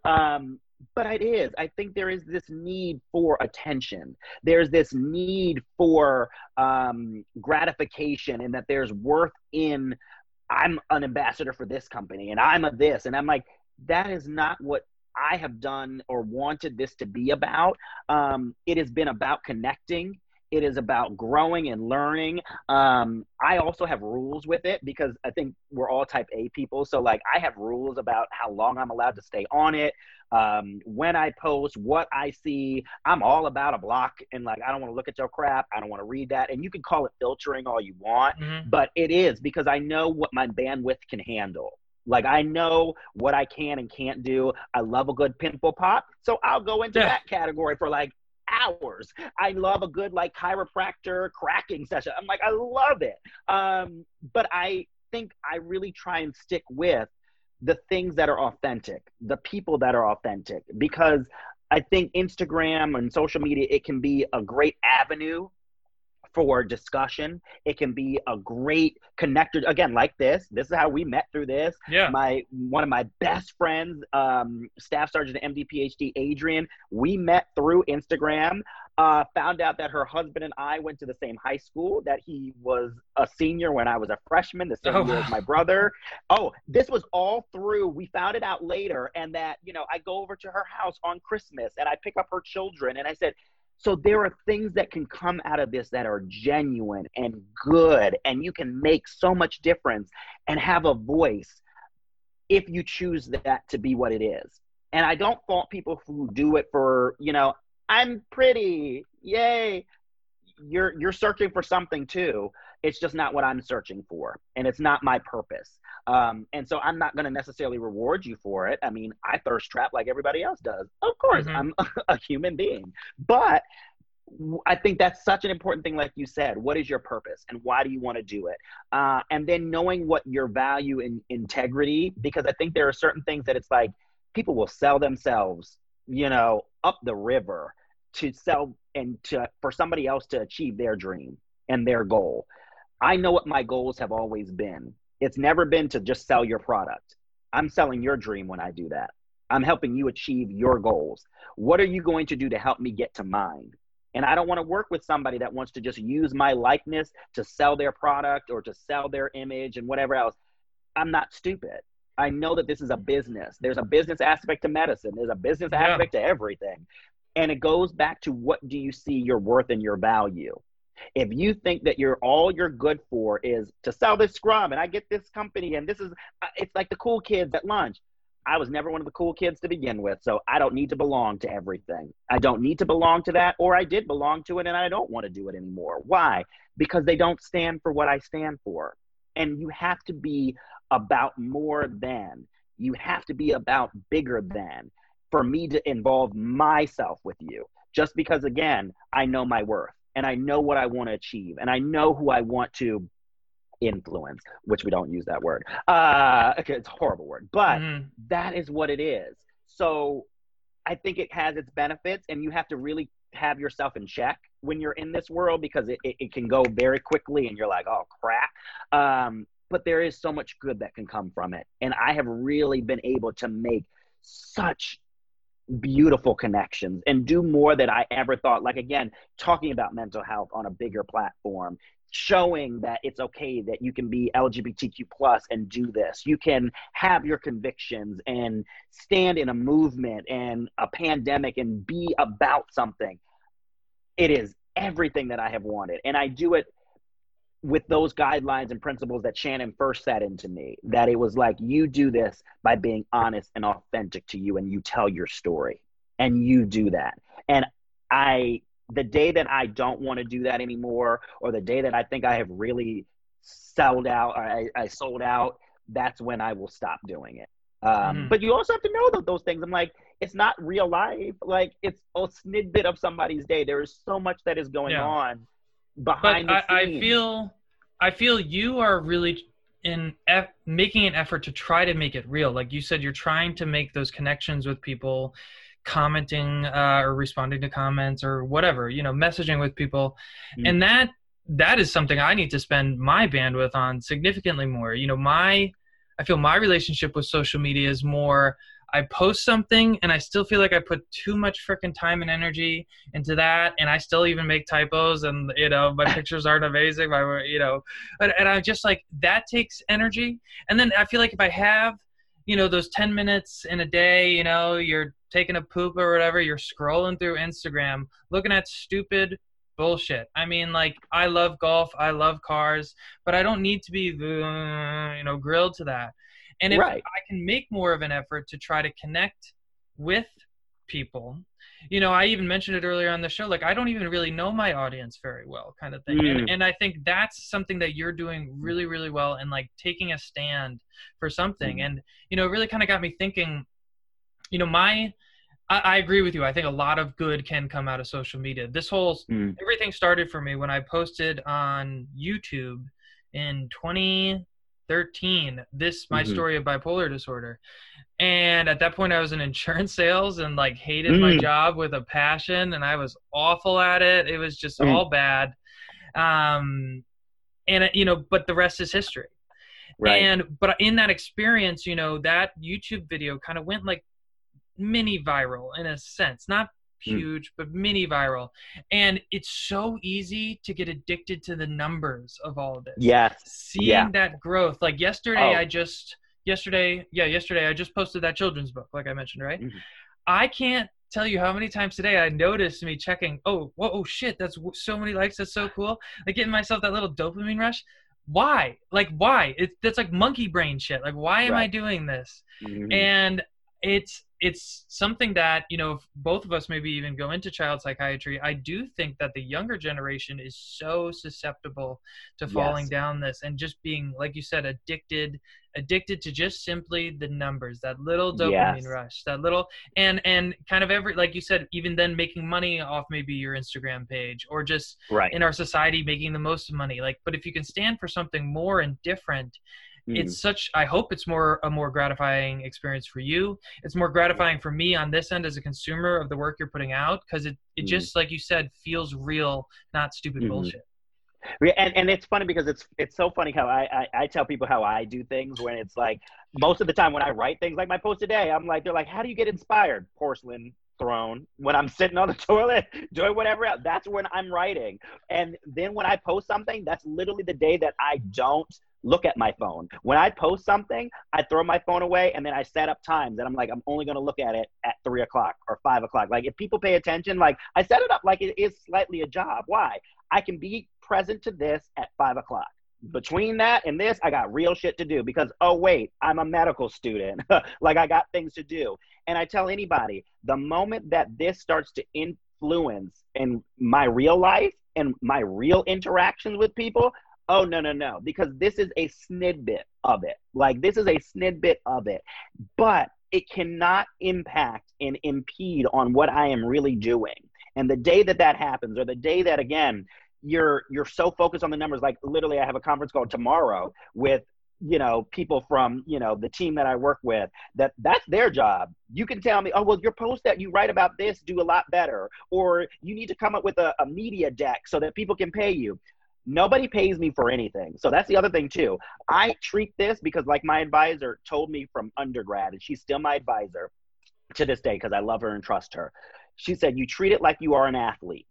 Um, but it is i think there is this need for attention there's this need for um, gratification and that there's worth in i'm an ambassador for this company and i'm a this and i'm like that is not what i have done or wanted this to be about um, it has been about connecting it is about growing and learning. Um, I also have rules with it because I think we're all type A people. So, like, I have rules about how long I'm allowed to stay on it, um, when I post, what I see. I'm all about a block and, like, I don't want to look at your crap. I don't want to read that. And you can call it filtering all you want, mm-hmm. but it is because I know what my bandwidth can handle. Like I know what I can and can't do. I love a good pimple pop, so I'll go into yeah. that category for like hours. I love a good like chiropractor cracking session. I'm like, I love it. Um, but I think I really try and stick with the things that are authentic, the people that are authentic, because I think Instagram and social media, it can be a great avenue for discussion. It can be a great connector. Again, like this. This is how we met through this. Yeah. My one of my best friends, um, Staff Sergeant MD PhD Adrian. We met through Instagram. Uh, found out that her husband and I went to the same high school. That he was a senior when I was a freshman, the same oh, year as my brother. Oh, this was all through. We found it out later, and that you know I go over to her house on Christmas and I pick up her children, and I said, so there are things that can come out of this that are genuine and good, and you can make so much difference and have a voice if you choose that to be what it is. And I don't fault people who do it for, you know, I'm pretty, yay. You're you're searching for something too. It's just not what I'm searching for, and it's not my purpose. Um, and so I'm not going to necessarily reward you for it. I mean, I thirst trap like everybody else does. Of course, mm-hmm. I'm (laughs) a human being. But I think that's such an important thing, like you said. What is your purpose and why do you want to do it? Uh, and then knowing what your value in integrity, because I think there are certain things that it's like people will sell themselves, you know, up the river to sell and to for somebody else to achieve their dream and their goal. I know what my goals have always been. It's never been to just sell your product. I'm selling your dream when I do that. I'm helping you achieve your goals. What are you going to do to help me get to mine? And I don't want to work with somebody that wants to just use my likeness to sell their product or to sell their image and whatever else. I'm not stupid. I know that this is a business. There's a business aspect to medicine, there's a business yeah. aspect to everything. And it goes back to what do you see your worth and your value? If you think that you're all you're good for is to sell this scrum and I get this company and this is uh, it's like the cool kids at lunch. I was never one of the cool kids to begin with, so I don't need to belong to everything. I don't need to belong to that, or I did belong to it and I don't want to do it anymore. Why? Because they don't stand for what I stand for. And you have to be about more than, you have to be about bigger than for me to involve myself with you. Just because, again, I know my worth and I know what I want to achieve and I know who I want to influence, which we don't use that word. Uh, okay, it's a horrible word, but mm-hmm. that is what it is. So I think it has its benefits, and you have to really have yourself in check when you're in this world because it, it, it can go very quickly and you're like, oh crap. Um, but there is so much good that can come from it. And I have really been able to make such beautiful connections and do more than I ever thought. Like, again, talking about mental health on a bigger platform, showing that it's okay that you can be LGBTQ plus and do this. You can have your convictions and stand in a movement and a pandemic and be about something. It is everything that I have wanted. And I do it with those guidelines and principles that Shannon first set into me, that it was like, you do this by being honest and authentic to you, and you tell your story, and you do that. And I, the day that I don't want to do that anymore, or the day that I think I have really sold out, or I, I sold out, that's when I will stop doing it. Um, mm-hmm. But you also have to know that those things. I'm like, it's not real life. Like it's a snidbit of somebody's day. There is so much that is going Yeah. on behind but I, I feel i feel you are really in eff- making an effort to try to make it real. Like you said you're trying to make those connections with people commenting uh, or responding to comments or whatever you know messaging with people. Mm. and that that is something i need to spend my bandwidth on significantly more. You know my i feel my relationship with social media is more i post something and i still feel like i put too much freaking time and energy into that and i still even make typos and you know my (laughs) pictures aren't amazing my you know and, and i'm just like that takes energy. And then i feel like if i have you know those 10 minutes in a day you know you're taking a poop or whatever you're scrolling through instagram looking at stupid bullshit. I mean like i love golf i love cars but i don't need to be you know grilled to that and if Right. i can make more of an effort to try to connect with people you know i even mentioned it earlier on the show like i don't even really know my audience very well kind of thing and, Mm. and i think that's something that you're doing really really well and like taking a stand for something Mm. and you know it really kind of got me thinking you know my I, I agree with you i think a lot of good can come out of social media this whole Mm. everything started for me when i posted on youtube in 2013 this my Mhm. story of bipolar disorder and at that point i was in (laughs) insurance sales and like hated my Mm. job with a passion and i was awful at it it was just Mm. all bad um and you know but the rest is history right. and but in that experience you know that youtube video kind of went like mini viral in a sense not Mm. huge but mini viral and it's so easy to get addicted to the numbers of all of this yes. seeing Yeah. that growth like yesterday Oh. i just yesterday yeah yesterday i just posted that children's book like i mentioned right Mhm. i can't tell you how many times today i noticed me checking oh whoa, oh shit that's w- so many likes that's so cool like getting myself that little dopamine rush why like why it, that's like monkey brain shit like why am i doing this Mhm. and it's it's something that you know if both of us maybe even go into child psychiatry i do think that the younger generation is so susceptible to falling Yes. down this and just being like you said addicted addicted to just simply the numbers that little dopamine Yes. rush that little and and kind of every like you said even then making money off maybe your instagram page or just right. in our society making the most of money like but if you can stand for something more and different Mm. it's such i hope it's more a more gratifying experience for you it's more gratifying for me on this end as a consumer of the work you're putting out because it, it Mm. just like you said feels real not stupid Mhm. bullshit Yeah, and, and it's funny because it's it's so funny how I, I I tell people how I do things when it's like most of the time when I write things like my post today I'm like they're like how do you get inspired porcelain throne when I'm sitting on the (laughs) toilet doing whatever else that's when I'm writing and then when I post something that's literally the day that I don't look at my phone when I post something I throw my phone away and then I set up times and I'm like I'm only gonna look at it at three o'clock or five o'clock like if people pay attention like I set it up like it is slightly a job why I can be present to this at five o'clock. Between that and this, I got real shit to do because, oh, wait, I'm a medical student. (laughs) like, I got things to do. And I tell anybody the moment that this starts to influence in my real life and my real interactions with people, oh, no, no, no, because this is a snidbit of it. Like, this is a snidbit of it. But it cannot impact and impede on what I am really doing. And the day that that happens, or the day that again you're you're so focused on the numbers, like literally, I have a conference call tomorrow with you know people from you know the team that I work with. That that's their job. You can tell me, oh well, your post that you write about this do a lot better, or you need to come up with a, a media deck so that people can pay you. Nobody pays me for anything. So that's the other thing too. I treat this because like my advisor told me from undergrad, and she's still my advisor to this day because I love her and trust her. She said, You treat it like you are an athlete.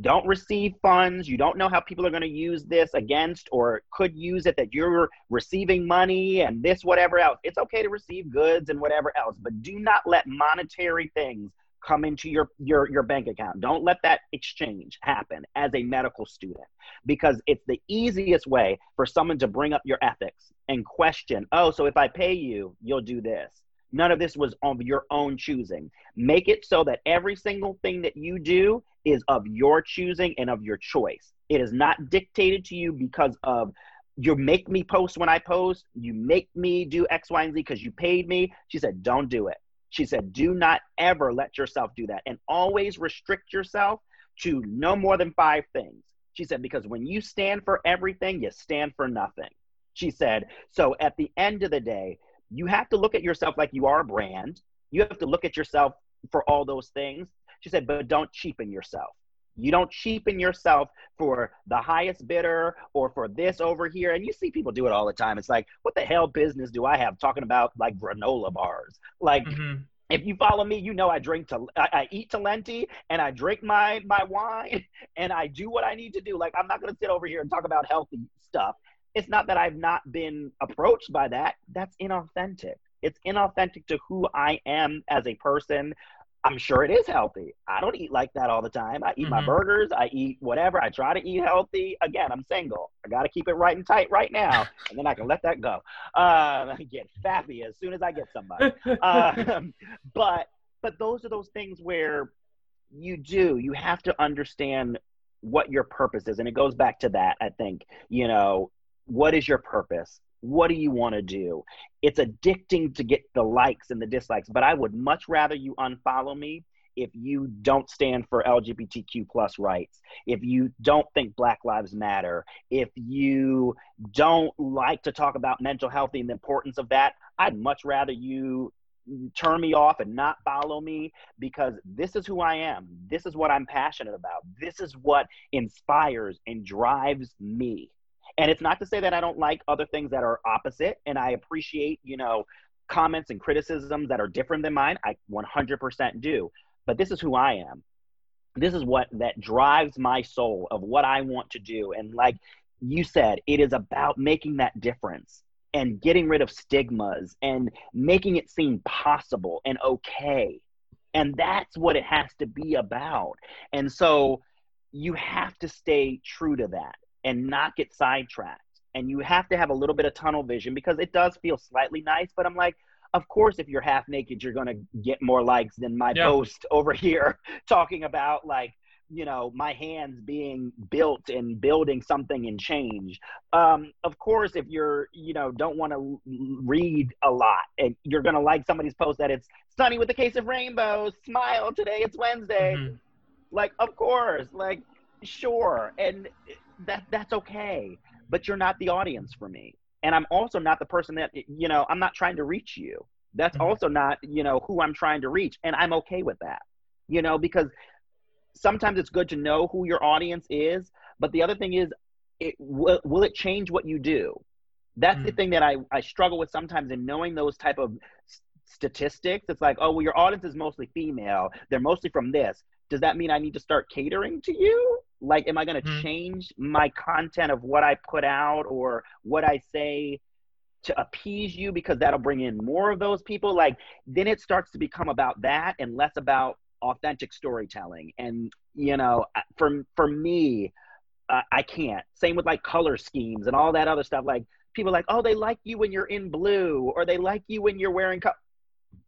Don't receive funds. You don't know how people are going to use this against or could use it that you're receiving money and this, whatever else. It's okay to receive goods and whatever else, but do not let monetary things come into your, your, your bank account. Don't let that exchange happen as a medical student because it's the easiest way for someone to bring up your ethics and question, oh, so if I pay you, you'll do this. None of this was of your own choosing. Make it so that every single thing that you do is of your choosing and of your choice. It is not dictated to you because of you make me post when I post, you make me do X, Y, and Z because you paid me. She said, don't do it. She said, do not ever let yourself do that and always restrict yourself to no more than five things. She said, because when you stand for everything, you stand for nothing. She said, so at the end of the day, you have to look at yourself like you are a brand. You have to look at yourself for all those things. She said, but don't cheapen yourself. You don't cheapen yourself for the highest bidder or for this over here. And you see people do it all the time. It's like, what the hell business do I have talking about like granola bars? Like, mm-hmm. if you follow me, you know I drink to I, I eat Talenti and I drink my my wine (laughs) and I do what I need to do. Like, I'm not gonna sit over here and talk about healthy stuff. It's not that I've not been approached by that. That's inauthentic. It's inauthentic to who I am as a person. I'm sure it is healthy. I don't eat like that all the time. I eat mm-hmm. my burgers. I eat whatever. I try to eat healthy. Again, I'm single. I got to keep it right and tight right now, and then I can let that go. Uh, (laughs) get fappy as soon as I get somebody. uh, (laughs) but but those are those things where you do. You have to understand what your purpose is, and it goes back to that. I think you know what is your purpose what do you want to do it's addicting to get the likes and the dislikes but i would much rather you unfollow me if you don't stand for lgbtq plus rights if you don't think black lives matter if you don't like to talk about mental health and the importance of that i'd much rather you turn me off and not follow me because this is who I am. This is what I'm passionate about. This is what inspires and drives me. And it's not to say that I don't like other things that are opposite, and I appreciate, you know, comments and criticisms that are different than mine. I 100% do. But this is who I am. This is what that drives my soul of what I want to do. And like you said, it is about making that difference and getting rid of stigmas and making it seem possible and okay. And that's what it has to be about. And so you have to stay true to that and not get sidetracked. And you have to have a little bit of tunnel vision because it does feel slightly nice, but I'm like, of course, if you're half naked, you're going to get more likes than my yeah. post (laughs) over here talking about like, you know, my hands being built and building something and change. Um, of course, if you're, you know, don't want to read a lot and you're going to like somebody's post that it's sunny with a case of rainbows, smile today, it's Wednesday. Mm-hmm. Like, of course, like, sure. And that that's okay but you're not the audience for me. And i'm also not the person that you know i'm not trying to reach you. That's mm-hmm. also not you know who i'm trying to reach and i'm okay with that you know because sometimes it's good to know who your audience is but the other thing is it will, will it change what you do? That's mm-hmm. the thing that I, I struggle with sometimes in knowing those type of statistics. It's like oh well your audience is mostly female. They're mostly from this does that mean i need to start catering to you? Like am i going to mm-hmm. change my content of what i put out or what i say to appease you because that'll bring in more of those people? Like then it starts to become about that and less about authentic storytelling. And you know for for me uh, i can't. Same with like color schemes and all that other stuff. Like people like oh they like you when you're in blue or they like you when you're wearing co-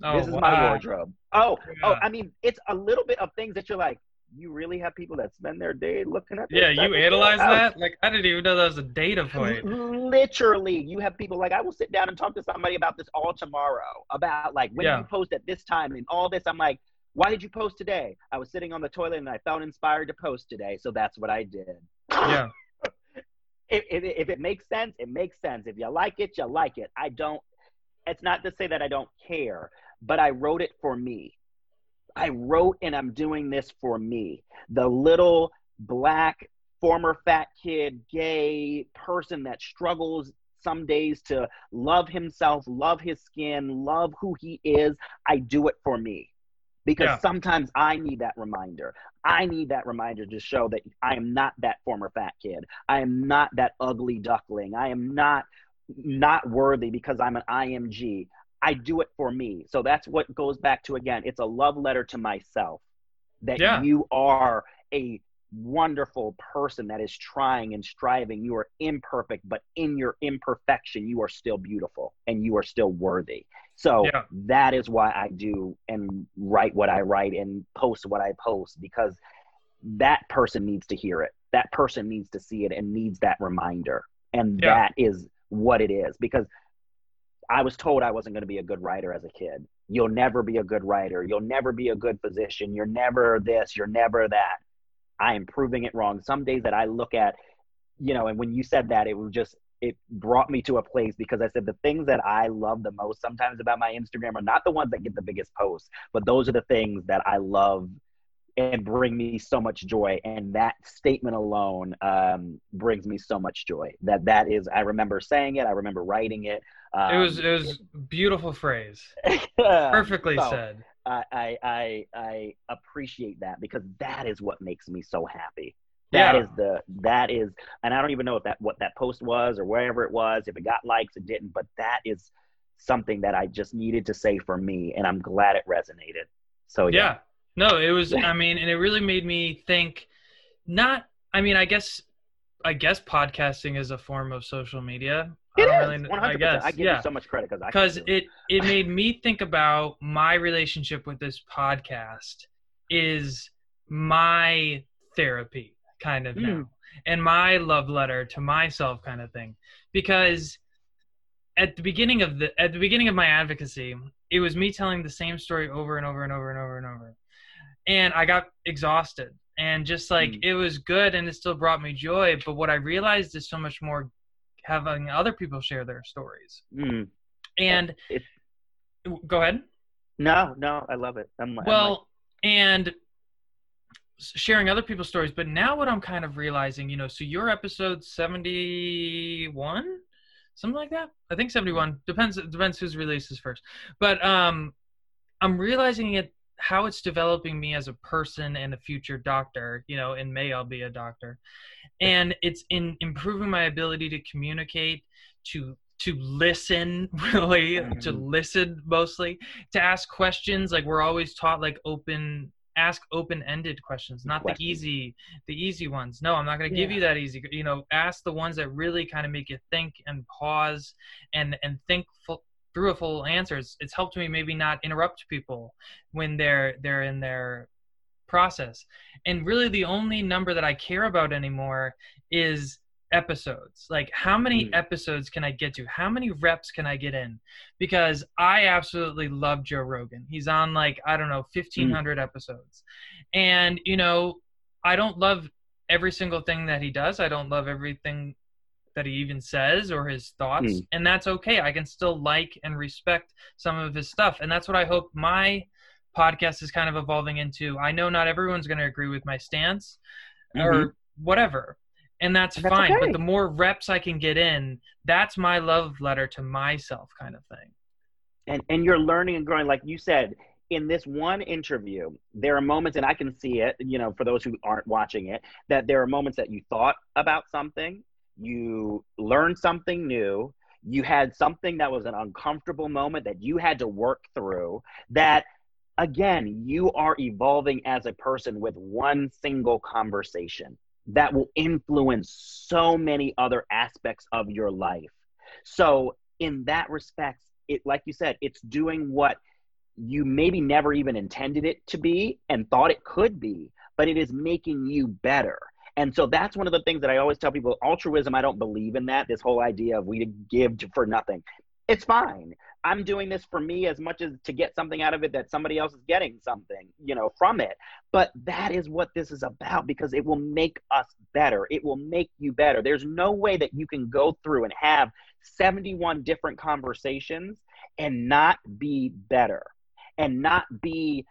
oh, this is wow. my wardrobe. Oh, oh yeah. oh i mean it's a little bit of things that you're like you really have people that spend their day looking at yeah you analyze oh. that? Like i didn't even know that was a data point. literally you have people like i will sit down and talk to somebody about this all tomorrow about like when yeah. you post at this time and all this i'm like why did you post today? I was sitting on the toilet and i felt inspired to post today so that's what i did. Yeah. (laughs) If, if, if it makes sense it makes sense. If you like it you like it. I don't it's not to say that i don't care but i wrote it for me I wrote and I'm doing this for me. The little black, former fat kid, gay person that struggles some days to love himself, love his skin, love who he is. I do it for me because yeah. sometimes I need that reminder. I need that reminder to show that I am not that former fat kid. I am not that ugly duckling. I am not not worthy because I'm an IMG. I do it for me. So that's what goes back to again, it's a love letter to myself that yeah. you are a wonderful person that is trying and striving. You are imperfect, but in your imperfection, you are still beautiful and you are still worthy. So yeah. that is why I do and write what I write and post what I post because that person needs to hear it. That person needs to see it and needs that reminder. And yeah. that is what it is because I was told I wasn't going to be a good writer as a kid. you'll never be a good writer, you'll never be a good physician, you're never this, you're never that. I am proving it wrong. Some days that I look at, you know, and when you said that, it was just it brought me to a place because I said the things that I love the most sometimes about my Instagram are not the ones that get the biggest posts, but those are the things that I love and bring me so much joy. And that statement alone um, brings me so much joy. That that is, I remember saying it, I remember writing it. Um, it was it was beautiful phrase, (laughs) perfectly so, said. I, I I appreciate that because that is what makes me so happy. That yeah. is the that is, and I don't even know if that what that post was or wherever it was. If it got likes, it didn't. But that is something that I just needed to say for me, and I'm glad it resonated. So yeah, yeah. No, it was. I mean, and it really made me think. Not, I mean, I guess, I guess podcasting is a form of social media. It is. Really, 100%. I guess. I give yeah. you so much credit because because it it made me think about my relationship with this podcast is my therapy kind of mm. now and my love letter to myself kind of thing because at the beginning of the at the beginning of my advocacy it was me telling the same story over and over and over and over and over and i got exhausted. And just like mm. it was good and it still brought me joy but what i realized is so much more having other people share their stories. Mm. and go ahead. No no i love it. I'm, well I'm like, and sharing other people's stories but now what i'm kind of realizing you know so your episode 71 something like that? I think 71 depends depends whose releases first. But um i'm realizing it how it's developing me as a person and a future doctor you know in may i'll be a doctor and it's in improving my ability to communicate to to listen (laughs) really mm-hmm. to listen mostly to ask questions like we're always taught like open ask open-ended questions not questions. the easy the easy ones no i'm not going to yeah. give you that easy you know ask the ones that really kind of make you think and pause and and think through a full answer it's, it's helped me maybe not interrupt people when they're they're in their process. And really the only number that i care about anymore is episodes. Like how many mm. episodes can i get to? How many reps can i get in? Because i absolutely love joe rogan. He's on like i don't know 1500 mm. episodes. And you know i don't love every single thing that he does. I don't love everything that he even says or his thoughts mm. and that's okay i can still like and respect some of his stuff and that's what i hope my podcast is kind of evolving into i know not everyone's going to agree with my stance mm-hmm. or whatever and that's, that's fine. Okay. But the more reps I can get in, that's my love letter to myself, kind of thing. And and you're learning and growing, like you said. In this one interview, there are moments, and I can see it. You know, for those who aren't watching it, that there are moments that you thought about something, you learned something new, you had something that was an uncomfortable moment that you had to work through. That again, you are evolving as a person with one single conversation that will influence so many other aspects of your life. So, in that respect, it like you said, it's doing what you maybe never even intended it to be and thought it could be, but it is making you better. And so that's one of the things that I always tell people altruism, I don't believe in that. This whole idea of we give for nothing. It's fine. I'm doing this for me as much as to get something out of it that somebody else is getting something, you know, from it. But that is what this is about because it will make us better. It will make you better. There's no way that you can go through and have 71 different conversations and not be better and not be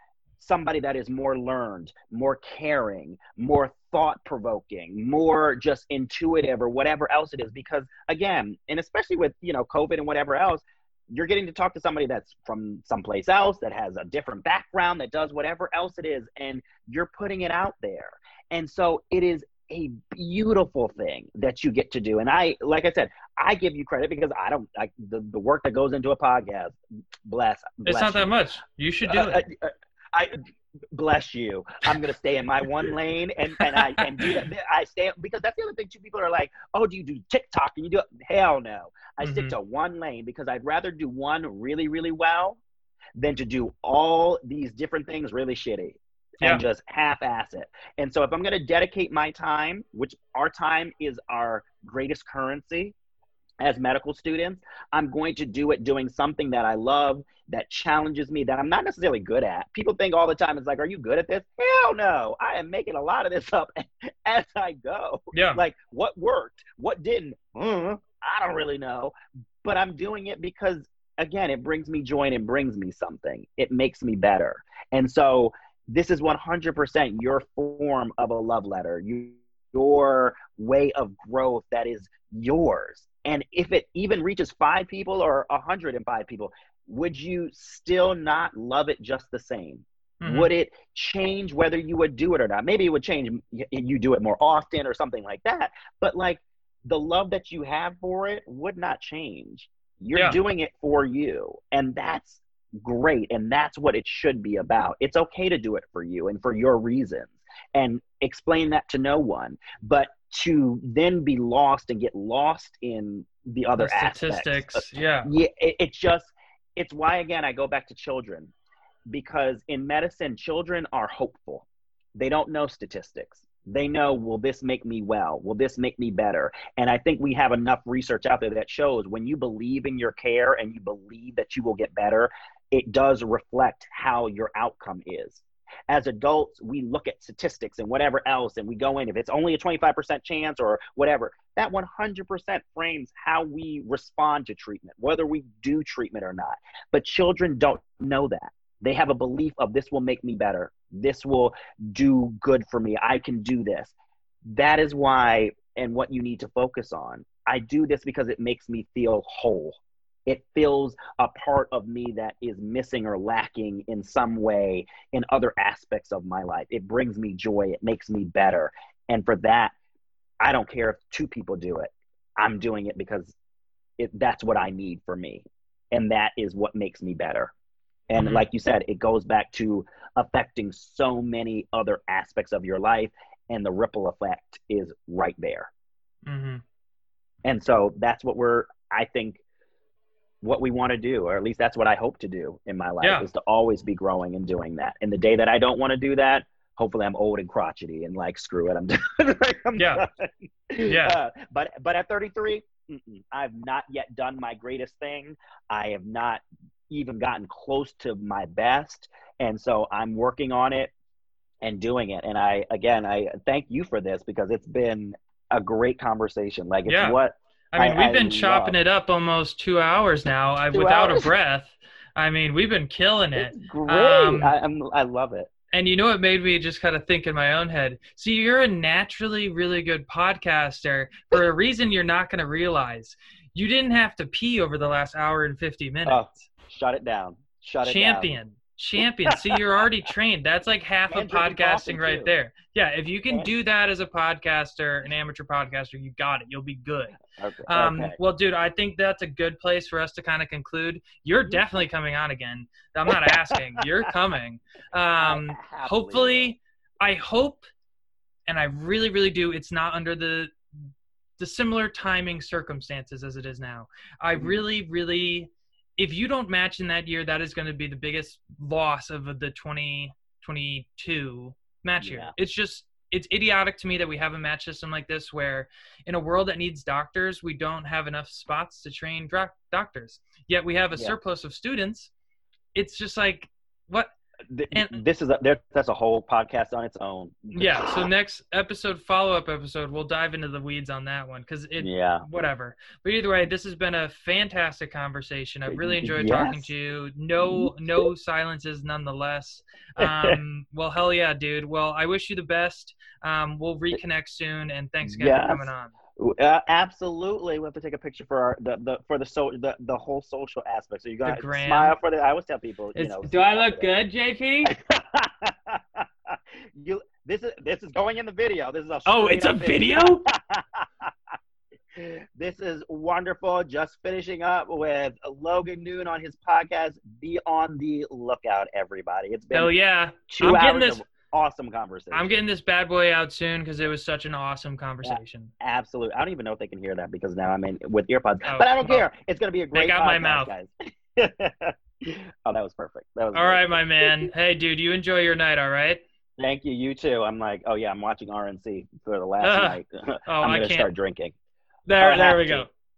somebody that is more learned, more caring, more thought provoking, more just intuitive or whatever else it is. Because again, and especially with, you know, COVID and whatever else, you're getting to talk to somebody that's from someplace else that has a different background that does whatever else it is and you're putting it out there. And so it is a beautiful thing that you get to do. And i like i said i give you credit because i don't like the, the work that goes into a podcast bless, bless it's not you. that much. You should do uh, it. uh, I bless you. I'm gonna stay in my one lane and, and I and do that. I stay because that's the other thing too. People are like, oh, do you do TikTok and you do it? Hell no. I mm-hmm. stick to one lane because I'd rather do one really, really well than to do all these different things really shitty yeah. and just half-ass it. And so if I'm gonna dedicate my time, which our time is our greatest currency, as medical students, I'm going to do it doing something that I love, that challenges me, that I'm not necessarily good at. People think all the time, it's like, are you good at this? Hell no. I am making a lot of this (laughs) up as I go. Yeah. Like, what worked? What didn't? Uh, I don't really know. But I'm doing it because, again, it brings me joy and it brings me something. It makes me better. And so, this is 100% your form of a love letter. You, your way of growth that is yours and if it even reaches five people or 105 people, would you still not love it just the same? Mm-hmm. Would it change whether you would do it or not? Maybe it would change you do it more often or something like that. But like the love that you have for it would not change. You're yeah. doing it for you. And that's great. And that's what it should be about. It's okay to do it for you and for your reasons and explain that to no one. But to then be lost and get lost in the other the statistics aspects. yeah. Yeah it, it's just it's why again i go back to children because in medicine children are hopeful. They don't know statistics. They know will this make me well? Will this make me better? And i think we have enough research out there that shows when you believe in your care and you believe that you will get better it does reflect how your outcome is as adults, we look at statistics and whatever else, and we go in. If it's only a 25% chance or whatever, that 100% frames how we respond to treatment, whether we do treatment or not. But children don't know that. They have a belief of this will make me better. This will do good for me. I can do this. That is why, and what you need to focus on. I do this because it makes me feel whole it fills a part of me that is missing or lacking in some way in other aspects of my life. It brings me joy, it makes me better. And for that, I don't care if two people do it. I'm doing it because it, that's what I need for me. And that is what makes me better. And mm-hmm. like you said, it goes back to affecting so many other aspects of your life, and the ripple effect is right there. Mm-hmm. And so that's what we're, I think, what we want to do, or at least that's what I hope to do in my life, yeah. is to always be growing and doing that. And the day that I don't want to do that, hopefully I'm old and crotchety and like screw it, I'm (laughs) done. I'm yeah, done. yeah. Uh, but but at 33, I've not yet done my greatest thing. I have not even gotten close to my best, and so I'm working on it and doing it. And I again, I thank you for this because it's been a great conversation. Like it's yeah. what I mean, we've been chopping love. it up almost two hours now two without hours? a breath. I mean, we've been killing it. It's great. Um, I, I'm, I love it. And you know what made me just kind of think in my own head? See, you're a naturally really good podcaster for a reason you're not going to realize. You didn't have to pee over the last hour and 50 minutes. Oh, shut it down. Shut Champion. it down. Champion champion. See, you're already trained. That's like half of podcasting right too. there. Yeah, if you can do that as a podcaster, an amateur podcaster, you got it. You'll be good. Okay. Um, okay. Well, dude, I think that's a good place for us to kind of conclude. You're mm-hmm. definitely coming on again. I'm not (laughs) asking. you're coming. Um, (laughs) hopefully, I hope, and I really, really do. It's not under the the similar timing circumstances as it is now. I mm-hmm. really, really if you don't match in that year, that is going to be the biggest loss of the 2022 match year. It's just it's idiotic to me that we have a match system like this where in a world that needs doctors, we don't have enough spots to train doctors. Yet we have a yeah. surplus of students. It's just like what and, this is a, that's a whole podcast on its own. Yeah. So next episode, follow up episode, we'll dive into the weeds on that one because it. Yeah. Whatever. But either way, this has been a fantastic conversation. I've really enjoyed yes. talking to you. No, no (laughs) silences, nonetheless. (laughs) Um, well, hell yeah, dude. Well, I wish you the best. Um, we'll reconnect soon, and thanks again yes. for coming on. Uh, absolutely, we have to take a picture for our, the the for the so the, the whole social aspect. So you got to smile for the. I always tell people, you know. Do I look good, JP? (laughs) you this is this is going in the video. This is a oh, it's a video. (laughs) this is wonderful. Just finishing up with Logan Noone on his podcast. Be on the lookout, everybody. It's been oh yeah, 2 I'm hours this. Of, awesome conversation. I'm getting this bad boy out soon because it was such an awesome conversation. Yeah, absolutely. I don't even know if they can hear that because now I'm in with earpods. Oh, but I don't well, care. It's going to be a great. They got podcast, my mouth, guys. (laughs) oh, that was perfect. That was all right, my man. (laughs) Hey, dude, you enjoy your night, all right? Thank you. You too. I'm like, oh yeah, I'm watching RNC for the last uh, (laughs) night. oh, I'm gonna start drinking. There, there we go.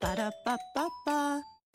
Ba-da-ba-ba-ba.